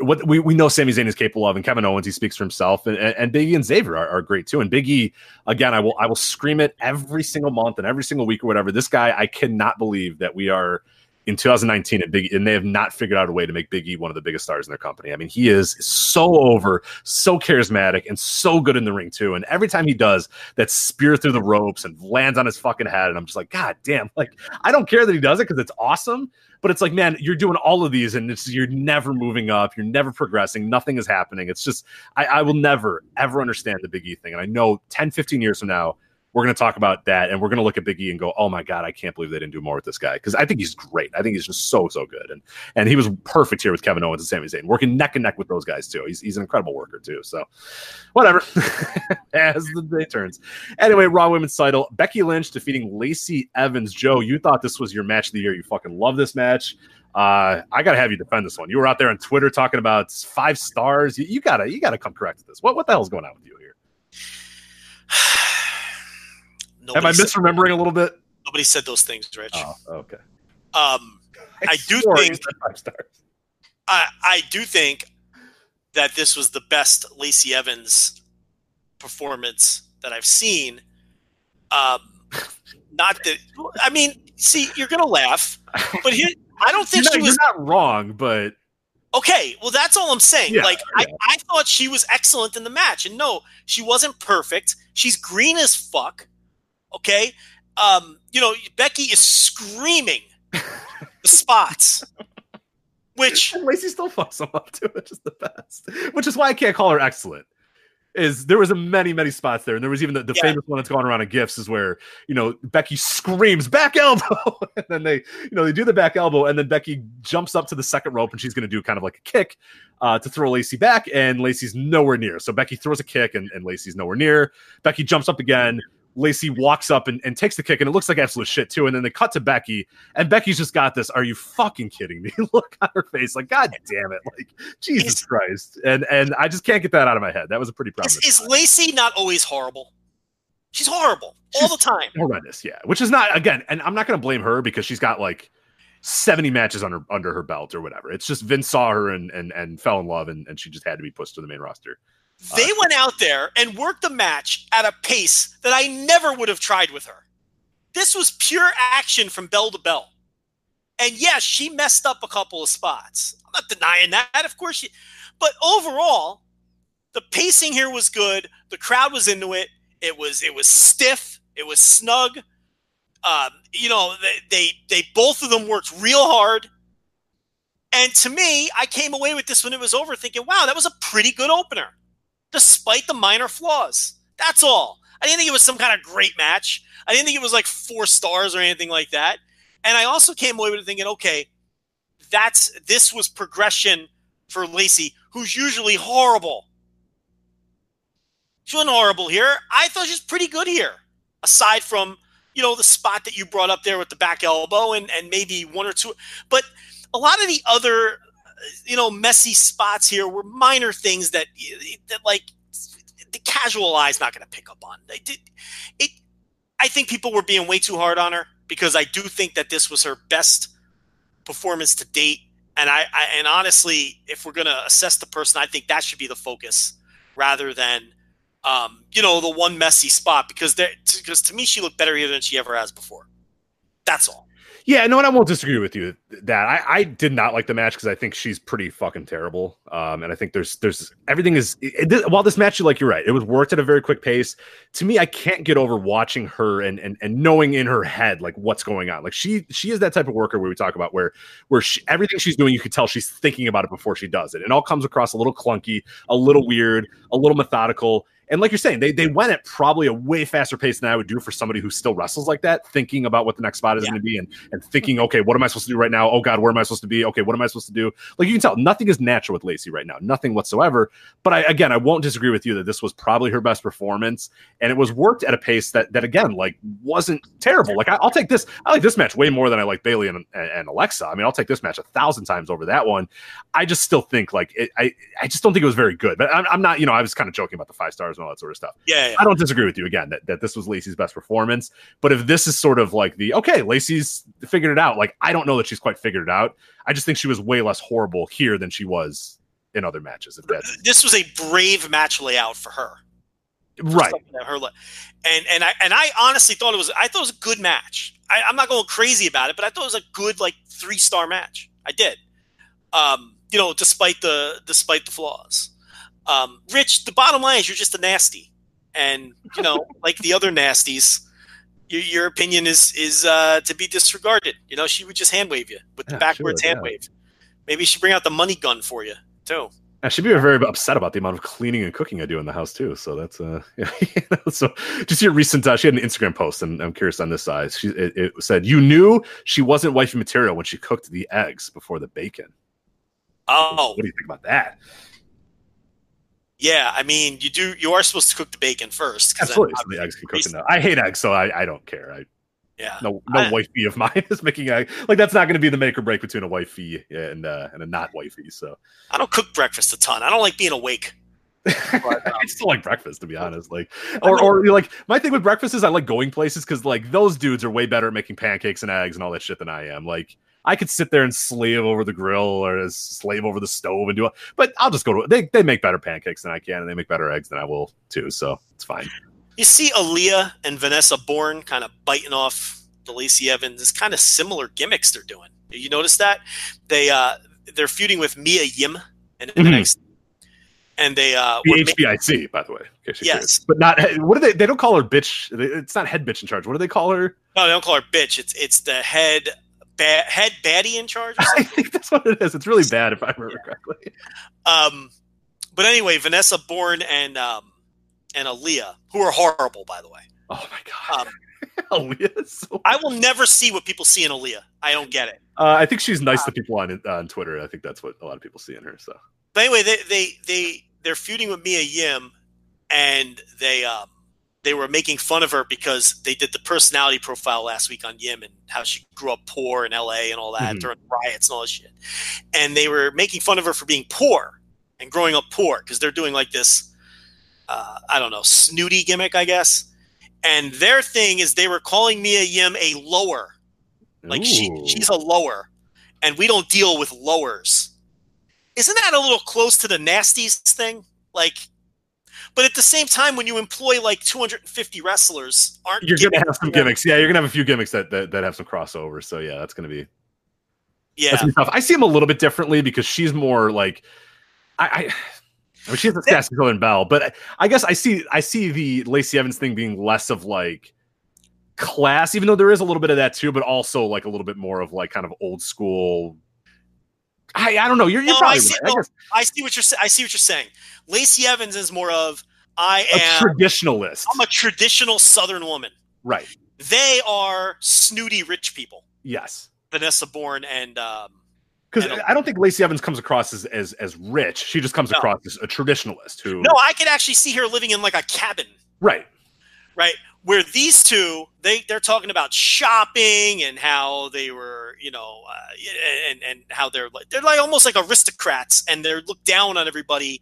What we, we know Sami Zayn is capable of, and Kevin Owens he speaks for himself, and, and, Biggie and Xavier are, are great too. And Biggie, again, I will I will scream it every single month and every single week or whatever. This guy, I cannot believe that we are in 2019 and Big and they have not figured out a way to make Big E one of the biggest stars in their company. I mean, he is so over, so charismatic, and so good in the ring too. And every time he does that spear through the ropes and lands on his fucking head, and I'm just like, God damn! Like, I don't care that he does it because it's awesome. But it's like, man, you're doing all of these, and it's you're never moving up, you're never progressing, nothing is happening. It's just, I, I will never ever understand the Big E thing. And I know 10, 15 years from now, we're going to talk about that and we're going to look at Big E and go, "Oh my god, I can't believe they didn't do more with this guy." Because I think he's great. I think he's just so so good, and and he was perfect here with Kevin Owens and Sami Zayn, working neck and neck with those guys too. He's he's an incredible worker too. So whatever, as the day turns. Anyway, Raw Women's Title: Becky Lynch defeating Lacey Evans. Joe, you thought this was your match of the year. You fucking love this match. Uh, I gotta have you defend this one. You were out there on Twitter talking about five stars. You, you gotta you gotta come correct with this. What what the hell's going on with you here? Am I Nobody said, misremembering a little bit? nobody said those things, Rich. Oh, okay. Um, I do think- five stars. I, I do think that this was the best Lacey Evans performance that I've seen. Um, not that I mean, see, you're gonna laugh, but here I don't think You're she not, was you're not wrong, but okay. Well, that's all I'm saying. Yeah, like I, I thought she was excellent in the match, and no, she wasn't perfect. She's green as fuck. Okay, um, you know Becky is screaming the spots, which and Lacey still fucks them up too, which is the best. Which is why I can't call her excellent. is there was a many many spots there, and there was even the, the Yeah. famous one that's gone around in gifs is where you know Becky screams back elbow, and then they you know they do the back elbow, and then Becky jumps up to the second rope, and she's going to do kind of like a kick uh, to throw Lacey back, and Lacey's nowhere near. So Becky throws a kick, and, and Lacey's nowhere near. Becky jumps up again. Lacey walks up and, and takes the kick, and it looks like absolute shit too. And then they cut to Becky, and Becky's just got this. Are you fucking kidding me? Look on her face, like God damn it, like Jesus Is- Christ. And and I just can't get that out of my head. That was a pretty Is, is Lacey not always horrible? She's horrible all the time. horrendous, yeah. Which is not again, and I'm not going to blame her because she's got like 70 matches under under her belt or whatever. It's just Vince saw her and and and fell in love, and, and she just had to be pushed to the main roster. They went out there and worked the match at a pace that I never would have tried with her. This was pure action from bell to bell. And yes, she messed up a couple of spots. I'm not denying that. Of course she but overall, the pacing here was good. The crowd was into it. It was it was stiff. It was snug. Um, you know, they, they they both of them worked real hard. And to me, I came away with this when it was over thinking, wow, that was a pretty good opener despite the minor flaws. That's all. I didn't think it was some kind of great match. I didn't think it was like four stars or anything like that. And I also came away with it thinking, okay, that's this was progression for Lacey, who's usually horrible. She wasn't horrible here. I thought she was pretty good here, aside from you know the spot that you brought up there with the back elbow and and maybe one or two. But a lot of the other you know messy spots here were minor things that that like the casual eye's not going to pick up on. They did it. I think people were being way too hard on her because I do think that this was her best performance to date. And I, I and honestly, if we're going to assess the person, I think that should be the focus rather than um, you know the one messy spot because there because to me she looked better here than she ever has before. That's all. Yeah, no, and I won't disagree with you that I, I did not like the match because I think she's pretty fucking terrible. Um, and I think there's there's everything is it, it- while this match, like you're right, it was worked at a very quick pace. To me, I can't get over watching her and and and knowing in her head like what's going on. Like she she is that type of worker where we talk about where where she, everything she's doing, you could tell she's thinking about it before she does it. It all comes across a little clunky, a little weird, a little methodical. And like you're saying, they they went at probably a way faster pace than I would do for somebody who still wrestles like that, thinking about what the next spot is Yeah. going to be and and thinking, okay, what am I supposed to do right now? Oh God, where am I supposed to be? Okay, what am I supposed to do? Like you can tell, nothing is natural with Lacey right now, nothing whatsoever. But I again, I won't disagree with you that this was probably her best performance, and it was worked at a pace that that again, like wasn't terrible. Like I, I'll take this, I like this match way more than I like Bayley and, and, and Alexa. I mean, I'll take this match a thousand times over that one. I just still think like it, I I just don't think it was very good. But I'm, I'm not, you know, I was kind of joking about the five stars and all that sort of stuff. Yeah, yeah. I don't disagree with you again that, that this was Lacey's best performance. But if this is sort of like the okay, Lacey's figured it out, like I don't know that she's quite figured it out. I just think she was way less horrible here than she was in other matches. If that's This was a brave match layout for her. right. her and and I and I honestly thought it was I thought it was a good match. I, I'm not going crazy about it, but I thought it was a good like three star match. I did. Um, you know, despite the despite the flaws. Um, Rich, the bottom line is you're just a nasty, and you know, like the other nasties, your, your opinion is is uh, to be disregarded. You know, she would just hand wave you with the Yeah, backwards sure, hand yeah. wave. Maybe she bring out the money gun for you too. I should be very upset about the amount of cleaning and cooking I do in the house too. So that's uh, yeah, you know, so just your recent. Uh, she had an Instagram post, and I'm curious on this size. She it, it said you knew she wasn't wifey material when she cooked the eggs before the bacon. Oh, What do you think about that? Yeah, I mean, you do. You are supposed to cook the bacon first. Absolutely, so the eggs can cook in that. I hate eggs, so I, I don't care. I Yeah, no no I- wifey of mine is making egg. Like that's not going to be the make or break between a wifey and uh, and a not wifey. So I don't cook breakfast a ton. I don't like being awake. I still like breakfast to be honest. Like or or like my thing with breakfast is I like going places because like those dudes are way better at making pancakes and eggs and all that shit than I am. Like I could sit there and slave over the grill or slave over the stove and do it, but I'll just go to they they make better pancakes than I can and they make better eggs than I will too. So it's fine. You see Aliyah and Vanessa Borne kind of biting off the Lacey Evans. It's kind of similar gimmicks they're doing. You notice that they uh they're feuding with Mia Yim and Mhm. NXT, and they uh The ma- HBIC, by the way. in case Yes. curious. but not what do they? They don't call her bitch. It's not head bitch in charge. What do they call her? no, they don't call her bitch. It's it's the head ba- head baddie in charge. Or I something. think that's what it is. It's really bad if I remember correctly. Um, but anyway, Vanessa Borne and um, and Aliyah, who are horrible, by the way. Oh my god. Um, Aliyah is so I will never see what people see in Aliyah. I don't get it. Uh, I think she's nice to people on on Twitter. I think that's what a lot of people see in her. So But anyway, they they they they're feuding with Mia Yim, and they um they were making fun of her because they did the personality profile last week on Yim and how she grew up poor in L.A. and all that Mhm. during riots and all this shit, and they were making fun of her for being poor and growing up poor because they're doing like this, uh, I don't know, snooty gimmick, I guess. And their thing is they were calling Mia Yim a lower, like she she's a lower, and we don't deal with lowers. Isn't that a little close to the nasties thing? Like, but at the same time, when you employ like 250 wrestlers, aren't you're gonna have some gimmicks. Yeah, you're gonna have a few gimmicks that that, that have some crossover. So yeah, that's gonna be Yeah, gonna be tough. I see him a little bit differently because she's more like I. I I mean, she has a sassy Southern Belle, but I, I guess I see I see the Lacey Evans thing being less of like class, even though there is a little bit of that too, but also like a little bit more of like kind of old school. I, I don't know. You're, you're No, I probably see- right. I no, guess I see what you're I see what you're saying. Lacey Evans is more of I a am traditionalist, I'm a traditional Southern woman. right? They are snooty rich people. Yes, Vanessa Borne and um, because I don't- I don't think Lacey Evans comes across as as, as rich. She just comes No. across as a traditionalist who, no, I could actually see her living in like a cabin. right? right where these two they they're talking about shopping and how they were you know uh, and and how they're like they're like almost like aristocrats and they're looked down on everybody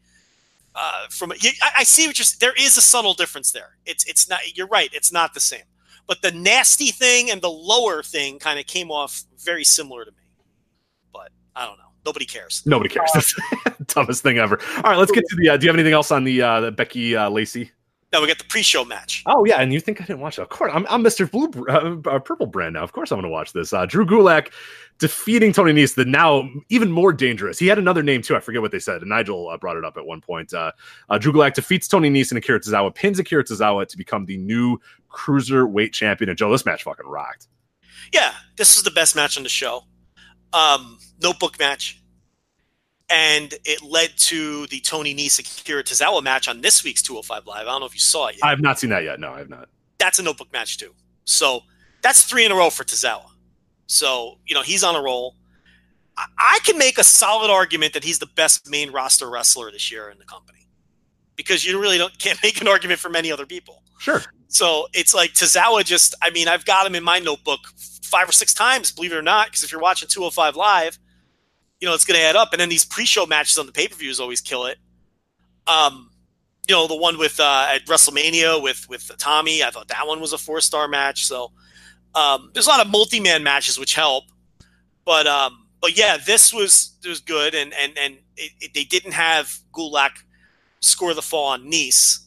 uh, from I, I see what you're there is a subtle difference there it's it's not you're right it's not the same but the nasty thing and the lower thing kind of came off very similar to me but I don't know nobody cares Nobody cares. Dumbest thing ever. All right, let's get to the. Uh, do you have anything else on the, uh, the Becky uh, Lacey? Now we got the pre-show match Oh yeah, and you think I didn't watch it? Of course, I'm, I'm Mr. Blue uh, uh, Purple Brand now. Of course, I'm going to watch this. Uh, Drew Gulak defeating Tony Nese, the now even more dangerous. He had another name too. I forget what they said. And Nigel uh, brought it up at one point. Uh, uh, Drew Gulak defeats Tony Nese and Akira Tozawa, pins Akira Tozawa to become the new cruiserweight champion. And Joe, this match fucking rocked. Yeah, this is the best match on the show. Um, notebook match. And it led to the Tony Nese Akira Tozawa match on this week's 205 Live. I don't know if you saw it yet. I have not seen that yet. No, I have not. that's a notebook match too. So that's three in a row for Tozawa. So, you know, he's on a roll. I, I can make a solid argument that he's the best main roster wrestler this year in the company. Because you really don't can't make an argument for many other people. Sure. So it's like Tozawa just, I mean, I've got him in my notebook five or six times, believe it or not, because if you're watching 205 live, you know, it's going to add up. And then these pre show matches on the pay per views always kill it. Um, you know, the one with uh, at WrestleMania with with Tommy, I thought that one was a four star match. So um, there's a lot of multi man matches which help. But um, but yeah, this was was good, and and and it, it, they didn't have Gulak score the fall on Nese.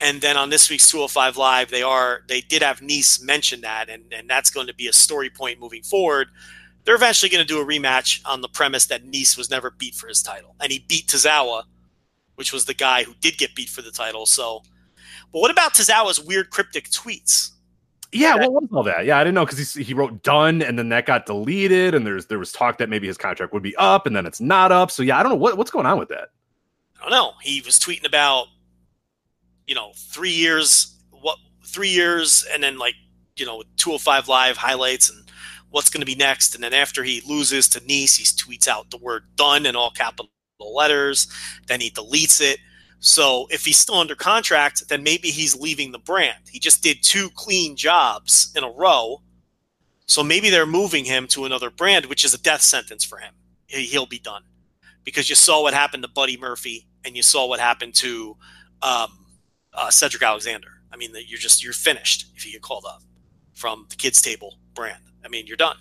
And then on this week's 205 Live, they are they did have Nese mention that, and, and that's going to be a story point moving forward. They're eventually going to do a rematch on the premise that Nese was never beat for his title, and he beat Tozawa, which was the guy who did get beat for the title. So, but what about Tozawa's weird cryptic tweets? Yeah, what was all that? Yeah, I didn't know because he, he wrote done and then that got deleted, and there's there was talk that maybe his contract would be up and then it's not up. So yeah, I don't know what, what's going on with that. I don't know. He was tweeting about, you know, three years, what three years, and then like, you know, 205 live highlights and what's going to be next. And then after he loses to Nese, he tweets out the word done in all capital letters. Then he deletes it. So if he's still under contract, then maybe he's leaving the brand. He just did two clean jobs in a row. So maybe they're moving him to another brand, which is a death sentence for him. He- He'll be done because you saw what happened to Buddy Murphy and you saw what happened to um, uh, Cedric Alexander. I mean, you're just you're finished if you get called up from the kids table brand. I mean, you're done.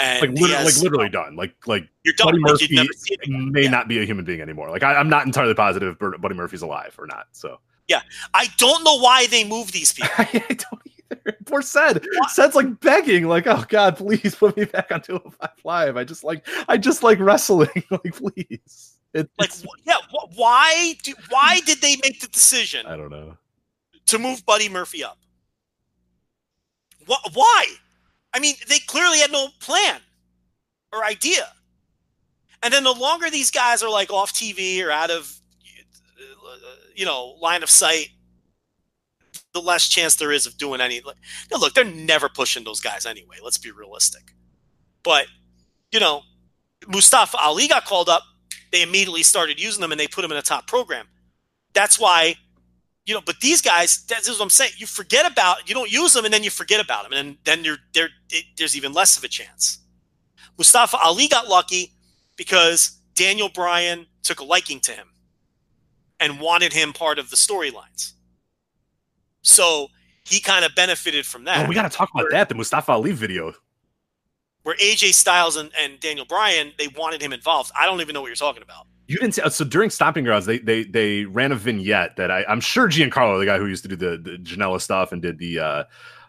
And Like, he lit- has- like literally done. Like like you're done. Buddy Like, Murphy you'd never see it may Yeah. not be a human being anymore. Like I, I'm not entirely positive if Buddy Murphy's alive or not. So yeah, I don't know why they move these people. I don't either. Poor Ced. Ced's like begging, like, oh God, please put me back on 205 Live. I just like I just like wrestling. like, please. It, Like, wh- yeah, wh- why? Do, why did they make the decision I don't know. to move Buddy Murphy up? Wh- why? I mean, they clearly had no plan or idea. And then the longer these guys are like off TV or out of, you know, line of sight, the less chance there is of doing any. Now look, they're never pushing those guys anyway. Let's be realistic. But you know, Mustafa Ali got called up. They immediately started using them and they put him in a top program. That's why, you know. But these guys, that's what I'm saying. You forget about, you don't use them, and then you forget about them, and then you're there. There's even less of a chance. Mustafa Ali got lucky because Daniel Bryan took a liking to him and wanted him part of the storylines. So he kind of benefited from that. Oh, we got to talk about that. The Mustafa Ali video. Where AJ Styles and, and Daniel Bryan, they wanted him involved. I don't even know what you're talking about. You didn't see, so during Stomping Grounds, they they they ran a vignette that I, I'm sure Giancarlo, the guy who used to do the, the Janela stuff and did the uh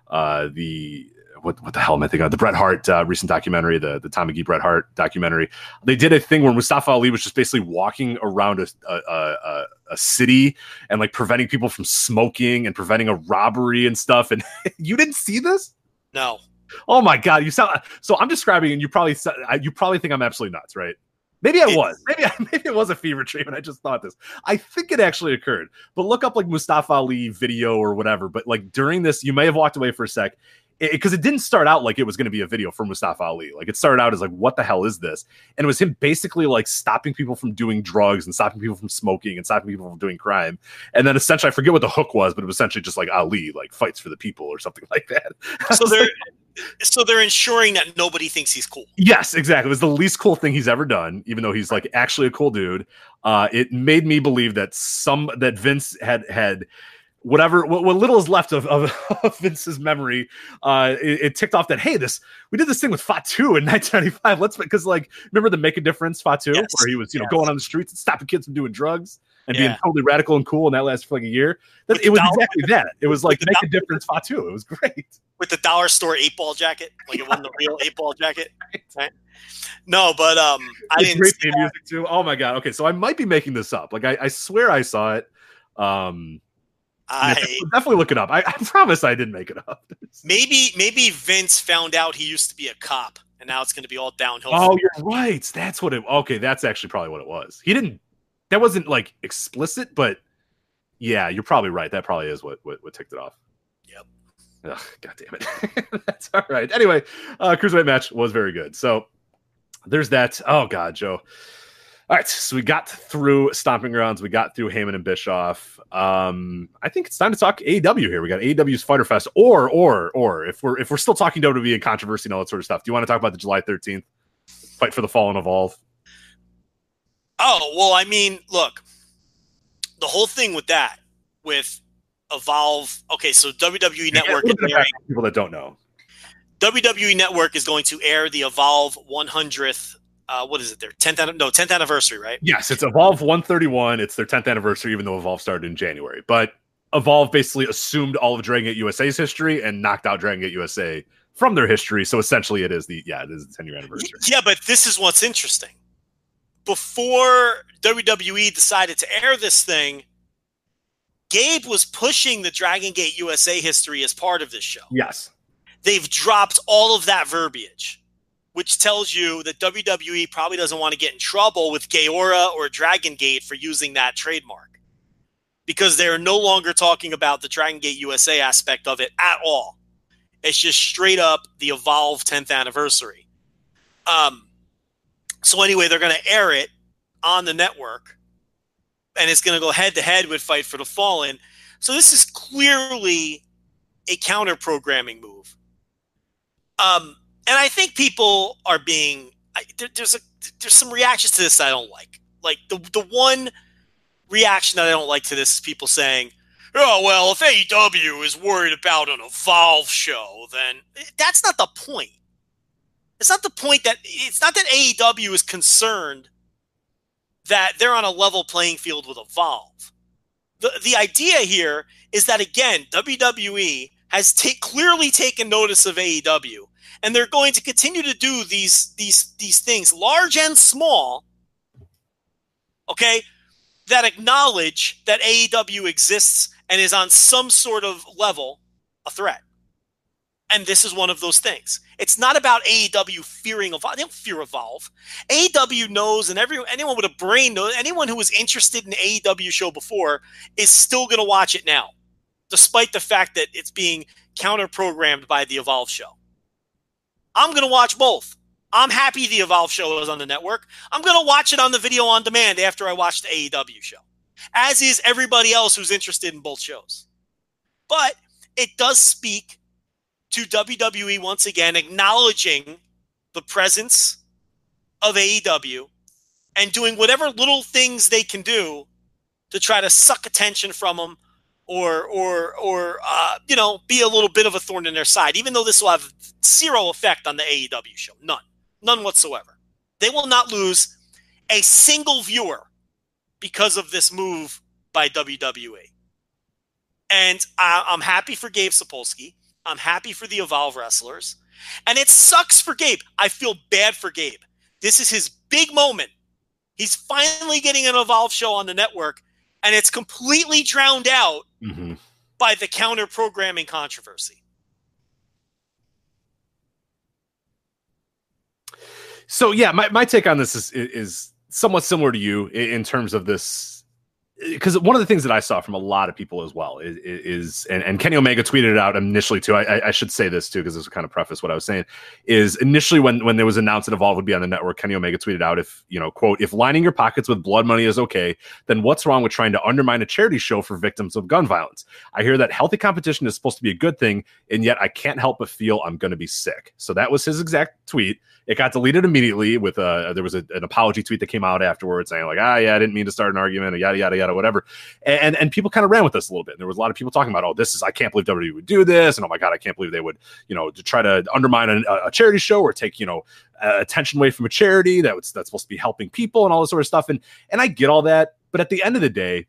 uh the what what the hell am I thinking of? The Bret Hart uh, recent documentary, the the Tom Magee Bret Hart documentary. They did a thing where Mustafa Ali was just basically walking around a a, a, a city and like preventing people from smoking and preventing a robbery and stuff. And you didn't see this? No. Oh my god, you sound so. I'm describing, and you probably you probably think I'm absolutely nuts, right? Maybe I was. Maybe I, maybe it was a fever dream, and I just thought this. I think it actually occurred. But look up like Mustafa Ali video or whatever. But like during this, you may have walked away for a sec because it, it, didn't start out like it was going to be a video for Mustafa Ali. Like it started out as like, what the hell is this? And it was him basically like stopping people from doing drugs and stopping people from smoking and stopping people from doing crime. And then essentially, I forget what the hook was, but it was essentially just like Ali like fights for the people or something like that. So they're so they're ensuring that nobody thinks he's cool. Yes, exactly. It was the least cool thing he's ever done, even though he's like actually a cool dude. Uh, it made me believe that some that Vince had had whatever what, what little is left of, of, of Vince's memory, uh, it, it, ticked off that hey, this we did this thing with Fatu in 1995. Let's because like remember the Make a Difference Fatu yes. where he was you know going on the streets and stopping kids from doing drugs and yeah. being totally radical and cool, and that lasted for like a year. That, it was dollar, exactly that. It was like Make a Difference Fatu. It was great with the dollar store eight ball jacket, like it wasn't the real eight ball jacket. Right? No, but um, I didn't great see music too. Oh my god. Okay, so I might be making this up. Like I, I swear I saw it. Um I definitely look it up. I, I, promise I didn't make it up. maybe maybe Vince found out he used to be a cop, and now it's going to be all downhill. Oh, you're right. That's what it. Okay, that's actually probably what it was. He didn't. That wasn't like explicit, but yeah, you're probably right. That probably is what what, what ticked it off. Yep. Ugh, God damn it. that's all right. Anyway, uh, cruiserweight match was very good. So there's that. Oh God, Joe. All right, so we got through Stomping Grounds, we got through Heyman and Bischoff. Um, I think it's time to talk AEW here. We got AEW's Fyter Fest, or or or if we're if we're still talking WWE and controversy and all that sort of stuff. Do you want to talk about the July thirteenth fight for the Fallen Evolve? Oh well, I mean, look, the whole thing with that with Evolve. Okay, so WWE Network is airing, people that don't know. WWE Network is going to air the Evolve 100th uh, what is it? Their tenth no tenth anniversary, right? Yes, it's Evolve 131. It's their tenth anniversary, even though Evolve started in January. But Evolve basically assumed all of Dragon Gate USA's history and knocked out Dragon Gate USA from their history. So essentially, it is the yeah, it is the ten year anniversary. Yeah, but this is what's interesting. Before WWE decided to air this thing, Gabe was pushing the Dragon Gate USA history as part of this show. Yes. They've dropped all of that verbiage which tells you that WWE probably doesn't want to get in trouble with Gaora or Dragon Gate for using that trademark because they're no longer talking about the Dragon Gate USA aspect of it at all. It's just straight up the Evolve 10th anniversary. Um, so anyway, they're going to air it on the network, and it's going to go head to head with Fight for the Fallen. So this is clearly a counter programming move. Um, and I think people are being I, there, there's a there's some reactions to this I don't like. Like the the one reaction that I don't like to this is people saying, "Oh well, if AEW is worried about an Evolve show, then that's not the point." It's not the point that it's not that AEW is concerned that they're on a level playing field with Evolve. The the idea here is that again, WWE has ta- clearly taken notice of AEW and they're going to continue to do these these these things, large and small. Okay, that acknowledge that AEW exists and is on some sort of level a threat. And this is one of those things. It's not about AEW fearing Evolve. They don't fear Evolve. AEW knows, and every anyone with a brain knows, anyone who was interested in AEW show before is still going to watch it now. despite the fact that it's being counter programmed by the Evolve show. I'm going to watch both. I'm happy the Evolve show is on the network. I'm going to watch it on the video on demand after I watch the AEW show, as is everybody else who's interested in both shows. But it does speak to WWE once again acknowledging the presence of AEW and doing whatever little things they can do to try to suck attention from them or or or uh, you know be a little bit of a thorn in their side even though this will have zero effect on the AEW show. None. None whatsoever. They will not lose a single viewer because of this move by WWE and I, I'm happy for Gabe Sapolsky I'm happy for the Evolve wrestlers and it sucks for Gabe I feel bad for Gabe this is his big moment he's finally getting an Evolve show on the network and it's completely drowned out Mm-hmm. by the counter programming controversy. So yeah, my, my take on this is is somewhat similar to you in, in terms of this because one of the things that I saw from a lot of people as well is, is and, and Kenny Omega tweeted it out initially too. I, I should say this too because this will kind of preface what I was saying. Is initially when when there was announced that Evolve would be on the network, Kenny Omega tweeted out if you know quote if lining your pockets with blood money is okay, then what's wrong with trying to undermine a charity show for victims of gun violence? I hear that healthy competition is supposed to be a good thing, and yet I can't help but feel I'm going to be sick. So that was his exact tweet. It got deleted immediately with a there was a, an apology tweet that came out afterwards saying like ah yeah I didn't mean to start an argument yada yada yada whatever and and people kind of ran with this a little bit. And there was a lot of people talking about oh this is I can't believe WWE would do this and oh my god I can't believe they would you know to try to undermine a, a charity show or take you know attention away from a charity that was that's supposed to be helping people and all this sort of stuff and and I get all that but at the end of the day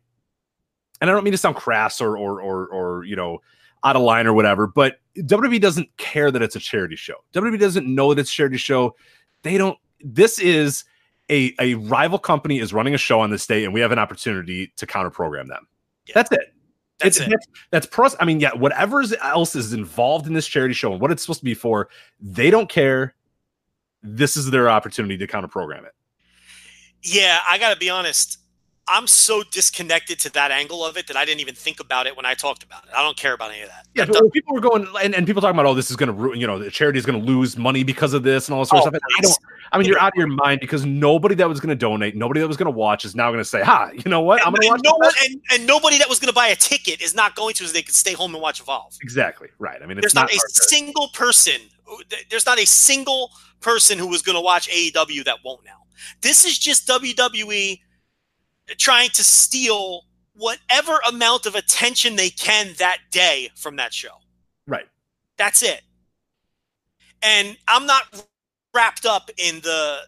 and I don't mean to sound crass or or or, or you know out of line or whatever, but WWE doesn't care that it's a charity show. WWE doesn't know that it's a charity show. They don't. This is a a rival company is running a show on this day, and we have an opportunity to counter program them. Yeah. That's it. That's It's- it. That's, that's pros. I mean, yeah, whatever else is involved in this charity show and what it's supposed to be for, they don't care. This is their opportunity to counter program it. Yeah, I got to be honest. I'm so disconnected to that angle of it that I didn't even think about it when I talked about it. I don't care about any of that. Yeah, That people were going and, and people talking about, oh, this is going to ruin, you know, the charity is going to lose money because of this and all this sort of Oh, stuff. And I don't, I mean, You you're out of your mind because nobody that was going to donate, nobody that was going to watch is now going to say, ha, you know what? I'm and, going to watch no one, and, and nobody that was going to buy a ticket is not going to, so they could stay home and watch Evolve. Exactly. Right. I mean, it's There's not, not, a to- single person. There's not a single person who was going to watch AEW that won't now. This is just WWE trying to steal whatever amount of attention they can that day from that show. right. That's it. And I'm not wrapped up in the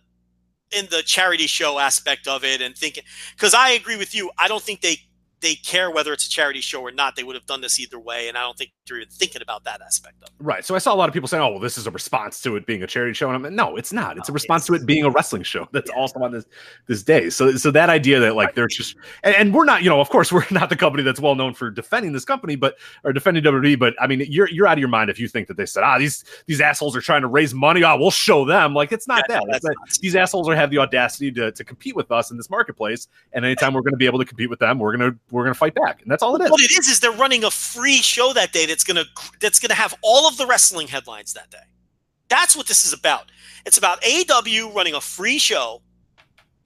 in the charity show aspect of it and thinking because I agree with you. I don't think they they care whether it's a charity show or not. They would have done this either way, and I don't think even thinking about that aspect of it. Right. So I saw a lot of people saying, "Oh, well, this is a response to it being a charity show," and I'm like, "No, it's not. It's a response to it being a wrestling show that's Yeah. also on this this day." So, so that idea that like they're just and, and we're not, you know, of course, we're not the company that's well known for defending this company, but or defending WWE. But I mean, you're you're out of your mind if you think that they said, "Ah, these these assholes are trying to raise money. Ah, we'll show them." Like it's not Yeah, that. no, that's that not- these assholes are have the audacity to, to compete with us in this marketplace, and anytime we're going to be able to compete with them, we're gonna we're gonna fight back, and that's all it is. What it is is they're running a free show that day that's gonna that's gonna have all of the wrestling headlines that day. That's what this is about. It's about AEW running a free show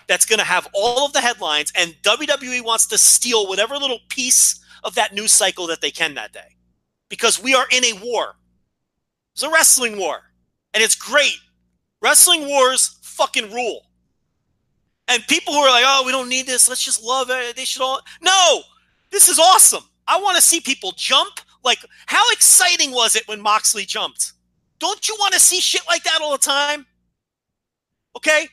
that's gonna have all of the headlines, and WWE wants to steal whatever little piece of that news cycle that they can that day, because we are in a war. It's a wrestling war, and it's great. Wrestling wars fucking rule. And people who are like, "Oh, we don't need this. Let's just love it. They should all." No, this is awesome. I want to see people jump. Like, how exciting was it when Moxley jumped? Don't you want to see shit like that all the time? Okay?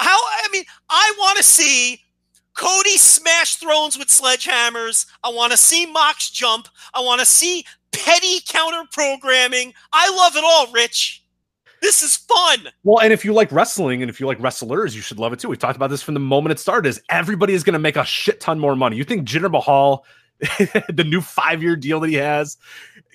How, I mean, I want to see Cody smash thrones with sledgehammers. I want to see Mox jump. I want to see petty counter programming. I love it all, Rich. This is fun. Well, and if you like wrestling and if you like wrestlers, you should love it too. We've talked about this from the moment it started. Is everybody is going to make a shit ton more money? You think Jinder Mahal, the new five year deal that he has,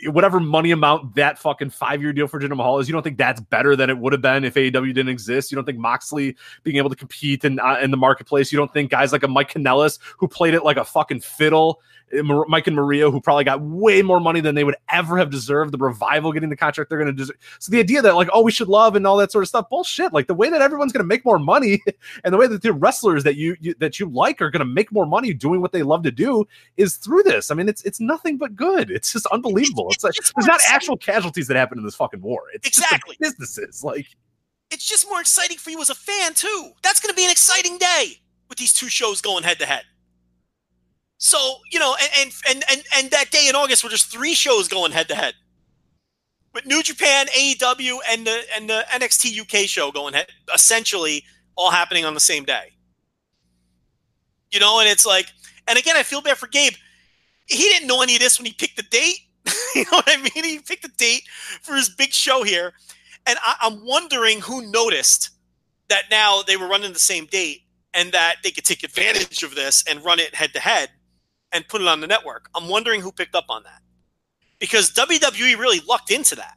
whatever money amount that fucking five year deal for Jinder Mahal is, you don't think that's better than it would have been if AEW didn't exist? You don't think Moxley being able to compete in uh, in the marketplace? You don't think guys like a Mike Kanellis who played it like a fucking fiddle Uh, Mike and Maria, who probably got way more money than they would ever have deserved. The revival getting the contract they're going to deserve. So the idea that like, oh, we should love and all that sort of stuff, bullshit. Like the way that everyone's going to make more money and the way that the wrestlers that you, you that you like are going to make more money doing what they love to do is through this. I mean, it's it's nothing but good. It's just unbelievable. It's, like It's there's not exciting. actual casualties that happen in this fucking war. It's just Exactly. businesses like. It's just more exciting for you as a fan too. That's going to be an exciting day with these two shows going head to head. So you know, and and and and, that day in August were just three shows going head to head. With New Japan, AEW, and the and the NXT UK show going head, essentially all happening on the same day. You know, and it's like, and again, I feel bad for Gabe. He didn't know any of this when he picked the date. you know what I mean? He picked the date for his big show here, and I, I'm wondering who noticed that now they were running the same date and that they could take advantage of this and run it head to head and put it on the network. I'm wondering who picked up on that because WWE really lucked into that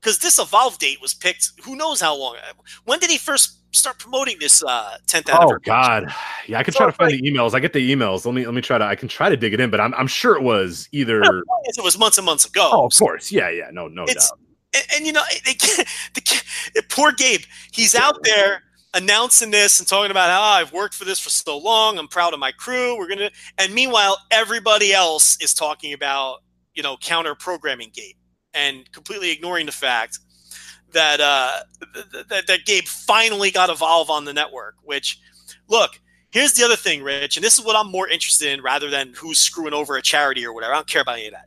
because this Evolve date was picked. Who knows how long? When did he first start promoting this uh, 10th Oh? God, yeah, I can So try to find like- the emails. I get the emails. Let me let me try to. I can try to dig it in, but I'm I'm sure it was either. It was months and months ago. Oh, of course, yeah, yeah, no, no It's- doubt. and, and you know, they, can't- the poor Gabe, he's out there announcing this and talking about how "Oh, I've worked for this for so long. I'm proud of my crew. We're gonna, and meanwhile, everybody else is talking about you know counter programming Gabe and completely ignoring the fact that uh, th- th- that Gabe finally got Evolve on the network. Which, look. Here's the other thing, Rich, and this is what I'm more interested in rather than who's screwing over a charity or whatever. I don't care about any of that.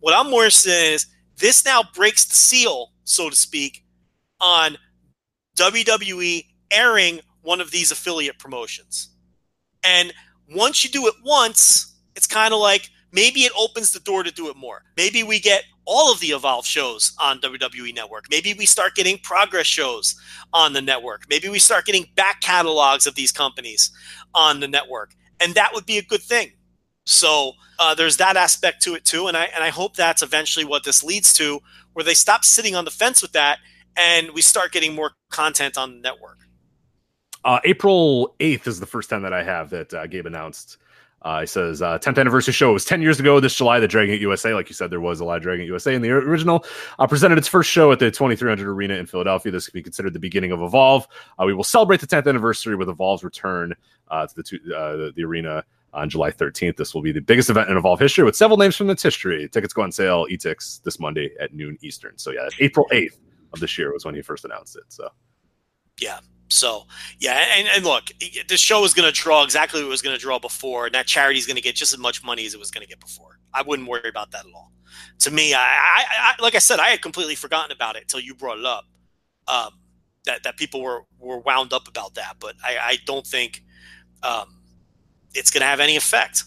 What I'm more interested in is this now breaks the seal, so to speak, on WWE airing one of these affiliate promotions. And once you do it once, it's kind of like maybe it opens the door to do it more. Maybe we get all of the Evolve shows on WWE Network. Maybe we start getting progress shows on the network. Maybe we start getting back catalogs of these companies on the network. And that would be a good thing. So uh, there's that aspect to it too, and I and I hope that's eventually what this leads to, where they stop sitting on the fence with that, and we start getting more content on the network. Uh, April 8th is the first time that I have that uh, Gabe announced. Uh, he says, uh, 10th anniversary show was 10 years ago this July. The Dragon Gate USA, like you said, there was a lot of Dragon USA in the original, uh, presented its first show at the 2300 Arena in Philadelphia. This could be considered the beginning of Evolve. Uh, we will celebrate the 10th anniversary with Evolve's return uh, to the, two, uh, the, the arena on July 13th. This will be the biggest event in Evolve history with several names from its history. Tickets go on sale, e-tix this Monday at noon Eastern. So yeah, April 8th of this year was when he first announced it. So So yeah, and, and look, the show is going to draw exactly what it was going to draw before, and that charity is going to get just as much money as it was going to get before. I wouldn't worry about that at all. To me, I, I, I like I said, I had completely forgotten about it until you brought it up. Um, that that people were were wound up about that, but I, I don't think um, it's going to have any effect.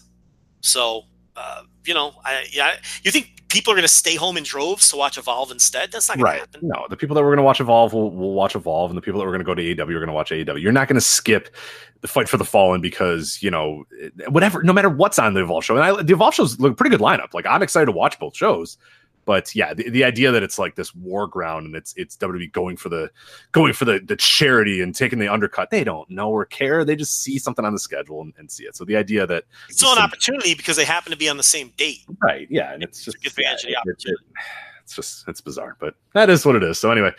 So uh, you know, I yeah, you think people are going to stay home in droves to watch Evolve instead? That's not going right. to happen. No, the people that were going to watch Evolve will, will watch Evolve, and the people that were going to go to AEW are going to watch AEW. You're not going to skip the fight for the fallen because you know whatever, no matter what's on the Evolve show. And I, the Evolve shows look pretty good lineup. Like I'm excited to watch both shows. But yeah, the, the idea that it's like this war ground and it's it's WWE going for the going for the the charity and taking the undercut, they don't know or care. They just see something on the schedule and, and see it. So the idea that It's still an opportunity because they happen to be on the same date. right, yeah, and it's just advantage yeah, of the it- it- it's just it's bizarre, but that is what it is. So anyway,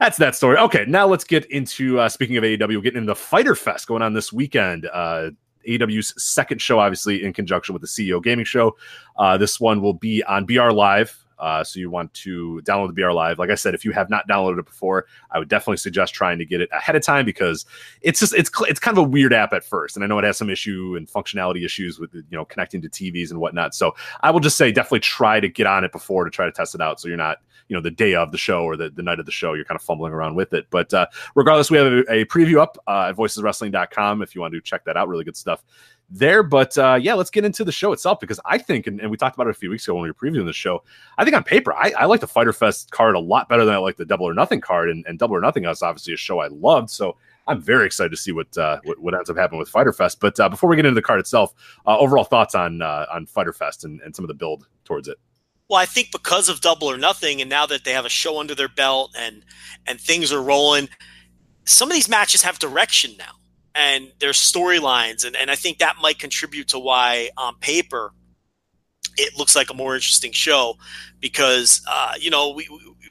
that's that story. Okay, now let's get into uh, speaking of AEW, getting into the Fyter Fest going on this weekend. Uh, AEW's second show, obviously in conjunction with the CEO Gaming Show. Uh, this one will be on BR Live. Uh, so you want to download the BR Live. Like I said, if you have not downloaded it before, I would definitely suggest trying to get it ahead of time because it's just it's it's kind of a weird app at first, and I know it has some issue and functionality issues with you know connecting to TVs and whatnot. So I will just say definitely try to get on it before to try to test it out, so you're not you know the day of the show or the, the night of the show you're kind of fumbling around with it. But uh, regardless, we have a, a preview up uh, at voiceswrestling.com if you want to check that out. Really good stuff there. But uh, yeah, let's get into the show itself because I think, and, and we talked about it a few weeks ago when we were previewing the show. I think on paper, I, I like the Fyter Fest card a lot better than I like the Double or Nothing card, and, and Double or Nothing is obviously a show I loved. So I'm very excited to see what uh, what, what ends up happening with Fyter Fest. But uh, before we get into the card itself, uh, overall thoughts on uh, on Fyter Fest and, and some of the build towards it. Well, I think because of Double or Nothing, and now that they have a show under their belt and and things are rolling, some of these matches have direction now, and there's storylines, and and I think that might contribute to why on paper it looks like a more interesting show because uh, you know we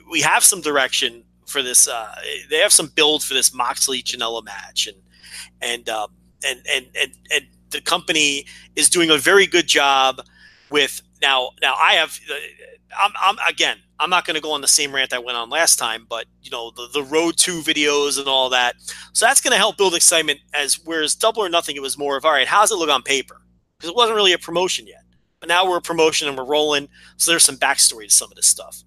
we have some direction for this. Uh, they have some build for this Moxley Janela match, and and um, and and and and the company is doing a very good job with now. Now I have. Uh, I'm, I'm again. I'm not going to go on the same rant I went on last time, but you know the the road to videos and all that. So that's going to help build excitement. As whereas Double or Nothing, it was more of all right. How's it look on paper? Because it wasn't really a promotion yet. But now we're a promotion and we're rolling. So there's some backstory to some of this stuff.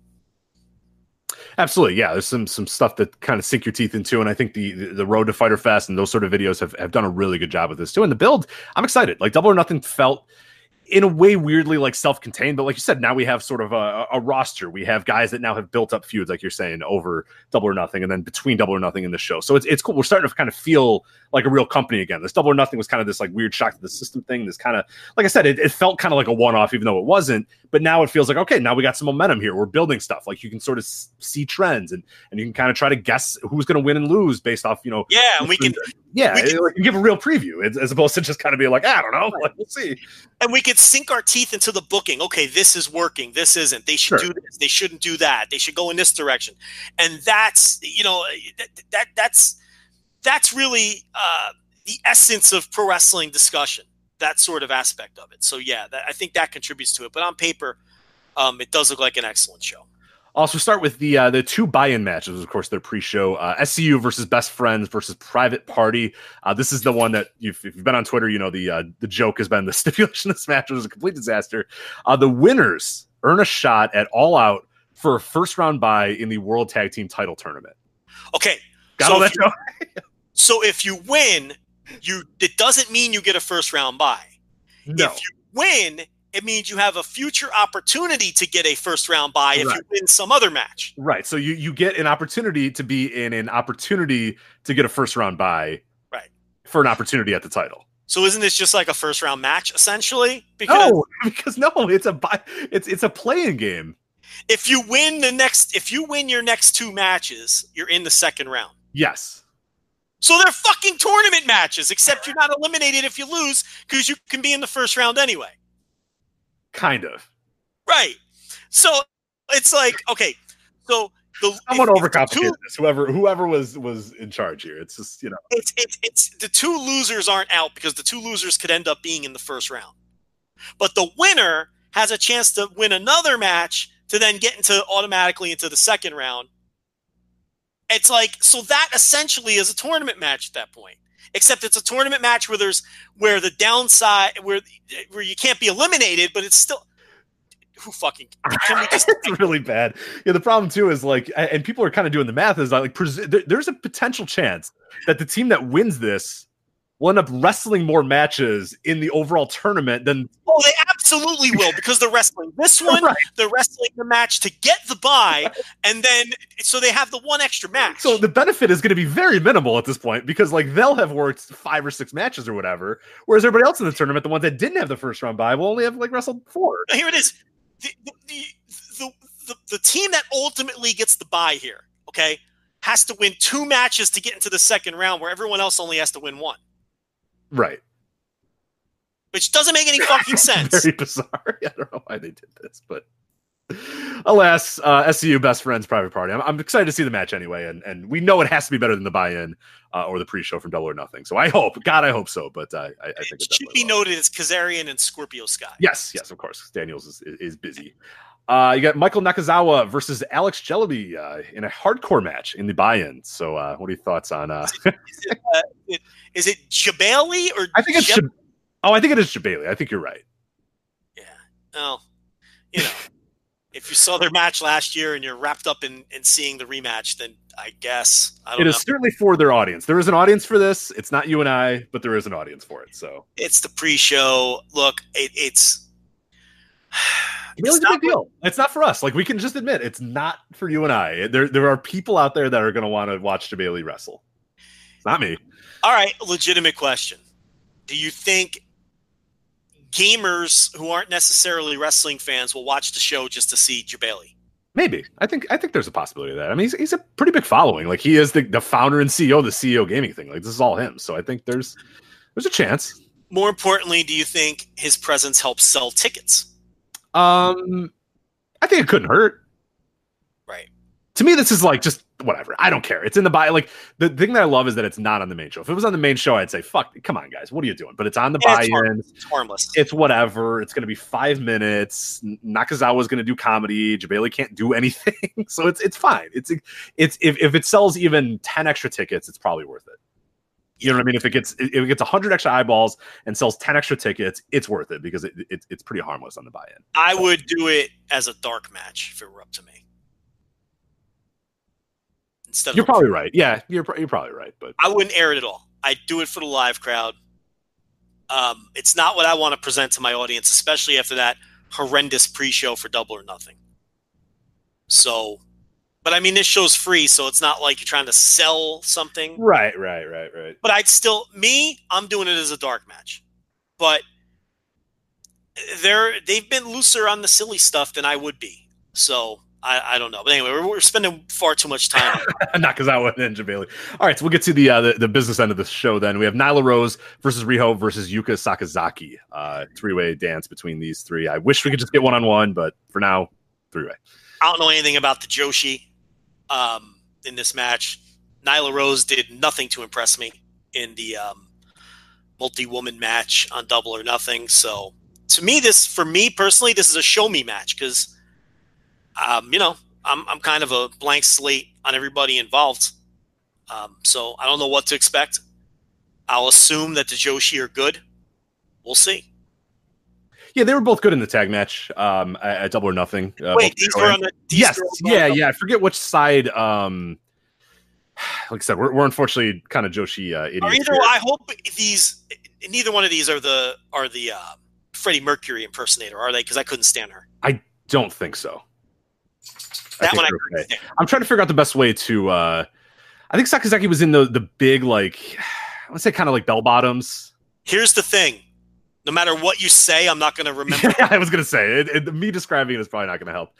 Absolutely, yeah. There's some some stuff that kind of sink your teeth into, and I think the the road to Fyter Fest and those sort of videos have, have done a really good job with this too. And the build, I'm excited. Like Double or Nothing felt in a way weirdly like self-contained but like you said now we have sort of a, a, roster. We have guys that now have built up feuds like you're saying over double or nothing and then between double or nothing in the show. So it's, it's cool. We're starting to kind of feel like a real company again. This double or nothing was kind of this like weird shock to the system thing. This kind of like i said it, it felt kind of like a one-off even though it wasn't but now it feels like okay now we got some momentum here. We're building stuff. Like you can sort of see trends and and you can kind of try to guess who's going to win and lose based off you know yeah and we can yeah we can, like, give a real preview as opposed to just kind of be like i don't know like, we'll see and we could sink our teeth into the booking okay this is working this isn't they should sure. do this they shouldn't do that they should go in this direction and that's you know that, that that's that's really uh, the essence of pro wrestling discussion that sort of aspect of it. So yeah, that, I think that contributes to it. But on paper, um, it does look like an excellent show. Also, start with the uh, the two buy-in matches. Of course, their pre-show uh, SCU versus Best Friends versus Private Party. Uh, this is the one that you've, if you've been on Twitter, you know the uh, the joke has been the stipulation of this match was a complete disaster. Uh, the winners earn a shot at All Out for a first round buy in the World Tag Team Title Tournament. Okay, got so all that. You, so if you win, you it doesn't mean you get a first round buy. No. If you win, it means you have a future opportunity to get a first round buy if right. you win some other match. Right. So you you get an opportunity to be in an opportunity to get a first round buy. Right. For an opportunity at the title. So isn't this just like a first round match essentially? Because no, because no, it's a buy, it's it's a playing game. If you win the next if you win your next two matches, you're in the second round. Yes. So they're fucking tournament matches, except you're not eliminated if you lose because you can be in the first round anyway. Kind of. Right. So it's like, okay, so the someone overcomplicated this. Whoever whoever was was in charge here. It's just, you know. It's it's it's the two losers aren't out because the two losers could end up being in the first round. But the winner has a chance to win another match to then get into automatically into the second round it's like so that essentially is a tournament match at that point. Except it's a tournament match where there's where the downside where where you can't be eliminated, but it's still who fucking can we just it's really bad yeah the problem too is like and people are kind of doing the math is like there's a potential chance that the team that wins this will end up wrestling more matches in the overall tournament than. Oh, they absolutely will because they're wrestling this one. Right. They're wrestling the match to get the buy, and then so they have the one extra match. So the benefit is going to be very minimal at this point because like they'll have worked five or six matches or whatever, whereas everybody else in the tournament, the ones that didn't have the first round buy, will only have like wrestled four. Here it is. The the, the, the, the team that ultimately gets the buy here, okay, has to win two matches to get into the second round, where everyone else only has to win one. Right. Which doesn't make any fucking sense. Very bizarre. I don't know why they did this, but alas, uh, SCU best friends private party. I'm, I'm, excited to see the match anyway, and and we know it has to be better than the buy-in uh, or the pre-show from Double or Nothing. So I hope, God, I hope so. But uh, I, I think it, should be will. noted it's Kazarian and Scorpio Sky. Yes, yes, of course. Daniels is, is busy. Uh, you got Michael Nakazawa versus Alex Jellaby uh, in a hardcore match in the buy-in. So, uh, what are your thoughts on? Uh... is, it, uh, is it Jebailey or? I think it's. Jab- oh, I think it is Jebailey. I think you're right. Yeah. Oh, you know, if you saw their match last year and you're wrapped up in, in seeing the rematch, then I guess I it know. is certainly for their audience. There is an audience for this. It's not you and I, but there is an audience for it. So it's the pre-show. Look, it, it's it's, a big deal. It's not for us. Like we can just admit it's not for you and I. There there are people out there that are going to want to watch Bailey wrestle. It's not me. All right, legitimate question. Do you think gamers who aren't necessarily wrestling fans will watch the show just to see Jebailey? Maybe. I think I think there's a possibility of that. I mean, he's, he's a pretty big following. Like he is the, the founder and CEO of the CEO gaming thing. Like this is all him. So I think there's there's a chance. More importantly, do you think his presence helps sell tickets? Um, I think it couldn't hurt. Right. To me, this is like just whatever. I don't care. It's in the buy. Like the thing that I love is that it's not on the main show. If it was on the main show, I'd say, "Fuck, come on, guys, what are you doing?" But it's on the buy-in. It's harmless. It's whatever. It's going to be five minutes. Nakazawa's going to do comedy. Jebailey can't do anything, so it's it's fine. It's it's if, if it sells even ten extra tickets, it's probably worth it. You know what I mean? If it gets if it gets hundred extra eyeballs and sells ten extra tickets, it's worth it because it, it it's pretty harmless on the buy-in. I would do it as a dark match if it were up to me. Instead You're probably right. Yeah, you're you're probably right. But I wouldn't air it at all. I'd do it for the live crowd. Um, it's not what I want to present to my audience, especially after that horrendous pre-show for Double or Nothing. So, but I mean, this show's free, so it's not like you're trying to sell something. right, right, right, right. But I'd still, me, I'm doing it as a dark match. But they're they've been looser on the silly stuff than I would be. So I, I don't know. But anyway, we're, we're spending far too much time. on Nakazawa and Jebailey. All right, so we'll get to the, uh, the the business end of the show. Then we have Nyla Rose versus Riho versus Yuka Sakazaki. Uh, three way dance between these three. I wish we could just get one on one, but for now, three way. I don't know anything about the Joshi um, in this match. Nyla Rose did nothing to impress me in the um, multi-woman match on Double or Nothing. So to me, this for me personally, this is a show me match because, um, you know, I'm I'm kind of a blank slate on everybody involved. Um, so I don't know what to expect. I'll assume that the Joshi are good. We'll see. Yeah, they were both good in the tag match um, at, Double or Nothing. Uh, Wait, these were on the these yes, yeah, yeah. I forget which side. Um, like I said, we're, we're unfortunately kind of Joshi uh, idiots. Either here. I hope these neither one of these are the are the uh, Freddie Mercury impersonator, are they? Because I couldn't stand her. I don't think so. I That think one I they're couldn't okay. stand. I'm trying to figure out the best way to. uh I think Sakazaki was in the the big like I want to say kind of like bell bottoms. Here's the thing: no matter what you say, I'm not going to remember. yeah, I was gonna say it, it- me describing it is probably not gonna help.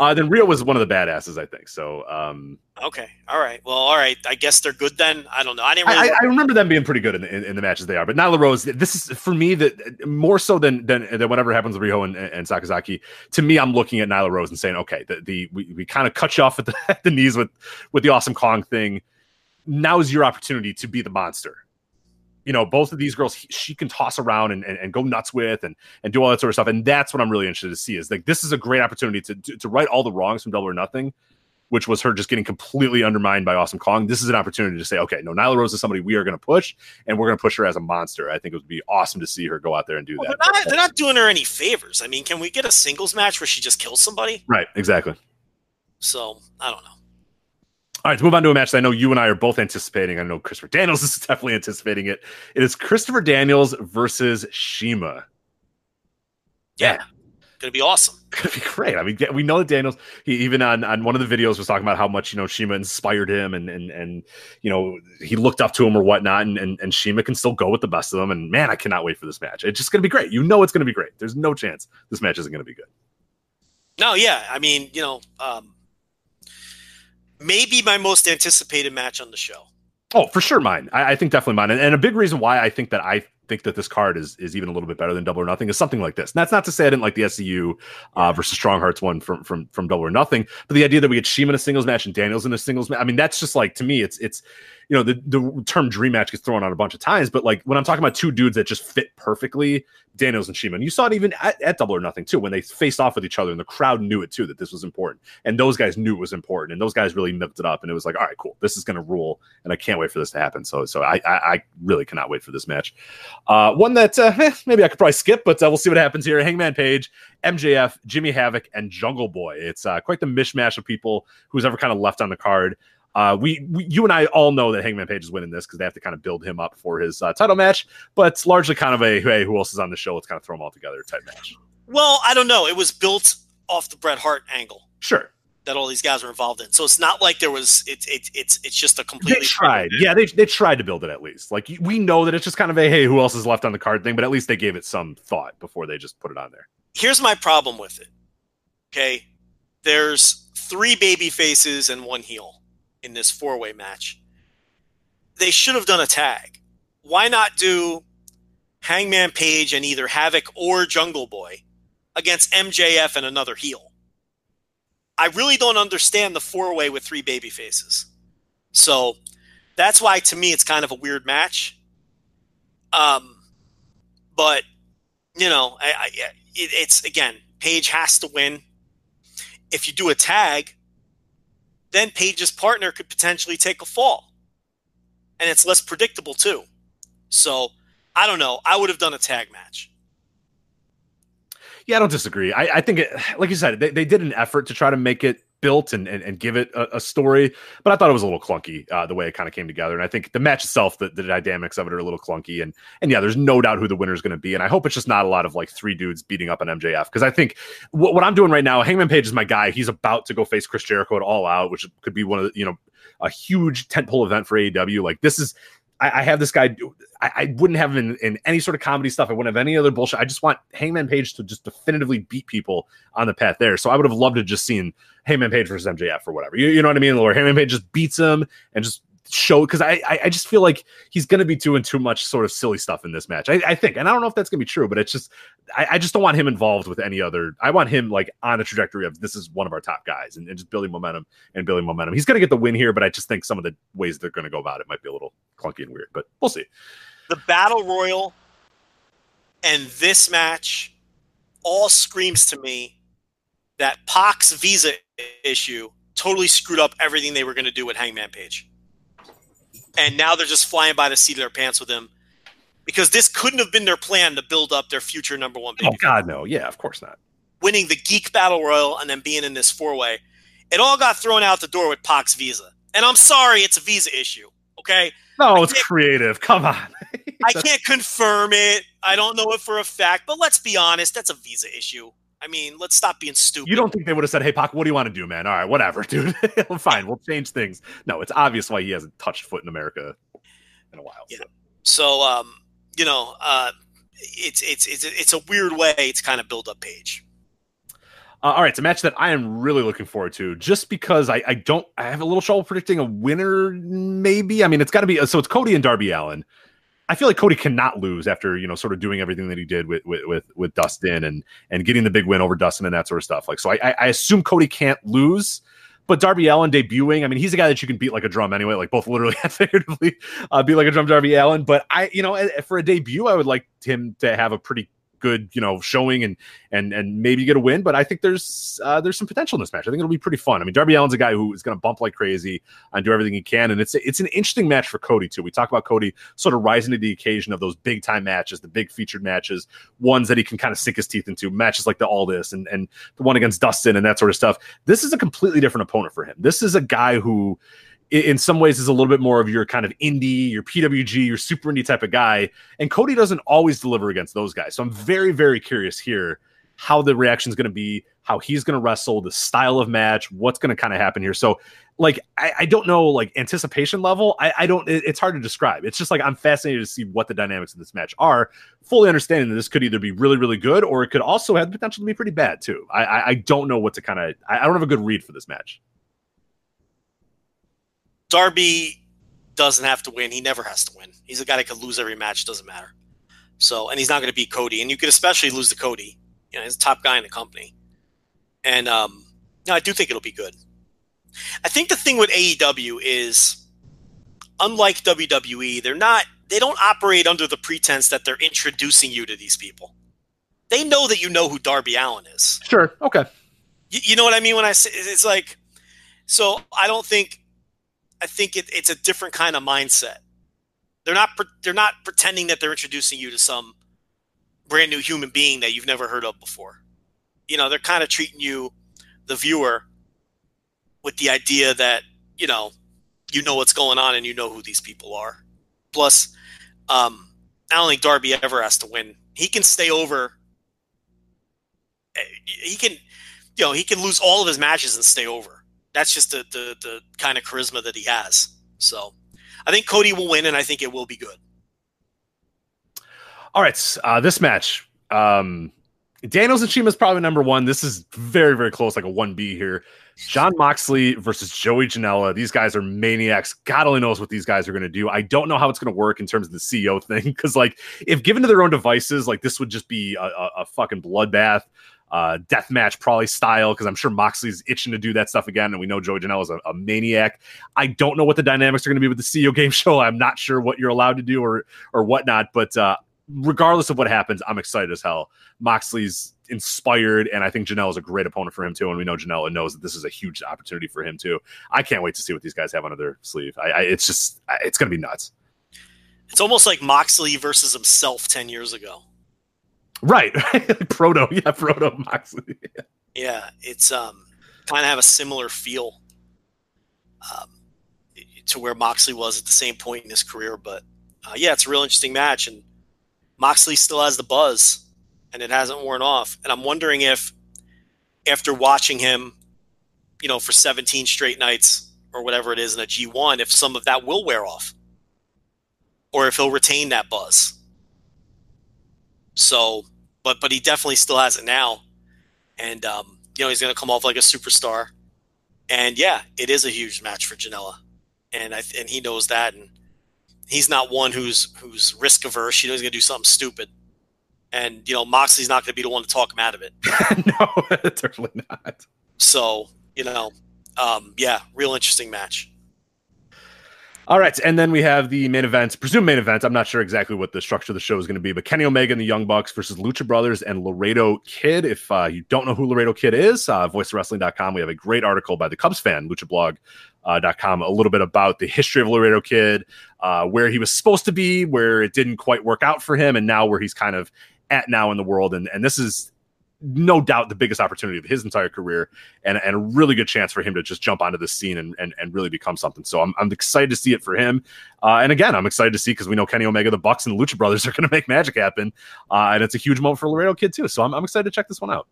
Uh, then Riho was one of the badasses, I think. So um, okay, all right. Well, all right. I guess they're good then. I don't know. I didn't really. I- I remember them being pretty good in, in, in the matches they are. But Nyla Rose, this is for me that more so than than, than whatever happens with Riho and, and Sakazaki. To me, I'm looking at Nyla Rose and saying, okay, the, the we, we kind of cut you off at the, at the knees with with the awesome Kong thing. Now is your opportunity to be the monster. You know, both of these girls, he- she can toss around and, and, and go nuts with and and do all that sort of stuff. And that's what I'm really interested to see. Is like this is a great opportunity to to, to right all the wrongs from Double or Nothing which was her just getting completely undermined by Awesome Kong. This is an opportunity to say, okay, no, Nyla Rose is somebody we are going to push, and we're going to push her as a monster. I think it would be awesome to see her go out there and do Well, that. they're not. They're not doing her any favors. I mean, can we get a singles match where she just kills somebody? Right, exactly. So I don't know. All right, let's move on to a match that I know you and I are both anticipating. I know Christopher Daniels is definitely anticipating it. It is Christopher Daniels versus CIMA. Yeah, gonna be awesome. Gonna be great. I mean, we know that Daniels. He even on on one of the videos was talking about how much you know CIMA inspired him, and and and you know he looked up to him or whatnot, and and, and CIMA can still go with the best of them. And man, I cannot wait for this match. It's just gonna be great. You know, it's gonna be great. There's no chance this match isn't gonna be good. No, yeah. I mean, you know, um, maybe my most anticipated match on the show. Oh, for sure, mine. I, I think definitely mine. And, and a big reason why I think that I think that this card is is even a little bit better than Double or Nothing is something like this. And that's not to say I didn't like the SCU uh, versus Strong Hearts one from from from Double or Nothing, but the idea that we get CIMA in a singles match and Daniels in a singles match. I mean, that's just like to me, it's it's you know the the term dream match gets thrown out a bunch of times, but like when I'm talking about two dudes that just fit perfectly, Daniels and CIMA, and you saw it even at, at Double or Nothing too when they faced off with each other, and the crowd knew it too that this was important, and those guys knew it was important, and those guys really nipped it up, and it was like, all right, cool, this is going to rule, and I can't wait for this to happen. So so I I, I really cannot wait for this match. Uh, one that uh, eh, maybe I could probably skip, but uh, we'll see what happens here. Hangman Page, MJF, Jimmy Havoc, and Jungle Boy. It's uh, quite the mishmash of people who's ever kind of left on the card. Uh, we, we, you and I all know that Hangman Page is winning this because they have to kind of build him up for his uh, title match, but it's largely kind of a hey, who else is on the show? Let's kind of throw them all together type match. Well, I don't know. It was built off the Bret Hart angle Sure, that all these guys were involved in. So it's not like there was. It's it, it's it's just a they tried. Yeah, they they tried to build it at least. Like we know that it's just kind of a hey, who else is left on the card thing, but at least they gave it some thought before they just put it on there. Here's my problem with it. Okay, there's three baby faces and one heel in this four way match. They should have done a tag. Why not do Hangman Page and either Havoc or Jungle Boy against MJF and another heel. I really don't understand the four way with three baby faces. So that's why to me it's kind of a weird match. Um, but you know, I, I, it, it's again, Page has to win. If you do a tag, then Page's partner could potentially take a fall, and it's less predictable too. So I don't know. I would have done a tag match. Yeah, I don't disagree. I, I think, it, like you said, they, they did an effort to try to make it built and, and, and give it a, a, story, but I thought it was a little clunky uh, the way it kind of came together. And I think the match itself, the, the dynamics of it are a little clunky. And and yeah, there's no doubt who the winner is going to be. And I hope it's just not a lot of like three dudes beating up on MJF because I think what, what I'm doing right now, Hangman Page is my guy. He's about to go face Chris Jericho at All Out, which could be one of the you know a huge tentpole event for AEW. Like this is I, I have this guy. I, I, wouldn't have him in, in, any sort of comedy stuff. I wouldn't have any other bullshit. I just want Hangman Page to just definitively beat people on the path there. So I would have loved to just seen Hangman Page versus MJF or whatever. You, you know what I mean? Or Hangman Page just beats him and just show because I, I, just feel like he's going to be doing too much sort of silly stuff in this match. I, I think, and I don't know if that's going to be true, but it's just I, I, just don't want him involved with any other. I want him like on the trajectory of this is one of our top guys and, and just building momentum and building momentum. He's going to get the win here, but I just think some of the ways they're going to go about it might be a little clunky and weird, but we'll see. The battle royal and this match all screams to me that Pac's visa issue totally screwed up everything they were going to do with Hangman Page and now they're just flying by the seat of their pants with him because this couldn't have been their plan to build up their future number one. Baby. Oh God, no! Yeah, of course not. Winning the Geek Battle Royal and then being in this four way, it all got thrown out the door with Pac's visa. And I'm sorry, it's a visa issue. Okay. No, it's creative. Come on. I can't confirm it. I don't know it for a fact, but let's be honest, that's a visa issue. I mean, let's stop being stupid. You don't think they would have said, "Hey, Pac, what do you want to do, man? All right, whatever, dude. Fine, we'll change things." No, it's obvious why he hasn't touched foot in America in a while. Yeah. So, um, you know, uh, it's it's it's it's a weird way to kind of build up Page. Uh, all right, it's a match that I am really looking forward to, just because I, I don't I have a little trouble predicting a winner. Maybe I mean it's got to be so it's Cody and Darby Allin. I feel like Cody cannot lose after you know sort of doing everything that he did with with with, Dustin and and getting the big win over Dustin and that sort of stuff. Like so, I, I assume Cody can't lose. But Darby Allin debuting, I mean, he's a guy that you can beat like a drum anyway, like both literally and figuratively, uh, be like a drum Darby Allin. But I, you know, for a debut, I would like him to have a pretty good, you know, showing and and and maybe get a win. But I think there's uh, there's some potential in this match. I think it'll be pretty fun. I mean, Darby Allin's a guy who is going to bump like crazy and do everything he can, and it's it's an interesting match for Cody too. We talk about Cody sort of rising to the occasion of those big time matches, the big featured matches, ones that he can kind of sink his teeth into, matches like the All This and and the one against Dustin and that sort of stuff. This is a completely different opponent for him. This is a guy who in some ways is a little bit more of your kind of indie, your PWG, your super indie type of guy. And Cody doesn't always deliver against those guys. So I'm very, very curious here how the reaction is going to be, how he's going to wrestle, the style of match, what's going to kind of happen here. So, like, I, I don't know, like anticipation level. I, I don't. It, it's hard to describe. It's just like I'm fascinated to see what the dynamics of this match are. Fully understanding that this could either be really, really good, or it could also have the potential to be pretty bad too. I, I, I don't know what to kind of. I, I don't have a good read for this match. Darby doesn't have to win. He never has to win. He's a guy that could lose every match. Doesn't matter. So, and he's not going to beat Cody. And you could especially lose to Cody. You know, he's a top guy in the company. And um, no, I do think it'll be good. I think the thing with AEW is, unlike WWE, they're not. They don't operate under the pretense that they're introducing you to these people. They know that you know who Darby Allin is. Sure. Okay. You, you know what I mean when I say it's like. So I don't think I think it, it's a different kind of mindset. They're not they're not pretending that they're introducing you to some brand new human being that you've never heard of before. You know, they're kind of treating you, the viewer, with the idea that you know you know what's going on and you know who these people are. Plus, um, I don't think Darby ever has to win. He can stay over. Eh, he can, you know, he can lose all of his matches and stay over that's just the, the, the kind of charisma that he has. So I think Cody will win, and I think it will be good. All right, uh, this match, um, Daniels and CIMA is probably number one. This is very, very close, like a 1B here. Jon Moxley versus Joey Janela. These guys are maniacs. God only knows what these guys are going to do. I don't know how it's going to work in terms of the CEO thing because, like, if given to their own devices, like this would just be a, a, a fucking bloodbath. Uh, death match probably style because I'm sure Moxley's itching to do that stuff again, and we know Joey Janela is a, a maniac. I don't know what the dynamics are going to be with the CEO game show. I'm not sure what you're allowed to do or or whatnot, but uh, regardless of what happens, I'm excited as hell. Moxley's inspired, and I think Janela is a great opponent for him too. And we know Janela knows that this is a huge opportunity for him too. I can't wait to see what these guys have under their sleeve. I, I it's just it's going to be nuts. It's almost like Moxley versus himself ten years ago. Right, proto, yeah, proto Moxley. yeah, it's um kind of have a similar feel um, to where Moxley was at the same point in his career. But uh, yeah, it's a real interesting match, and Moxley still has the buzz, and it hasn't worn off. And I'm wondering if after watching him, you know, for 17 straight nights or whatever it is in a G1, if some of that will wear off, or if he'll retain that buzz. So but but he definitely still has it now, and um, you know he's going to come off like a superstar, and yeah, it is a huge match for Janela, and I and he knows that, and he's not one who's who's risk averse. You know he's going to do something stupid, and you know Moxley's not going to be the one to talk him out of it. no, definitely not. So you know, um, yeah, real interesting match. All right, and then we have the main event, presumed main event. I'm not sure exactly what the structure of the show is going to be, but Kenny Omega and the Young Bucks versus Lucha Brothers and Laredo Kid. If uh, you don't know who Laredo Kid is, uh, voicewrestling.com, we have a great article by the Cubs fan, luchablog.com, uh, a little bit about the history of Laredo Kid, uh, where he was supposed to be, where it didn't quite work out for him, and now where he's kind of at now in the world. And, and this is no doubt the biggest opportunity of his entire career and, and a really good chance for him to just jump onto the scene and, and, and really become something. So I'm, I'm excited to see it for him. Uh, and again, I'm excited to see because we know Kenny Omega, the Bucks, and the Lucha Brothers are going to make magic happen. Uh, and it's a huge moment for Laredo Kid, too. So I'm, I'm excited to check this one out.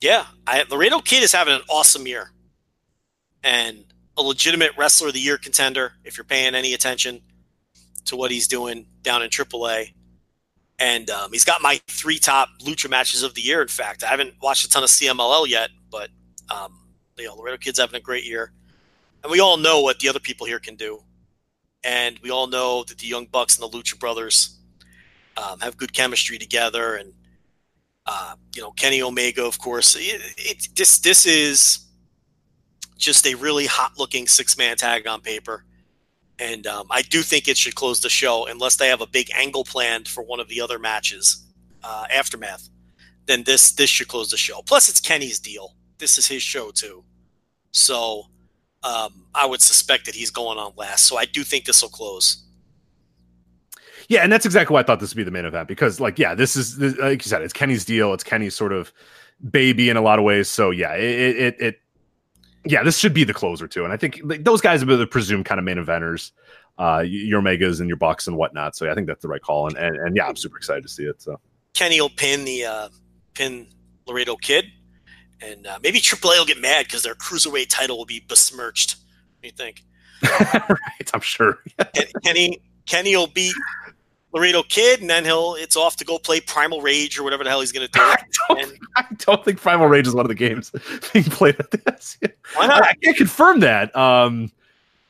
Yeah, I, Laredo Kid is having an awesome year and a legitimate Wrestler of the Year contender if you're paying any attention to what he's doing down in AAA and um, he's got my three top lucha matches of the year. In fact, I haven't watched a ton of CMLL yet, but um, you know, Laredo Kid's having a great year, and we all know what the other people here can do, and we all know that the Young Bucks and the Lucha Brothers um, have good chemistry together, and uh, you know, Kenny Omega, of course. It, it, this this is just a really hot looking six man tag on paper. And um, I do think it should close the show unless they have a big angle planned for one of the other matches, uh, aftermath. Then this this should close the show. Plus, it's Kenny's deal. This is his show too, so um, I would suspect that he's going on last. So I do think this will close. Yeah, and that's exactly why I thought this would be the main event because, like, yeah, this is this, like you said, it's Kenny's deal. It's Kenny's sort of baby in a lot of ways. So yeah, it it, it yeah, this should be the closer too. And I think like, those guys been the presumed kind of main eventers, uh, your Megas and your Bucks and whatnot. So yeah, I think that's the right call. And, and, and yeah, I'm super excited to see it. So Kenny will pin the uh, pin Laredo Kid, and uh, maybe AAA will get mad because their cruiserweight title will be besmirched. What do you think? right, I'm sure. Kenny Kenny will beat Laredo Kid, and then he'll it's off to go play Primal Rage or whatever the hell he's going to do. I don't, And- I don't think Primal Rage is one of the games being played at this. Why not? I, I can't confirm that. Um,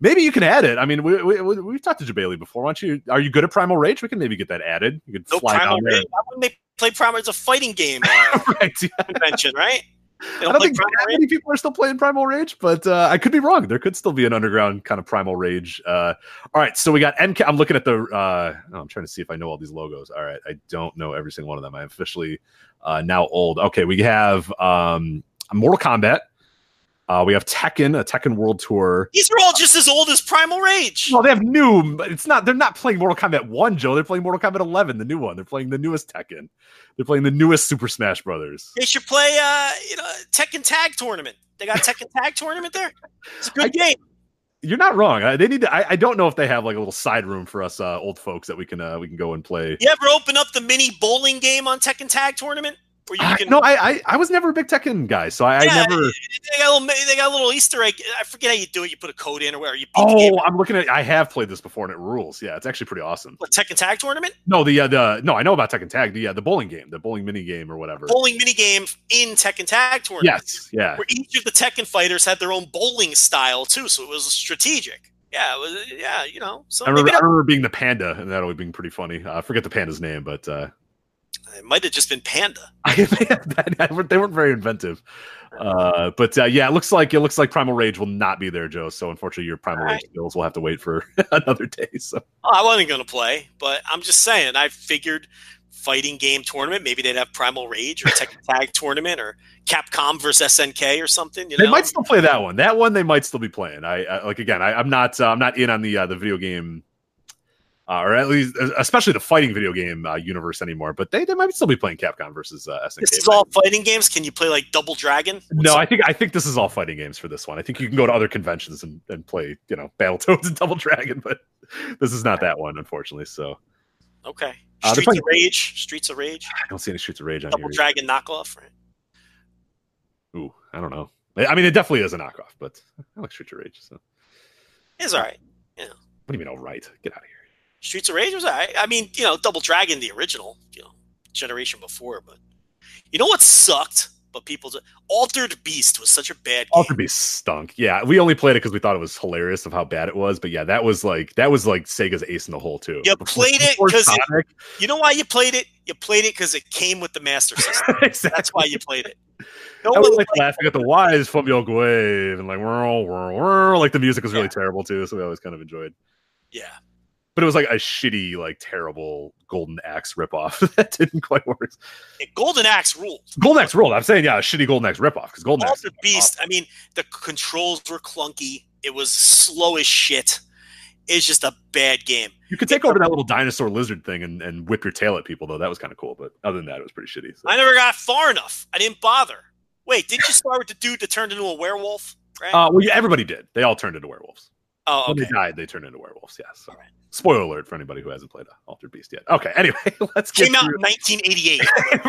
maybe you can add it. I mean, we, we, we, we've talked to Jebailey before. Why don't you? Are you good at Primal Rage? We can maybe get that added. You could No fly Primal down there. Rage. Why wouldn't they play Primal? It's a fighting game uh, right. yeah. convention, right? I don't don't think that many people are still playing Primal Rage, but uh, I could be wrong. There could still be an underground kind of Primal Rage. Uh, all right, so we got MK. I'm looking at the. Uh, oh, I'm trying to see if I know all these logos. All right, I don't know every single one of them. I'm officially uh, now old. Okay, we have um, Mortal Kombat. Uh, we have Tekken, a Tekken World Tour. These are all just as old as Primal Rage. Well, they have new, it's not. They're not playing Mortal Kombat One, Joe. They're playing Mortal Kombat 11, the new one. They're playing the newest Tekken. They're playing the newest Super Smash Brothers. They should play, uh, you know, Tekken Tag Tournament. They got Tekken Tag Tournament there. It's a good I- game. You're not wrong. I, they need to. I, I don't know if they have like a little side room for us uh, old folks that we can uh, we can go and play. You ever open up the mini bowling game on Tekken Tag Tournament? Where I, can no, I, I I was never a big Tekken guy, so I, Yeah, I never. they got a little they got a little Easter egg. I forget how you do it. You put a code in or whatever. You the. Oh, I'm looking at. I have played this before, and it rules. Yeah, it's actually pretty awesome. What, Tekken Tag Tournament? No, the uh, the no, I know about Tekken Tag. The uh, the bowling game, the bowling mini game or whatever. Bowling mini game in Tekken Tag Tournament. Yes, yeah. Where each of the Tekken fighters had their own bowling style too, so it was strategic. Yeah, was, yeah, you know. So I remember, I remember being the panda, and that always being pretty funny. Uh, I forget the panda's name, but uh, It might have just been Panda. they weren't very inventive. Uh, but uh, yeah, it looks like it looks like Primal Rage will not be there, Joe. So unfortunately, your Primal All Rage skills will have to wait for another day. So Oh, I wasn't going to play, but I'm just saying. I figured fighting game tournament, maybe they'd have Primal Rage or Tekken Tag tournament or Capcom versus SNK or something. You they might still play that one. That one they might still be playing. I, I like again. I, I'm not. Uh, I'm not in on the uh, the video game. Uh, or at least, especially the fighting video game uh, universe anymore. But they, they might still be playing Capcom versus uh, SNK. this is all fighting games. Can you play like Double Dragon? No, I think I think this is all fighting games for this one. I think you can go to other conventions and, and play, you know, Battletoads and Double Dragon, but this is not that one, unfortunately. So Okay. Uh, Streets of Rage. Streets of Rage. I don't see any Streets of Rage on Double here. Dragon knockoff. Right? Ooh, I don't know. I mean, it definitely is a knockoff, but I like Streets of Rage. So It's all right. Yeah. what do you mean? All right, get out of here. Streets of Rage was right. I mean, you know, Double Dragon, the original, you know, generation before. But you know what sucked? But people, do- Altered Beast was such a bad game. Altered Beast stunk. Yeah, we only played it because we thought it was hilarious of how bad it was. But yeah, that was like that was like Sega's ace in the hole too. You Before- played it because. You know why you played it? You played it because it came with the Master System. exactly. That's why you played it. No I was like laughing at the wise from Yoke Wave and like whirl, whirl, whirl. like the music was really terrible too, so we always kind of enjoyed. yeah. But it was like a shitty, like terrible Golden Axe ripoff that didn't quite work. Golden Axe ruled. Golden Axe rolled. I'm saying yeah, a shitty Golden Axe ripoff because Golden Axe. Altered Beast. I mean, the controls were clunky. It was slow as shit. It's just a bad game. You could take over that little dinosaur lizard thing and, and whip your tail at people though. That was kind of cool. But other than that, it was pretty shitty. so. I never got far enough. I didn't bother. Wait, didn't you start with the dude that turned into a werewolf? Right? Uh, well, yeah, everybody did. They all turned into werewolves. Oh, When they died, they turned into werewolves. Yes. All right. Spoiler alert for anybody who hasn't played Altered Beast yet. Okay. Anyway, let's get Came out in 1988.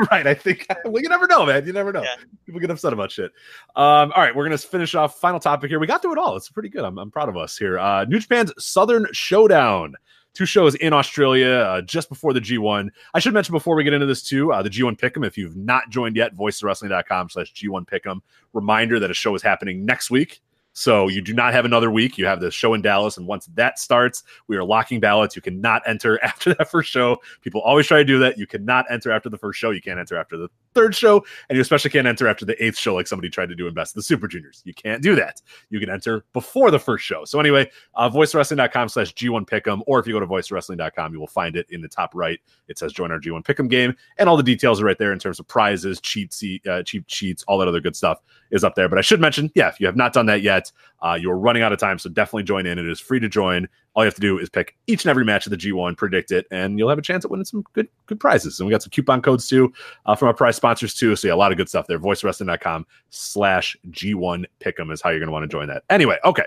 right. I think. Well, you never know, man. You never know. Yeah. People get upset about shit. Um, all right, we're gonna finish off final topic here. We got through it all. It's pretty good. I'm, I'm proud of us here. Uh, New Japan's Southern Showdown. Two shows in Australia uh, just before the G1. I should mention before we get into this too, uh, the G1 Pick'em. If you've not joined yet, voicesofwrestling.com slash G1 Pick'em. Reminder that a show is happening next week. So you do not have another week. You have the show in Dallas, and once that starts, we are locking ballots. You cannot enter after that first show. People always try to do that. You cannot enter after the first show. You can't enter after the third show, and you especially can't enter after the eighth show, like somebody tried to do in Best of the Super Juniors. You can't do that. You can enter before the first show. So anyway, uh, voicesofwrestling.com slash G1 Pick'em, or if you go to voicesofwrestling.com, you will find it in the top right. It says join our G1 Pick'em game, and all the details are right there in terms of prizes, cheat uh, cheap cheats, all that other good stuff is up there. But I should mention, yeah, if you have not done that yet, uh, you're running out of time, so definitely join in. It is free to join. All you have to do is pick each and every match of the G1, predict it, and you'll have a chance at winning some good good prizes. And we got some coupon codes too uh, from our prize sponsors too. So yeah, a lot of good stuff there. VoicesofWrestling.com slash G1 Pick'em is how you're going to want to join that. Anyway, okay.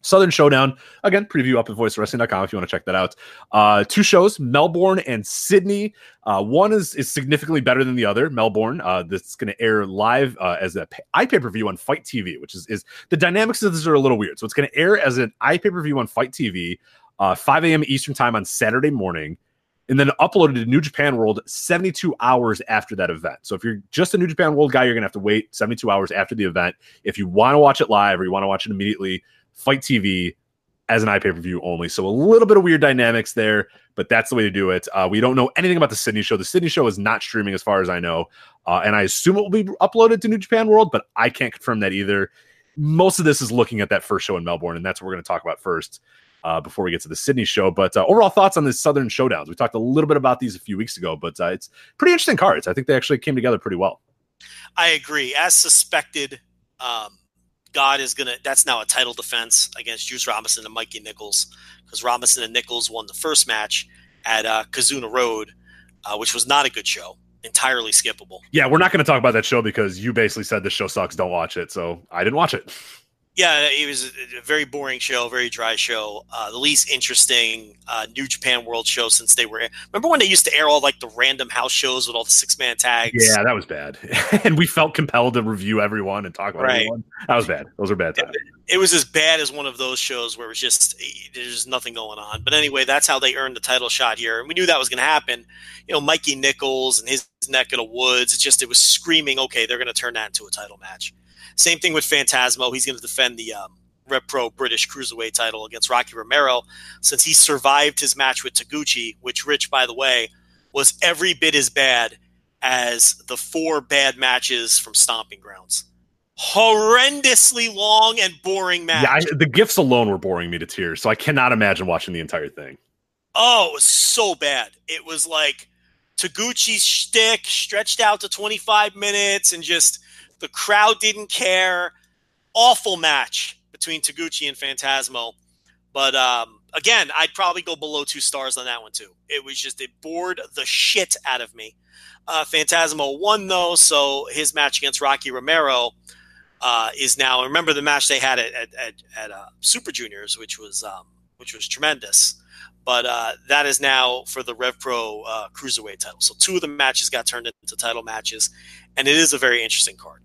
Southern Showdown. Again, preview up at voicesofwrestling.com if you want to check that out. Uh, two shows, Melbourne and Sydney. Uh, one is, is significantly better than the other, Melbourne. Uh, that's going to air live uh, as a pa- iPay per view on FITE TV, which is, is the dynamics of this are a little weird. So it's going to air as an iPay per view on FITE TV, uh, 5 a.m. Eastern time on Saturday morning and then uploaded to New Japan World 72 hours after that event. So if you're just a New Japan World guy, you're gonna have to wait 72 hours after the event. If you want to watch it live or you want to watch it immediately, FITE TV as an iPay per view only. So a little bit of weird dynamics there, but that's the way to do it. Uh, we don't know anything about the Sydney show. The Sydney show is not streaming as far as I know, uh, and I assume it will be uploaded to New Japan World, but I can't confirm that either. Most of this is looking at that first show in Melbourne, and that's what we're going to talk about first uh, before we get to the Sydney show. But uh, overall thoughts on the Southern Showdowns? We talked a little bit about these a few weeks ago, but uh, it's pretty interesting cards. I think they actually came together pretty well. I agree. As suspected, um, God is gonna. That's now a title defense against Juice Robinson and Mikey Nicholls because Robinson and Nicholls won the first match at uh, Kizuna Road, uh, which was not a good show. Entirely skippable. Yeah, we're not going to talk about that show because you basically said the show sucks. Don't watch it. So I didn't watch it. Yeah, it was a- very boring show, very dry show. Uh, the least interesting uh, New Japan World show since they were. Remember when they used to air all like the random house shows with all the six man tags? Yeah, that was bad. and we felt compelled to review everyone and talk about Right. everyone. That was bad. Those are bad times. it was as bad as one of those shows where it was just eh, there's nothing going on. But anyway, that's how they earned the title shot here, and we knew that was going to happen. You know, Mikey Nicholls and his neck of the woods. It's just it was screaming, okay, they're going to turn that into a title match. Same thing with Phantasmo. He's going to defend the um, Rev Pro British Cruiserweight title against Rocky Romero since he survived his match with Taguchi, which Rich, by the way, was every bit as bad as the four bad matches from Stomping Grounds. Horrendously long and boring match. Yeah, I, the gifts alone were boring me to tears, so I cannot imagine watching the entire thing. Oh, it was so bad. It was like Taguchi's shtick stretched out to 25 minutes, and just the crowd didn't care. Awful match between Taguchi and Phantasmo. But um, again, I'd probably go below two stars on that one too. It was just it bored the shit out of me. Uh, Phantasmo won though, so his match against Rocky Romero uh, is now. Remember the match they had at at, at, uh, Super Juniors, which was um, which was tremendous. But uh, that is now for the Rev Pro uh, Cruiserweight title. So two of the matches got turned into title matches, and it is a very interesting card.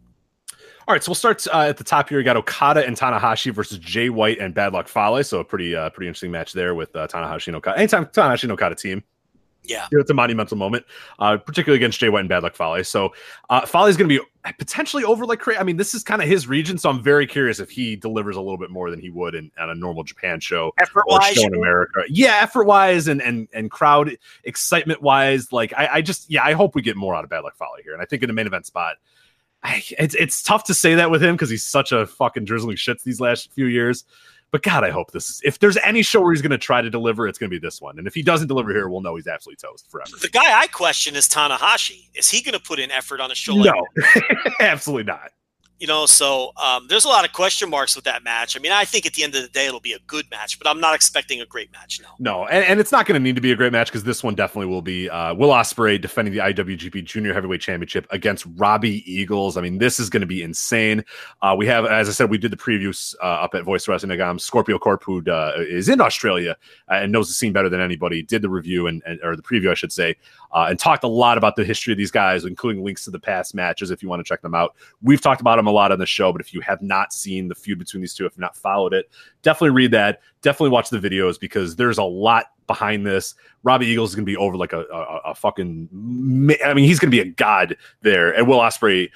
All right, so we'll start uh, at the top here. We got Okada and Tanahashi versus Jay White and Bad Luck Fale. So a pretty uh, pretty interesting match there with uh, Tanahashi and Okada. Anytime Tanahashi and Okada team. Yeah, it's a monumental moment, uh, particularly against Jay White and Bad Luck Fale. So uh, Fale is going to be potentially over like crazy. I mean, this is kind of his region, so I'm very curious if he delivers a little bit more than he would in on a normal Japan show effort or wise show in America. Yeah, effort wise and and and crowd excitement wise. Like I, I just yeah, I hope we get more out of Bad Luck Fale here, and I think in the main event spot. I, it's it's tough to say that with him because he's such a fucking drizzling shits these last few years. But God, I hope this is if there's any show where he's going to try to deliver, it's going to be this one. And if he doesn't deliver here, we'll know he's absolutely toast forever. The guy I question is Tanahashi. Is he going to put in effort on a show like No, absolutely not. You know, so um, there's a lot of question marks with that match. I mean, I think at the end of the day, it'll be a good match, but I'm not expecting a great match. No. No, and, and it's not going to need to be a great match because this one definitely will be uh, Will Ospreay defending the IWGP Junior Heavyweight Championship against Robbie Eagles. I mean, this is going to be insane. Uh, we have, as I said, we did the previews uh, up at Voice Wrestling. Um, Scorpio Corp, who uh, is in Australia uh, and knows the scene better than anybody, did the review and, and or the preview, I should say, uh, and talked a lot about the history of these guys, including links to the past matches if you want to check them out. We've talked about them lot on the show, but if you have not seen the feud between these two, if not followed it, definitely read that. Definitely watch the videos because there's a lot behind this. Robbie Eagles is going to be over like a, a, a fucking. I mean, he's going to be a god there, and Will Ospreay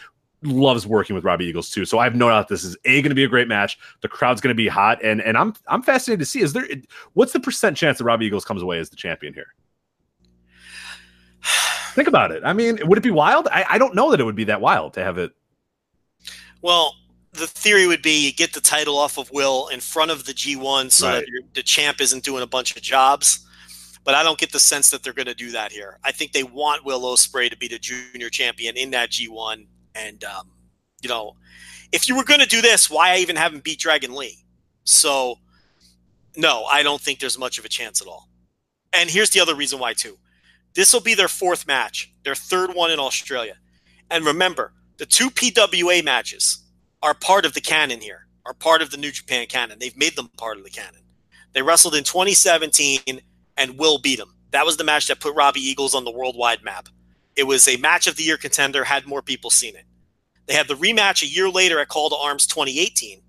loves working with Robbie Eagles too. So I have no doubt this is a going to be a great match. The crowd's going to be hot, and and I'm I'm fascinated to see is there what's the percent chance that Robbie Eagles comes away as the champion here? Think about it. I mean, would it be wild? I, I don't know that it would be that wild to have it. Well, the theory would be you get the title off of Will in front of the G1 so Right. that the champ isn't doing a bunch of jobs. But I don't get the sense that they're going to do that here. I think they want Will Ospreay to be the junior champion in that G1. And, um, you know, if you were going to do this, why even have him beat Dragon Lee? So, no, I don't think there's much of a chance at all. And here's the other reason why, too. This will be their fourth match, their third one in Australia. And remember, the two PWA matches are part of the canon here, are part of the New Japan canon. They've made them part of the canon. They wrestled in 2017 and Will beat them. That was the match that put Robbie Eagles on the worldwide map. It was a match of the year contender, had more people seen it. They had the rematch a year later at Call to Arms 2018,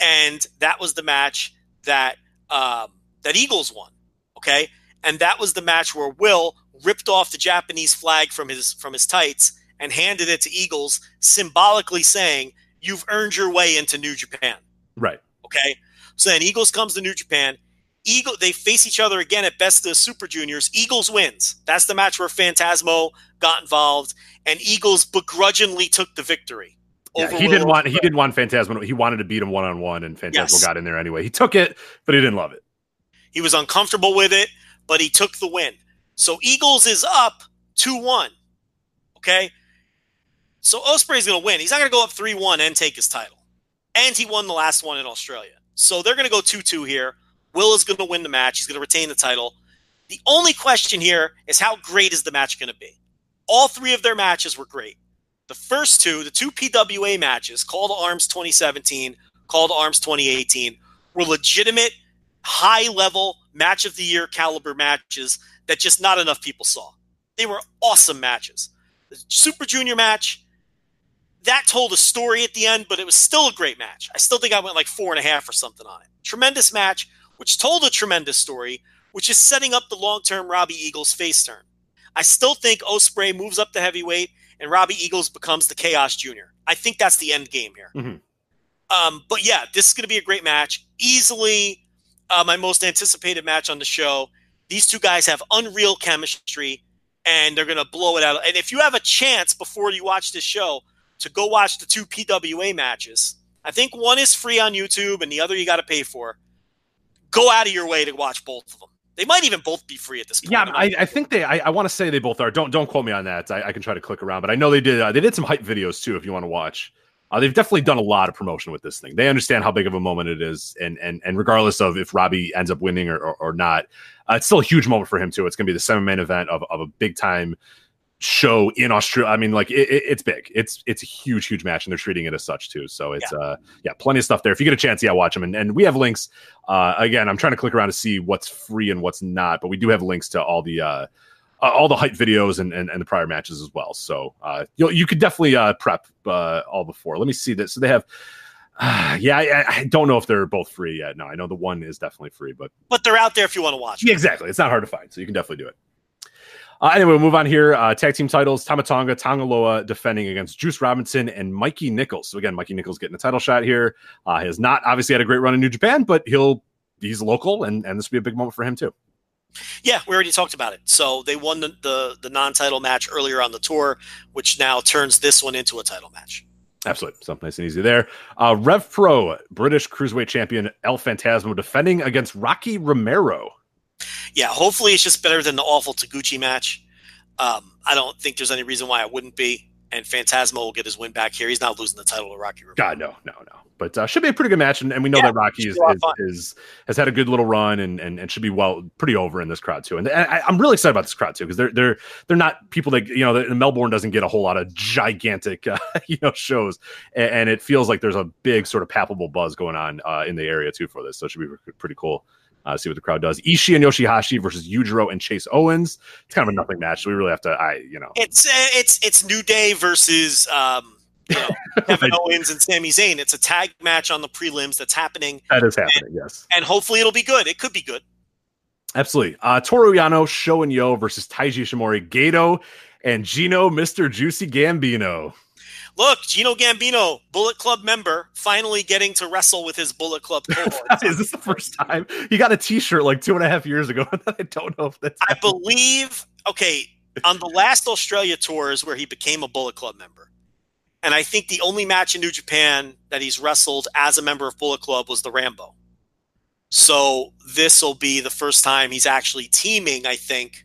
and that was the match that um, that Eagles won. Okay, and that was the match where Will ripped off the Japanese flag from his from his tights and handed it to Eagles, symbolically saying, "You've earned your way into New Japan." Right. Okay, so then Eagles comes to New Japan. Eagle they face each other again at Best of the Super Juniors. Eagles wins. That's the match where Phantasmo got involved, and Eagles begrudgingly took the victory. Yeah, he didn't want he didn't want Phantasmo. He wanted to beat him one on one, and Phantasmo Yes. got in there anyway. He took it, but he didn't love it. He was uncomfortable with it, but he took the win. So Eagles is up 2 1. Okay? So Ospreay's going to win. He's not going to go up 3 1 and take his title. And he won the last one in Australia. So they're going to go 2 2 here. Will is going to win the match. He's going to retain the title. The only question here is how great is the match going to be? All three of their matches were great. The first two, the two PWA matches, Call to Arms 2017, Call to Arms 2018, were legitimate, high level match of the year caliber matches that just not enough people saw. They were awesome matches. The Super Junior match, that told a story at the end, but it was still a great match. I still think I went like four and a half or something on it. Tremendous match, which told a tremendous story, which is setting up the long term Robbie Eagles face turn. I still think Ospreay moves up to heavyweight and Robbie Eagles becomes the Chaos Junior. I think that's the end game here. Mhm. Um, but yeah, this is going to be a great match. Easily uh, my most anticipated match on the show. These two guys have unreal chemistry. and they're going to blow it out. And if you have a chance before you watch this show to go watch the two PWA matches, I think one is free on YouTube and the other you got to pay for. Go out of your way to watch both of them. They might even both be free at this point. Yeah, I, I think they. I, I want to say they both are. Don't don't quote me on that. I, I can try to click around, but I know they did. Uh, they did some hype videos too. If you want to watch, uh, they've definitely done a lot of promotion with this thing. They understand how big of a moment it is, and and and regardless of if Robbie ends up winning or or, or not, uh, it's still a huge moment for him too. It's going to be the seven main event of of a big time show in Australia. I mean, like it, it, it's big. It's it's a huge, huge match, and they're treating it as such too. So it's yeah. uh yeah, plenty of stuff there. If you get a chance, yeah, watch them. And and we have links. Uh, again, I'm trying to click around to see what's free and what's not, but we do have links to all the uh, uh all the hype videos and, and and the prior matches as well. So uh, you you could definitely uh prep uh all before. Let me see this. So they have. Uh, yeah, I, I, don't know if they're both free yet. No, I know the one is definitely free, but but they're out there if you want to watch. Yeah, exactly. It's not hard to find, so you can definitely do it. Uh, anyway, we'll move on here. Uh, tag team titles: Tamatonga, Tanga, Loa defending against Juice Robinson and Mikey Nicholls. So again, Mikey Nicholls getting a title shot here. Uh, he has not obviously had a great run in New Japan, but he'll he's local, and and this will be a big moment for him too. Yeah, we already talked about it. So they won the, the, the non-title match earlier on the tour, which now turns this one into a title match. Absolutely. Something nice and easy there. Uh, Rev Pro, British Cruiserweight Champion El Phantasmo defending against Rocky Romero yeah, hopefully it's just better than the awful Taguchi match. Um, I don't think there's any reason why it wouldn't be. And Phantasmo will get his win back here. He's not losing the title to Rocky. God, no, no, no. But uh, should be a pretty good match, and, and we know yeah, that Rocky is, is, is, has had a good little run, and, and, and should be well pretty over in this crowd too. And, and I, am really excited about this crowd too because they're they're they're not people that you know Melbourne doesn't get a whole lot of gigantic uh, you know shows, and, and, it feels like there's a big sort of palpable buzz going on uh, in the area too for this. So it should be pretty cool uh, see what the crowd does. Ishii and Yoshihashi versus Yujiro and Chase Owens. It's kind of a nothing match. So we really have to, I you know, it's uh, it's it's New Day versus um, you know, Kevin Owens and Sami Zayn. It's a tag match on the prelims that's happening. That is happening. And, yes, and hopefully it'll be good. It could be good. Absolutely. Uh, Toru Yano, Sho and Yo versus Taiji Ishimori, Gato, and Gino, Mr. Juicy Gambino look, Gino Gambino, Bullet Club member, finally getting to wrestle with his Bullet Club Is this the first time he got a T-shirt like two and a half years ago? I don't know if that's. I believe. Okay, on the last Australia tours where he became a Bullet Club member, and I think the only match in New Japan that he's wrestled as a member of Bullet Club was the Rambo. So this will be the first time he's actually teaming. I think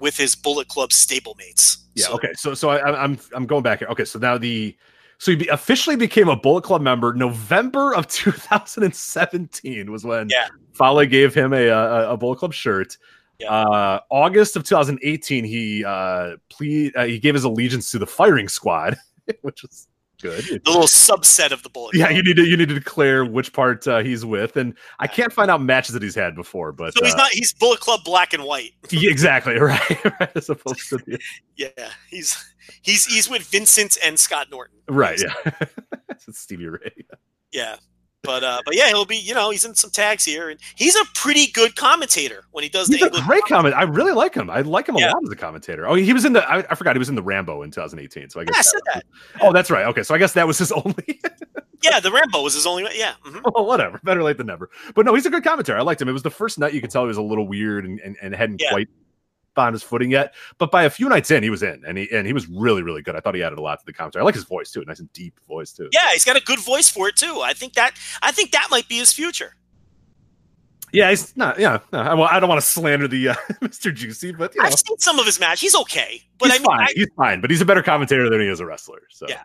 with his Bullet Club stablemates. Yeah. So, okay. So so I, I'm I'm going back here. Okay. So now the so he officially became a Bullet Club member November of 2017 was when yeah. Fale gave him a, a, a Bullet Club shirt. Yeah. Uh, August of 2018, he uh, plead, uh, he gave his allegiance to the firing squad, which was good. The little subset of the bullet. Yeah, you need to you need to declare which part uh, he's with, and I can't find out matches that he's had before. But so he's uh, not he's Bullet Club black and white. yeah, exactly right, right. As opposed to the... yeah, he's he's he's with Vincent and Scott Norton. Right. Yeah. Stevie Ray. Yeah. But uh, but yeah, he'll be you know he's in some tags here, and he's a pretty good commentator when he does. He's the a English great comment. I really like him. I like him a lot as a commentator. Oh, he was in the. I, I, forgot he was in the Rambo in 2018. So I guess. Yeah, I said that. that. Oh, that's right. Okay, so I guess that was his only. yeah, the Rambo was his only. Yeah. Mm-hmm. Well, whatever. Better late than never. But no, he's a good commentator. I liked him. It was the first night you could tell he was a little weird and and, and hadn't yeah. quite found his footing yet. But by a few nights in, he was in, and he and he was really really good. I thought he added a lot to the commentary. I like his voice too, nice and deep voice too. Yeah, he's got a good voice for it too. I think that I think that might be his future. Yeah, he's not. Yeah, no, I, I don't want to slander the uh, Mr. Juicy, but you know. I've seen some of his match. He's okay, but he's I mean, fine. I, he's fine, but he's a better commentator than he is a wrestler. So yeah,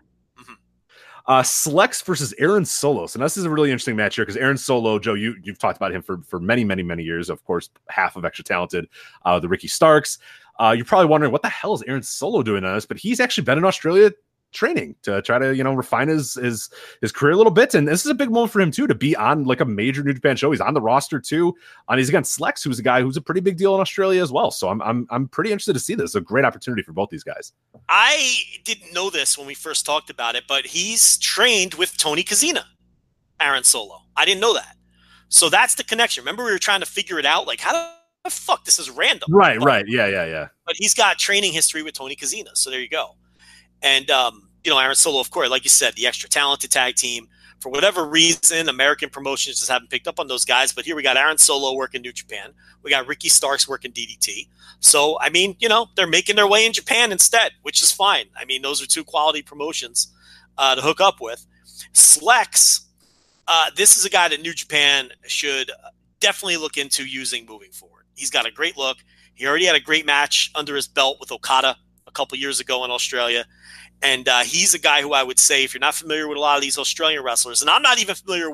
uh, Slex versus Aaron Solo. So this is a really interesting match here because Aaron Solo, Joe, you you've talked about him for for many, many, many years. Of course, half of Extra Talented, uh, the Ricky Starks. Uh, you're probably wondering what the hell is Aaron Solo doing on this, but he's actually been in Australia training to try to you know refine his his his career a little bit. And this is a big moment for him too to be on like a major new japan show. He's on the roster too. And he's against slex who's a guy who's a pretty big deal in australia as well. So i'm i'm, I'm pretty interested to see this. A great opportunity for both these guys. I didn't know this when we first talked about it but he's trained with tony Kozina, aaron solo. I didn't know that. So that's the connection. Remember we were trying to figure it out? Like how the fuck this is random. Right but, right. Yeah yeah yeah. But he's got training history with tony Kozina, so there you go. And um, you know, Aaron Solo, of course, like you said, the extra talented tag team For whatever reason, American promotions just haven't picked up on those guys. But here we got Aaron Solo working New Japan. We got Ricky Starks working DDT. So, I mean, you know, they're making their way in Japan instead, which is fine. I mean, those are two quality promotions uh, to hook up with. Slex, uh, this is a guy that New Japan should definitely look into using moving forward. He's got a great look. He already had a great match under his belt with Okada couple years ago in Australia. And uh, he's a guy who I would say, if you're not familiar with a lot of these Australian wrestlers, and I'm not even familiar with